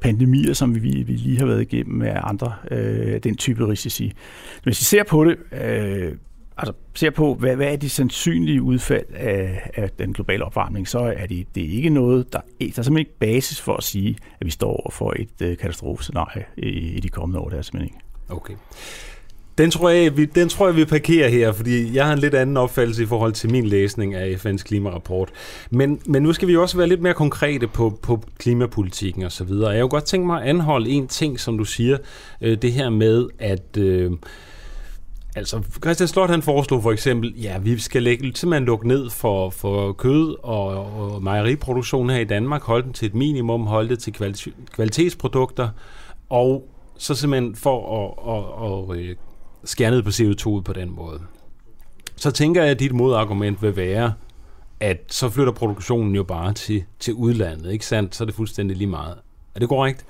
Pandemier, som vi, vi lige har været igennem, er andre øh, den type risici. Hvis vi ser på det, øh, altså ser på, hvad, hvad er de sandsynlige udfald af, af den globale opvarmning, så er det, det er ikke noget, der, der er simpelthen ikke basis for at sige, at vi står over for et øh, katastrofescenarie i, i de kommende år. Det er simpelthen ikke. Okay. Den tror, jeg, vi, den tror jeg, vi parkerer her, fordi jeg har en lidt anden opfattelse i forhold til min læsning af FN's klimarapport. Men, men nu skal vi også være lidt mere konkrete på, på klimapolitikken og så videre. Jeg kunne godt tænke mig at anholde en ting, som du siger, øh, det her med, at... Øh, Altså, Christian Slot han foreslog for eksempel, ja, vi skal lægge, simpelthen lukke ned for, for kød og, og mejeriproduktion her i Danmark, holde den til et minimum, holde det til kvalitetsprodukter, og så simpelthen for at, at, at, at skære ned på CO2 på den måde. Så tænker jeg, at dit modargument vil være, at så flytter produktionen jo bare til, til udlandet, ikke sandt? Så er det fuldstændig lige meget. Er det korrekt?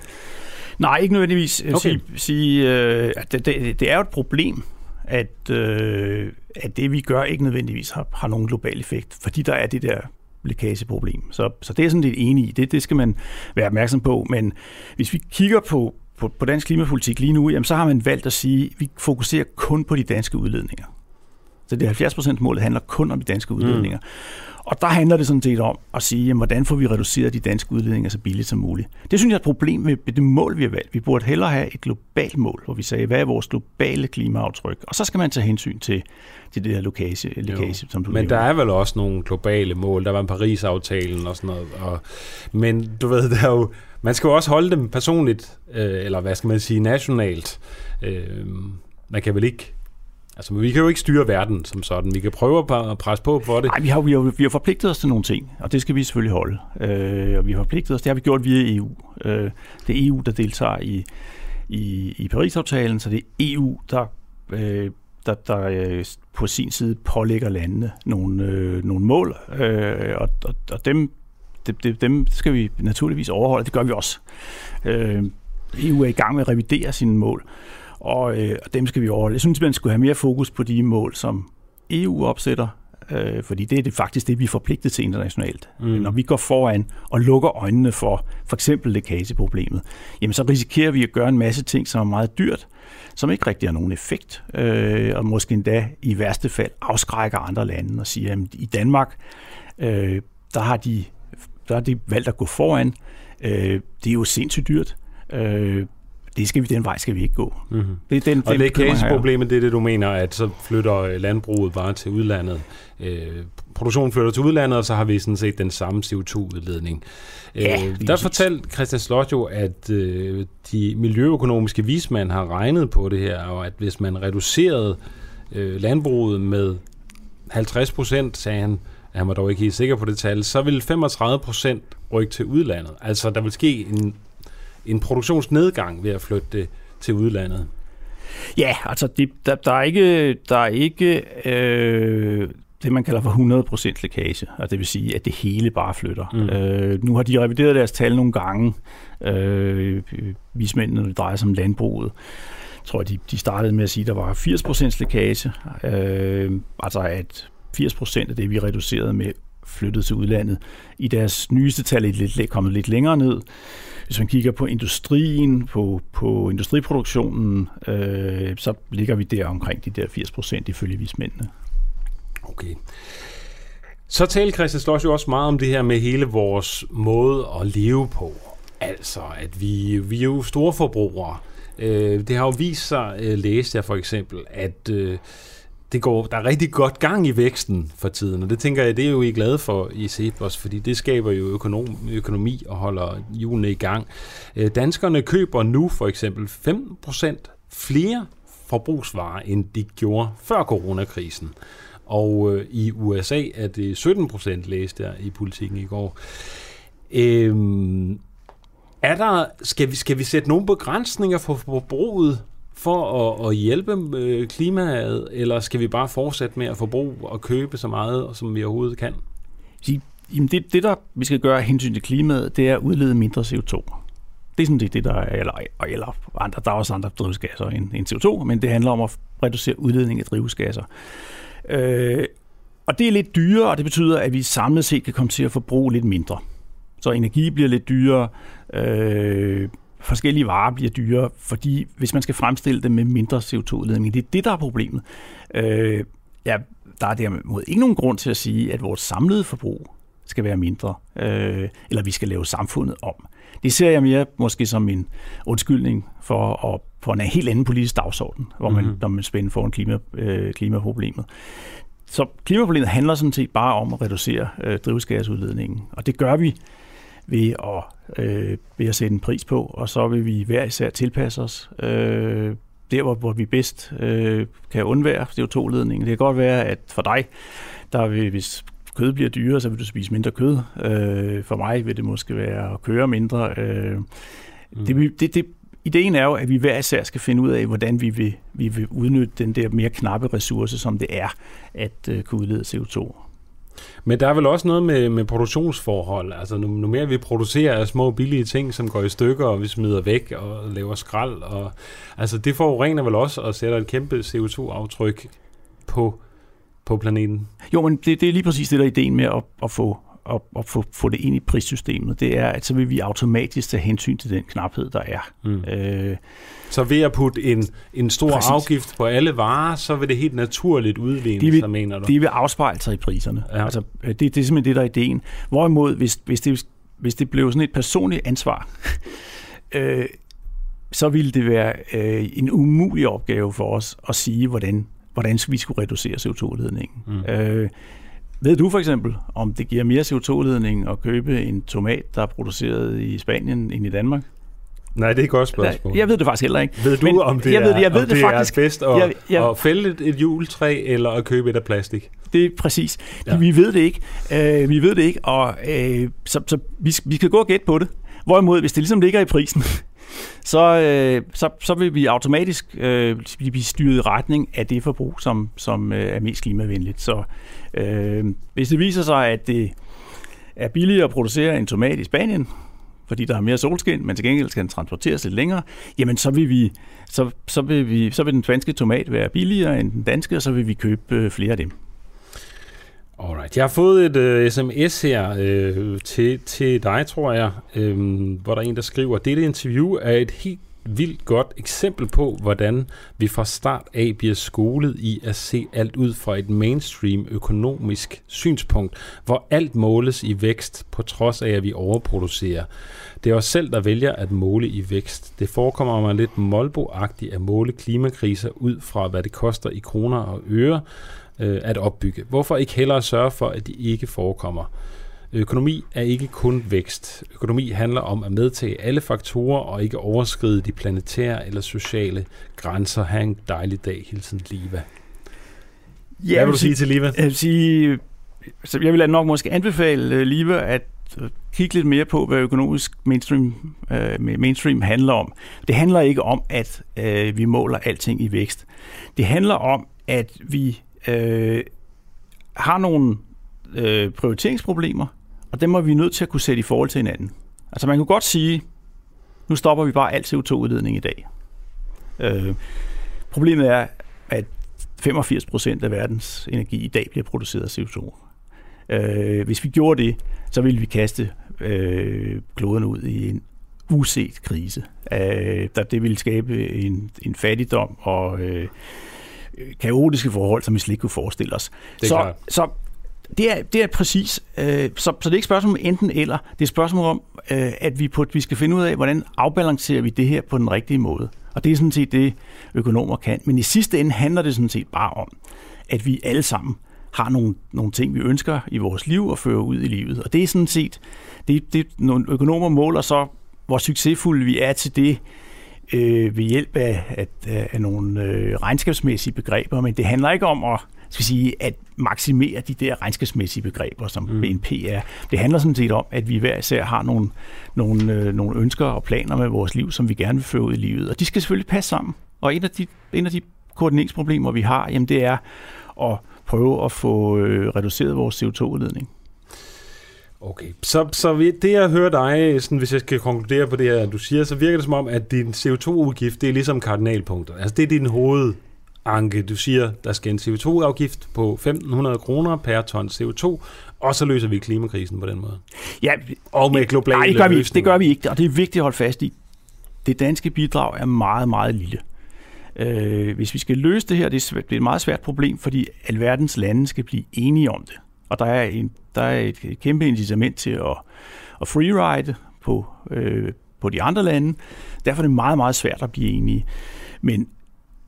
Nej, ikke nødvendigvis. Okay. Sige, sige, øh, det, det, det er jo et problem, at, øh, at det vi gør ikke nødvendigvis har, har nogen global effekt, fordi der er det der lækageproblem. Så, så det er sådan lidt enig i. Det, det skal man være opmærksom på. Men hvis vi kigger på, på, på dansk klimapolitik lige nu, jamen, så har man valgt at sige, at vi fokuserer kun på de danske udledninger. Så det 70 målet handler kun om de danske udledninger. Mm. Og der handler det sådan set om at sige, jamen, hvordan får vi reduceret de danske udledninger så billigt som muligt. Det synes jeg er et problem med det mål, vi har valgt. Vi burde hellere have et globalt mål, hvor vi sagde, hvad er vores globale klimaaftryk? Og så skal man tage hensyn til, til det her lokage, lokage som du Men nævner. der er vel også nogle globale mål. Der var en Paris-aftalen og sådan noget. Og, men du ved, der er jo, man skal jo også holde dem personligt, øh, eller hvad skal man sige, nationalt. Øh, man kan vel ikke Altså, vi kan jo ikke styre verden som sådan. Vi kan prøve at presse på for det. Nej, vi har, vi, har, vi har forpligtet os til nogle ting, og det skal vi selvfølgelig holde. Øh, og vi har forpligtet os, det har vi gjort via EU. Øh, det er EU, der deltager i, i, i Paris-aftalen, så det er EU, der, øh, der, der øh, på sin side pålægger landene nogle, øh, nogle mål, øh, og, og, og dem, dem, dem skal vi naturligvis overholde. Det gør vi også. Øh, EU er i gang med at revidere sine mål og, øh, og dem skal vi overholde. Jeg synes, man skulle have mere fokus på de mål, som EU opsætter, øh, fordi det er det faktisk det, vi er forpligtet til internationalt. Mm. Når vi går foran og lukker øjnene for for eksempel lækageproblemet, jamen så risikerer vi at gøre en masse ting, som er meget dyrt, som ikke rigtig har nogen effekt, øh, og måske endda i værste fald afskrækker andre lande og siger, at i Danmark, øh, der har de der har de valgt at gå foran. Øh, det er jo sindssygt dyrt. Øh, det skal vi, den vej skal vi ikke gå. Mm-hmm. Det den, og lækageproblemet, det er det, du mener, at så flytter øh, landbruget bare til udlandet. Øh, produktionen flytter til udlandet, og så har vi sådan set den samme CO2-udledning. Ja, øh, der fortalte Christian Slot jo, at øh, de miljøøkonomiske vismænd har regnet på det her, og at hvis man reducerede øh, landbruget med 50 procent, sagde han, han var dog ikke helt sikker på det tal, så vil 35 procent rykke til udlandet. Altså, der vil ske en en produktionsnedgang ved at flytte det til udlandet? Ja, altså det, der, der er ikke, der er ikke øh, det, man kalder for 100% lækage, og det vil sige, at det hele bare flytter. Mm. Øh, nu har de revideret deres tal nogle gange, øh, vismændene, når det drejer sig om landbruget. Jeg tror, de, de startede med at sige, at der var 80% lækage, øh, altså at 80% af det, vi reducerede med, flyttet til udlandet. I deres nyeste tal er det lidt, kommet lidt længere ned. hvis man kigger på industrien, på, på industriproduktionen, øh, så ligger vi der omkring de der 80 procent ifølge vismændene. Okay. Så talte Christian Slås jo også meget om det her med hele vores måde at leve på. Altså, at vi, vi er jo store forbrugere. Øh, det har jo vist sig, øh, læste jeg for eksempel, at øh, det går, der er rigtig godt gang i væksten for tiden, og det tænker jeg, det er jo I glade for i Cepos, fordi det skaber jo økonom, økonomi og holder hjulene i gang. Øh, danskerne køber nu for eksempel 5% flere forbrugsvarer, end de gjorde før coronakrisen. Og øh, i USA er det 17 procent, læste jeg i politikken i går. Øhm, er der, skal, vi, skal vi sætte nogle begrænsninger for forbruget for at, at hjælpe øh, klimaet, eller skal vi bare fortsætte med at forbruge og købe så meget, som vi overhovedet kan? Jamen det, det, der vi skal gøre hensyn til klimaet, det er at udlede mindre CO2. Det er sådan det, det der er, eller, eller andre, der er også andre drivhusgasser end, end CO2, men det handler om at reducere udledning af drivhusgasser. Øh, og det er lidt dyrere, og det betyder, at vi samlet set kan komme til at forbruge lidt mindre. Så energi bliver lidt dyrere, øh, forskellige varer bliver dyrere, fordi hvis man skal fremstille dem med mindre CO2-udledning, det er det, der er problemet. Øh, ja, der er derimod ikke nogen grund til at sige, at vores samlede forbrug skal være mindre, øh, eller vi skal lave samfundet om. Det ser jeg mere måske som en undskyldning for at på en helt anden politisk dagsorden, hvor man, mm-hmm. når man spænder for en klima, øh, klimaproblemet. Så klimaproblemet handler sådan set bare om at reducere øh, drivhusgasudledningen, og det gør vi ved at, øh, ved at sætte en pris på, og så vil vi hver især tilpasse os øh, der, hvor, hvor vi bedst øh, kan undvære CO2-ledningen. Det kan godt være, at for dig, der vil, hvis kød bliver dyrere, så vil du spise mindre kød. Øh, for mig vil det måske være at køre mindre. Øh, mm. det, det, det, ideen er jo, at vi hver især skal finde ud af, hvordan vi vil, vi vil udnytte den der mere knappe ressource, som det er at øh, kunne udlede CO2. Men der er vel også noget med, med produktionsforhold. Altså, nu, nu mere vi producerer små billige ting, som går i stykker, og vi smider væk og laver skrald. Og, altså, det forurener vel også og sætter et kæmpe CO2-aftryk på, på planeten. Jo, men det, det er lige præcis det, der er ideen med at, at få at, at få, få det ind i prissystemet, det er, at så vil vi automatisk tage hensyn til den knaphed, der er. Mm. Øh, så ved at putte en, en stor præcis. afgift på alle varer, så vil det helt naturligt udvinde de sig, mener du? De vil afspejle sig i priserne. Ja. Altså, øh, det, det er simpelthen det, der er ideen. Hvorimod, hvis, hvis, det, hvis det blev sådan et personligt ansvar, [LAUGHS] øh, så ville det være øh, en umulig opgave for os at sige, hvordan, hvordan vi skulle reducere CO2-ledningen. Mm. Øh, ved du for eksempel, om det giver mere CO2-ledning at købe en tomat, der er produceret i Spanien end i Danmark? Nej, det er et godt spørgsmål. Jeg ved det faktisk heller ikke. Ved du, Men om det, jeg ved, jeg ved det, det faktisk, er bedst at, jeg, jeg, at fælde et, juletræ eller at købe et af plastik? Det er præcis. Ja. Vi ved det ikke. Uh, vi ved det ikke, og uh, så, så vi, vi skal gå og gætte på det. Hvorimod, hvis det ligesom ligger i prisen, så, øh, så, så vil vi automatisk øh, blive styret i retning af det forbrug, som, som øh, er mest klimavenligt. Så øh, hvis det viser sig, at det er billigere at producere en tomat i Spanien, fordi der er mere solskin, men til gengæld skal den transporteres lidt længere, jamen så vil, vi, så, så vil, vi, så vil den spanske tomat være billigere end den danske, og så vil vi købe øh, flere af dem. Alright. Jeg har fået et øh, uh, sms her uh, til, til dig, tror jeg, um, hvor der er en, der skriver, dette interview er et helt vildt godt eksempel på, hvordan vi fra start af bliver skolet i at se alt ud fra et mainstream økonomisk synspunkt, hvor alt måles i vækst, på trods af, at vi overproducerer. Det er os selv, der vælger at måle i vækst. Det forekommer mig lidt molboagtigt at måle klimakriser ud fra, hvad det koster i kroner og øre, øh, at opbygge. Hvorfor ikke hellere sørge for, at de ikke forekommer? Økonomi er ikke kun vækst. Økonomi handler om at medtage alle faktorer og ikke overskride de planetære eller sociale grænser. Ha' en dejlig dag. Hilsen Liva. Ja, Hvad vil du sige til Liva? Jeg vil, sige, så jeg vil nok måske anbefale uh, Liva at uh, kigge lidt mere på, hvad økonomisk mainstream, uh, mainstream handler om. Det handler ikke om, at uh, vi måler alting i vækst. Det handler om, at vi øh, har nogle øh, prioriteringsproblemer, og dem er vi nødt til at kunne sætte i forhold til hinanden. Altså man kunne godt sige, nu stopper vi bare al CO2-udledning i dag. Øh, problemet er, at 85 procent af verdens energi i dag bliver produceret af CO2. Øh, hvis vi gjorde det, så ville vi kaste øh, kloden ud i en uset krise. Øh, der det ville skabe en, en fattigdom og øh, kaotiske forhold, som vi slet ikke kunne forestille os. Det så, så det er, det er præcis. Øh, så, så det er ikke et spørgsmål om enten eller. Det er et spørgsmål om, øh, at vi, på, vi skal finde ud af, hvordan afbalancerer vi det her på den rigtige måde. Og det er sådan set det, økonomer kan. Men i sidste ende handler det sådan set bare om, at vi alle sammen har nogle, nogle ting, vi ønsker i vores liv og fører ud i livet. Og det er sådan set, det, det nogle økonomer måler så, hvor succesfulde vi er til det, øh, ved hjælp af, af, af nogle øh, regnskabsmæssige begreber, men det handler ikke om at skal sige, at maksimere de der regnskabsmæssige begreber, som mm. BNP er. Det handler sådan set om, at vi hver især har nogle, nogle, øh, nogle ønsker og planer med vores liv, som vi gerne vil føre ud i livet. Og de skal selvfølgelig passe sammen. Og en af de, en af de koordineringsproblemer, vi har, jamen det er at prøve at få øh, reduceret vores CO2-udledning. Okay, så, så det jeg hører dig, sådan, hvis jeg skal konkludere på det her, du siger, så virker det som om, at din CO2-udgift, det er ligesom kardinalpunkter. Altså det er din hoved anke. Du siger, der skal en CO2-afgift på 1.500 kroner per ton CO2, og så løser vi klimakrisen på den måde. Ja, og med globale nej, det gør, vi, det gør vi ikke, og det er vigtigt at holde fast i. Det danske bidrag er meget, meget lille. Øh, hvis vi skal løse det her, det er et meget svært problem, fordi alverdens lande skal blive enige om det. Og der er, en, der er et kæmpe incitament til at, at freeride på, øh, på de andre lande. Derfor er det meget, meget svært at blive enige. Men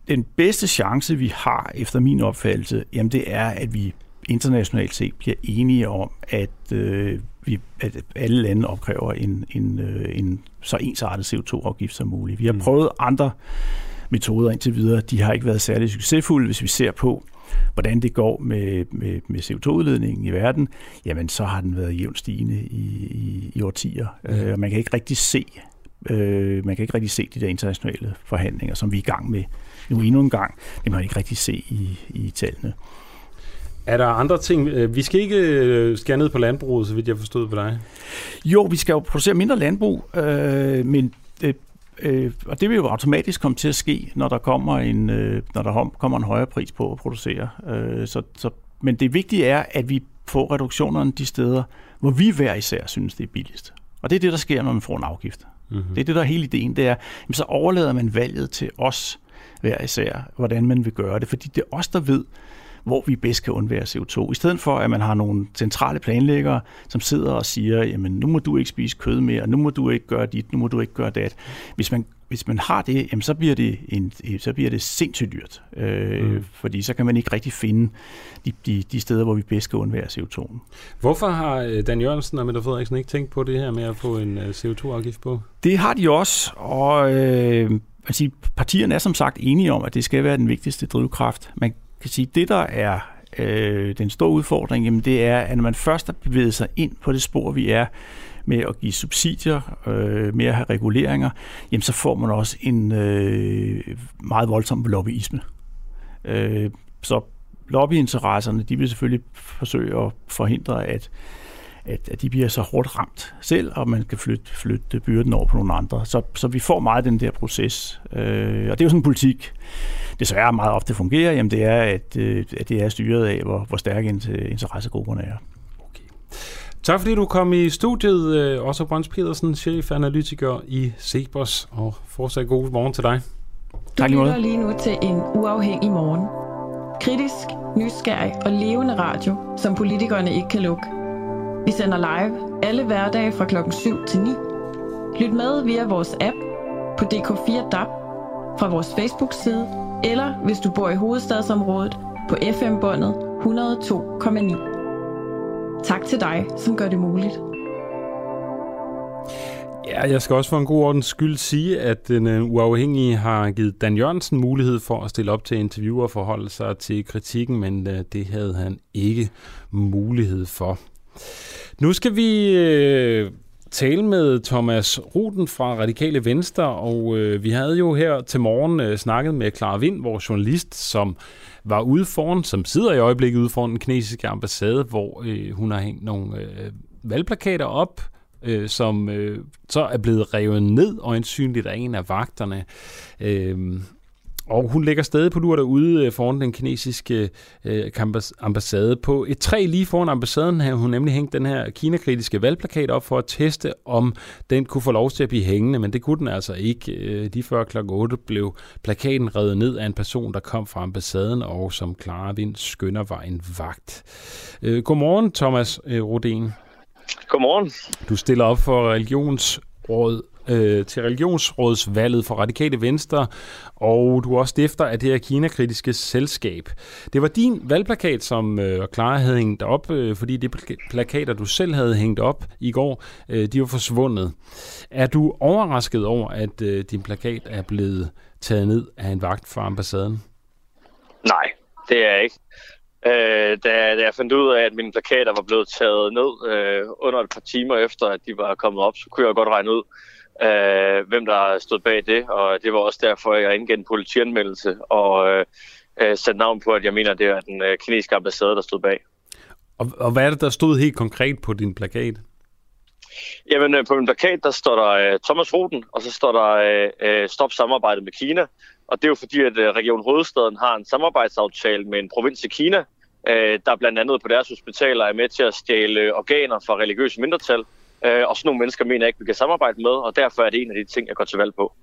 den bedste chance, vi har, efter min opfattelse, jamen det er, at vi internationalt set bliver enige om, at, øh, vi, at alle lande opkræver en, en, øh, en så ensartet CO2-afgift som muligt. Vi har mm. prøvet andre metoder indtil videre. De har ikke været særlig succesfulde, hvis vi ser på, hvordan det går med, med, med CO2-udledningen i verden, jamen så har den været jævnt stigende i, i, i årtier. Mm. Øh, man kan ikke rigtig se øh, man kan ikke rigtig se de der internationale forhandlinger, som vi er i gang med nu endnu en gang. Det kan man ikke rigtig se i, i tallene. Er der andre ting? Øh, vi skal ikke øh, skære ned på landbruget, så vidt jeg forstod på dig. Jo, vi skal jo producere mindre landbrug, øh, men øh, og det vil jo automatisk komme til at ske, når der kommer en, øh, når der kommer en højere pris på at producere. Øh, så, så, men det vigtige er, at vi får reduktionerne de steder, hvor vi hver især synes, det er billigst. Og det er det, der sker, når man får en afgift. Mm-hmm. Det er det, der er hele ideen. Det er, jamen, så overlader man valget til os hver især, hvordan man vil gøre det. Fordi det er os, der ved, hvor vi bedst kan undvære CO2. I stedet for, at man har nogle centrale planlæggere, som sidder og siger, jamen nu må du ikke spise kød mere, nu må du ikke gøre dit, nu må du ikke gøre dat. Hvis man, hvis man har det, jamen så bliver det, en, så bliver det sindssygt dyrt. Øh, mm. Fordi så kan man ikke rigtig finde de, de, de steder, hvor vi bedst kan undvære CO2. Hvorfor har øh, Dan Jørgensen og Mette Frederiksen ikke tænkt på det her med at få en øh, CO2-afgift på? Det har de også, og øh, altså, partierne er som sagt enige om, at det skal være den vigtigste drivkraft. Man kan sige, det der er øh, den store udfordring, jamen det er, at når man først har bevæget sig ind på det spor, vi er, med at give subsidier, øh, med at have reguleringer, jamen så får man også en øh, meget voldsom lobbyisme. Øh, så lobbyinteresserne, de vil selvfølgelig forsøge at forhindre, at at, at de bliver så hårdt ramt selv, og man kan flytte, flytte byrden over på nogle andre. Så, så vi får meget den der proces. Øh, og det er jo sådan en politik, desværre meget ofte fungerer, jamen det er, at, øh, at det er styret af, hvor, hvor stærke interessegrupperne er. Okay. Tak fordi du kom i studiet, øh, også Brøns Pedersen, chefanalytiker i Cepos, og fortsat god morgen til dig. Tak Du lytter lige nu til en uafhængig morgen. Kritisk, nysgerrig og levende radio, som politikerne ikke kan lukke. Vi sender live alle hverdage fra klokken 7 til 9. Lyt med via vores app på DK4 DAB, fra vores Facebook-side, eller hvis du bor i hovedstadsområdet på FM-båndet 102,9. Tak til dig, som gør det muligt. Ja, jeg skal også for en god ordens skyld sige, at den øh, uafhængige har givet Dan Jørgensen mulighed for at stille op til interview og forholde sig til kritikken, men øh, det havde han ikke mulighed for. Nu skal vi øh, tale med Thomas Ruten fra Radikale Venstre, og øh, vi havde jo her til morgen øh, snakket med Clara Vind, vores journalist, som var ude foran, som sidder i øjeblikket ude foran den kinesiske ambassade, hvor øh, hun har hængt nogle øh, valgplakater op, øh, som øh, så er blevet revet ned og ansynligt af en af vagterne. Øh, og hun lægger stadig på lur derude øh, foran den kinesiske øh, ambassade. På et træ lige foran ambassaden havde hun nemlig hængt den her kinakritiske valgplakat op for at teste, om den kunne få lov til at blive hængende, men det kunne den altså ikke. Øh, lige før kl. 8 blev plakaten revet ned af en person, der kom fra ambassaden, og som Clara Vind skynder var en vagt. Øh, godmorgen, Thomas øh, Rodin. Godmorgen. Du stiller op for religionsråd øh, til religionsrådsvalget for Radikale Venstre, og du er også stifter af det her Kina-kritiske selskab. Det var din valgplakat, som øh, Clara havde hængt op, øh, fordi de plakater, du selv havde hængt op i går, øh, de var forsvundet. Er du overrasket over, at øh, din plakat er blevet taget ned af en vagt fra ambassaden? Nej, det er jeg ikke. Øh, da, da jeg fandt ud af, at mine plakater var blevet taget ned øh, under et par timer efter, at de var kommet op, så kunne jeg godt regne ud, øh, hvem der stod bag det, og det var også derfor, jeg indgav en politianmeldelse og øh, satte navn på, at jeg mener, det er den øh, kinesiske ambassade, der stod bag. Og, og hvad er det, der stod helt konkret på din plakat? Jamen, øh, på min plakat, der står der øh, Thomas Roden, og så står der øh, øh, Stop samarbejdet med Kina. Og det er jo fordi, at øh, Region Hovedstaden har en samarbejdsaftale med en provins i Kina, øh, der blandt andet på deres hospitaler er med til at stjæle organer fra religiøse mindretal. Øh, og sådan nogle mennesker mener jeg ikke, vi kan samarbejde med, og derfor er det en af de ting, jeg går til valg på.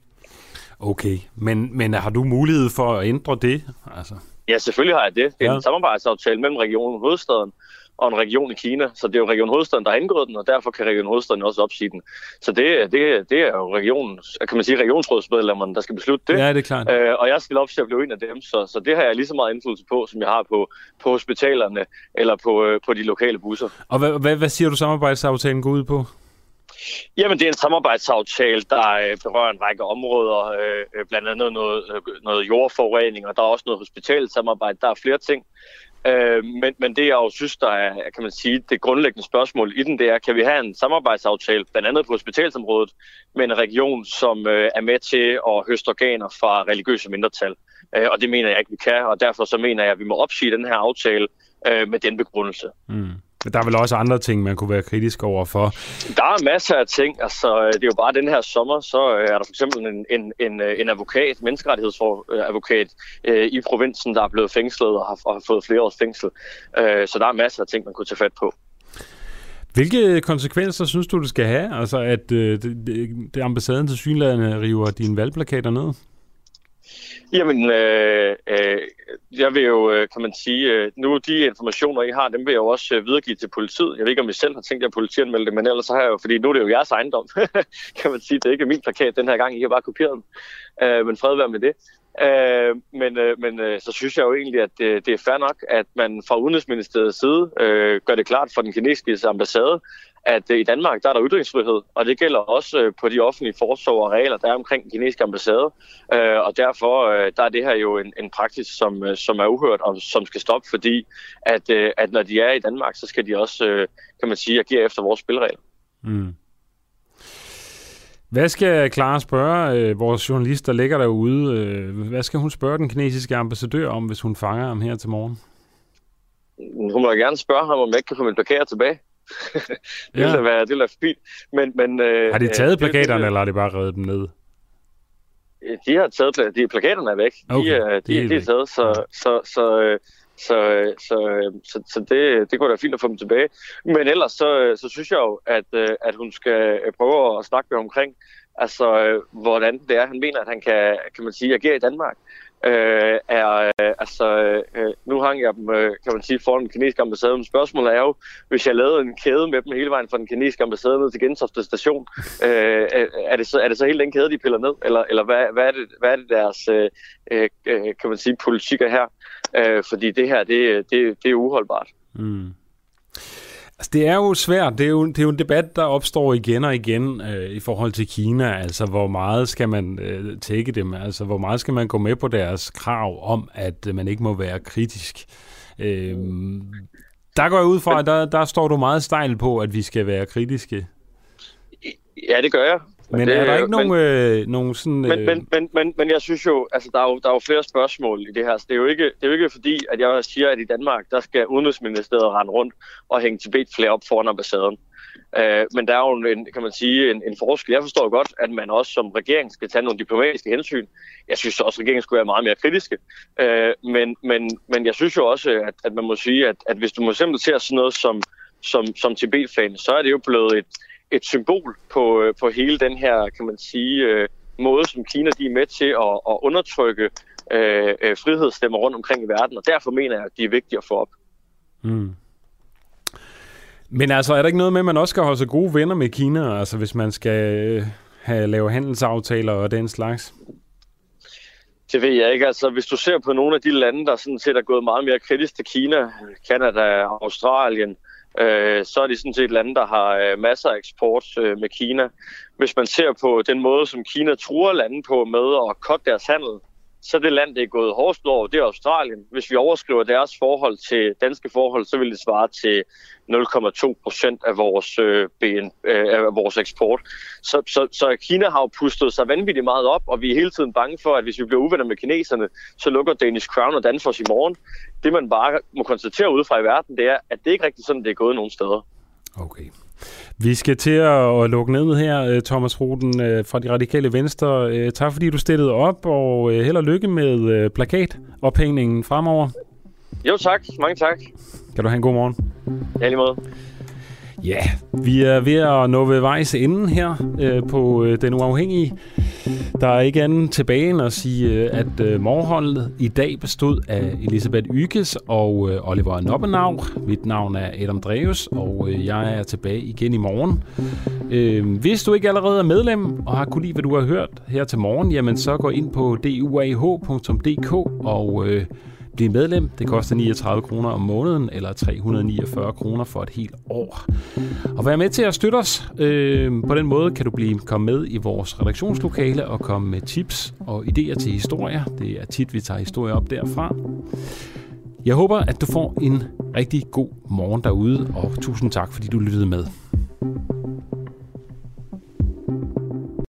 Okay, men, men har du mulighed for at ændre det? Altså? Ja, selvfølgelig har jeg det. Det er ja. en samarbejdsaftale mellem regionen og hovedstaden, og en region i Kina. Så det er jo Region Hovedstaden, der har indgået den, og derfor kan Region Hovedstaden også opsige den. Så det, det, det er jo regionen, kan man sige, regionsrådsmedlemmerne, der skal beslutte det. Ja, det er klart. Øh, og jeg skal op til at blive en af dem, så, så det har jeg lige så meget indflydelse på, som jeg har på, på hospitalerne eller på, øh, på de lokale busser. Og hvad, hvad, hvad siger du samarbejdsaftalen går ud på? Jamen, det er en samarbejdsaftale, der øh, berører en række områder, øh, øh blandt andet noget, øh, noget jordforurening, og der er også noget hospitalsamarbejde. Der er flere ting. Øh, men, men det, jeg jo synes, der er kan man sige, det grundlæggende spørgsmål i den, det er, kan vi have en samarbejdsaftale, blandt andet på hospitalsområdet, med en region, som øh, er med til at høste organer fra religiøse mindretal. Øh, og det mener jeg ikke, vi kan, og derfor så mener jeg, at vi må opsige den her aftale øh, med den begrundelse. Mm. Der er vel også andre ting, man kunne være kritisk over for. Der er masser af ting. Altså, det er jo bare den her sommer, så er der for eksempel en, en, en, en advokat, menneskerettighedsadvokat øh, i provinsen, der er blevet fængslet og har, og har fået flere års fængsel. Øh, så der er masser af ting, man kunne tage fat på. Hvilke konsekvenser synes du, det skal have? Altså, at øh, det, det ambassaden til synlæderne river dine valgplakater ned? Jamen, øh, øh, jeg vil jo, øh, kan man sige, øh, nu de informationer, I har, dem vil jeg jo også øh, videregive til politiet. Jeg ved ikke, om I selv har tænkt jer at politianmelde det, men ellers så har jeg jo, fordi nu er det jo jeres ejendom, [LAUGHS] kan man sige. Det er ikke min plakat den her gang, I har bare kopieret den. Øh, men fred være med det. Øh, men øh, men øh, så synes jeg jo egentlig, at det, det er fair nok, at man fra Udenrigsministeriets side øh, gør det klart for den kinesiske ambassade, at øh, i Danmark der er der ytringsfrihed, og det gælder også øh, på de offentlige forsorg og regler, der er omkring den kinesiske ambassade. Øh, og derfor der er det her jo en, en praksis, som, som er uhørt og som skal stoppe, fordi at, at når de er i Danmark, så skal de også, kan man sige, agere efter vores spilregler. Mm. Hvad skal Clara spørge øh, vores journalist, der ligger derude? Øh, hvad skal hun spørge den kinesiske ambassadør om, hvis hun fanger ham her til morgen? Hun må gerne spørge ham, om jeg ikke kan få min plakater tilbage. [LAUGHS] det ja. være, det vil være fint. Men, men, øh, har de taget plakaterne, det, eller har de bare reddet dem ned? De har taget de, plakaterne er væk. Okay. De, er, de, de er taget, så, ja. så, så, øh, så, så, så, så det, det går da fint at få dem tilbage. Men ellers så, så synes jeg jo, at, at hun skal prøve at snakke med omkring, altså hvordan det er, han mener, at han kan, kan man sige, agere i Danmark øh, er, øh, altså, øh, nu hang jeg dem, øh, kan man sige, foran den kinesiske ambassade, men spørgsmålet er jo, hvis jeg lavede en kæde med dem hele vejen fra den kinesiske ambassade ned til Gentofte station, øh, er, det så, er det så hele den kæde, de piller ned, eller, eller hvad, hvad, er det, hvad er det deres, øh, øh, øh kan man sige, politikker her? Øh, fordi det her, det, det, det er uholdbart. Mm. Altså, det er jo svært. Det er jo, det er jo en debat, der opstår igen og igen øh, i forhold til Kina. Altså, hvor meget skal man øh, tække dem? Altså, hvor meget skal man gå med på deres krav om, at øh, man ikke må være kritisk? Øh, der går jeg ud fra, at der, der står du meget stejl på, at vi skal være kritiske. Ja, det gør jeg. Men det, er der ikke nogen, men, øh, nogen sådan... Men, øh... men, men, men, men jeg synes jo, altså der er jo, der er jo flere spørgsmål i det her. Så det er jo ikke, det er jo ikke fordi, at jeg siger, at i Danmark, der skal Udenrigsministeriet rende rundt og hænge Tibet flere op foran ambassaden. Øh, men der er jo en, kan man sige, en, en forskel. Jeg forstår godt, at man også som regering skal tage nogle diplomatiske hensyn. Jeg synes også, at regeringen skulle være meget mere kritiske. Øh, men, men, men jeg synes jo også, at, at man må sige, at, at hvis du må simpelthen ser sådan noget som, som, som Tibet-fan, så er det jo blevet et, et symbol på, øh, på hele den her, kan man sige, øh, måde, som Kina de er med til at, at undertrykke øh, øh, frihedsstemmer rundt omkring i verden, og derfor mener jeg, at de er vigtige at få op. Mm. Men altså, er der ikke noget med, at man også skal holde sig gode venner med Kina, altså hvis man skal øh, have lave handelsaftaler og den slags? Det ved jeg ikke. Altså, hvis du ser på nogle af de lande, der sådan set er gået meget mere kritisk til Kina, Kanada, Australien, øh, så er de sådan set lande, der har øh, masser af eksport øh, med Kina. Hvis man ser på den måde, som Kina truer lande på med at kotte deres handel, så det land, det er gået hårdest over, det er Australien. Hvis vi overskriver deres forhold til danske forhold, så vil det svare til 0,2 procent af vores, øh, BN, øh, af vores eksport. Så, så, så Kina har jo pustet sig vanvittigt meget op, og vi er hele tiden bange for, at hvis vi bliver uvenner med kineserne, så lukker Danish Crown og Danfoss i morgen. Det man bare må konstatere udefra i verden, det er, at det ikke rigtig sådan, det er gået nogen steder. Okay. Vi skal til at lukke ned her, øh, Thomas Ruden øh, fra De Radikale Venstre. Øh, tak fordi du stillede op, og held og lykke med plakatophængningen fremover. Jo tak, mange tak. Kan du have en god morgen. Ja, lige måde. Ja, vi er ved at nå ved vejs ende her øh, på øh, Den Uafhængige. Der er ikke andet tilbage end at sige, øh, at øh, morgenholdet i dag bestod af Elisabeth Ykes og øh, Oliver Noppenau. Mit navn er Adam Dreves, og øh, jeg er tilbage igen i morgen. Øh, hvis du ikke allerede er medlem og har kunne lide, hvad du har hørt her til morgen, jamen så gå ind på duah.dk og... Øh, blive medlem. Det koster 39 kroner om måneden, eller 349 kroner for et helt år. Og vær med til at støtte os. Øh, på den måde kan du blive komme med i vores redaktionslokale og komme med tips og idéer til historier. Det er tit, vi tager historier op derfra. Jeg håber, at du får en rigtig god morgen derude, og tusind tak, fordi du lyttede med.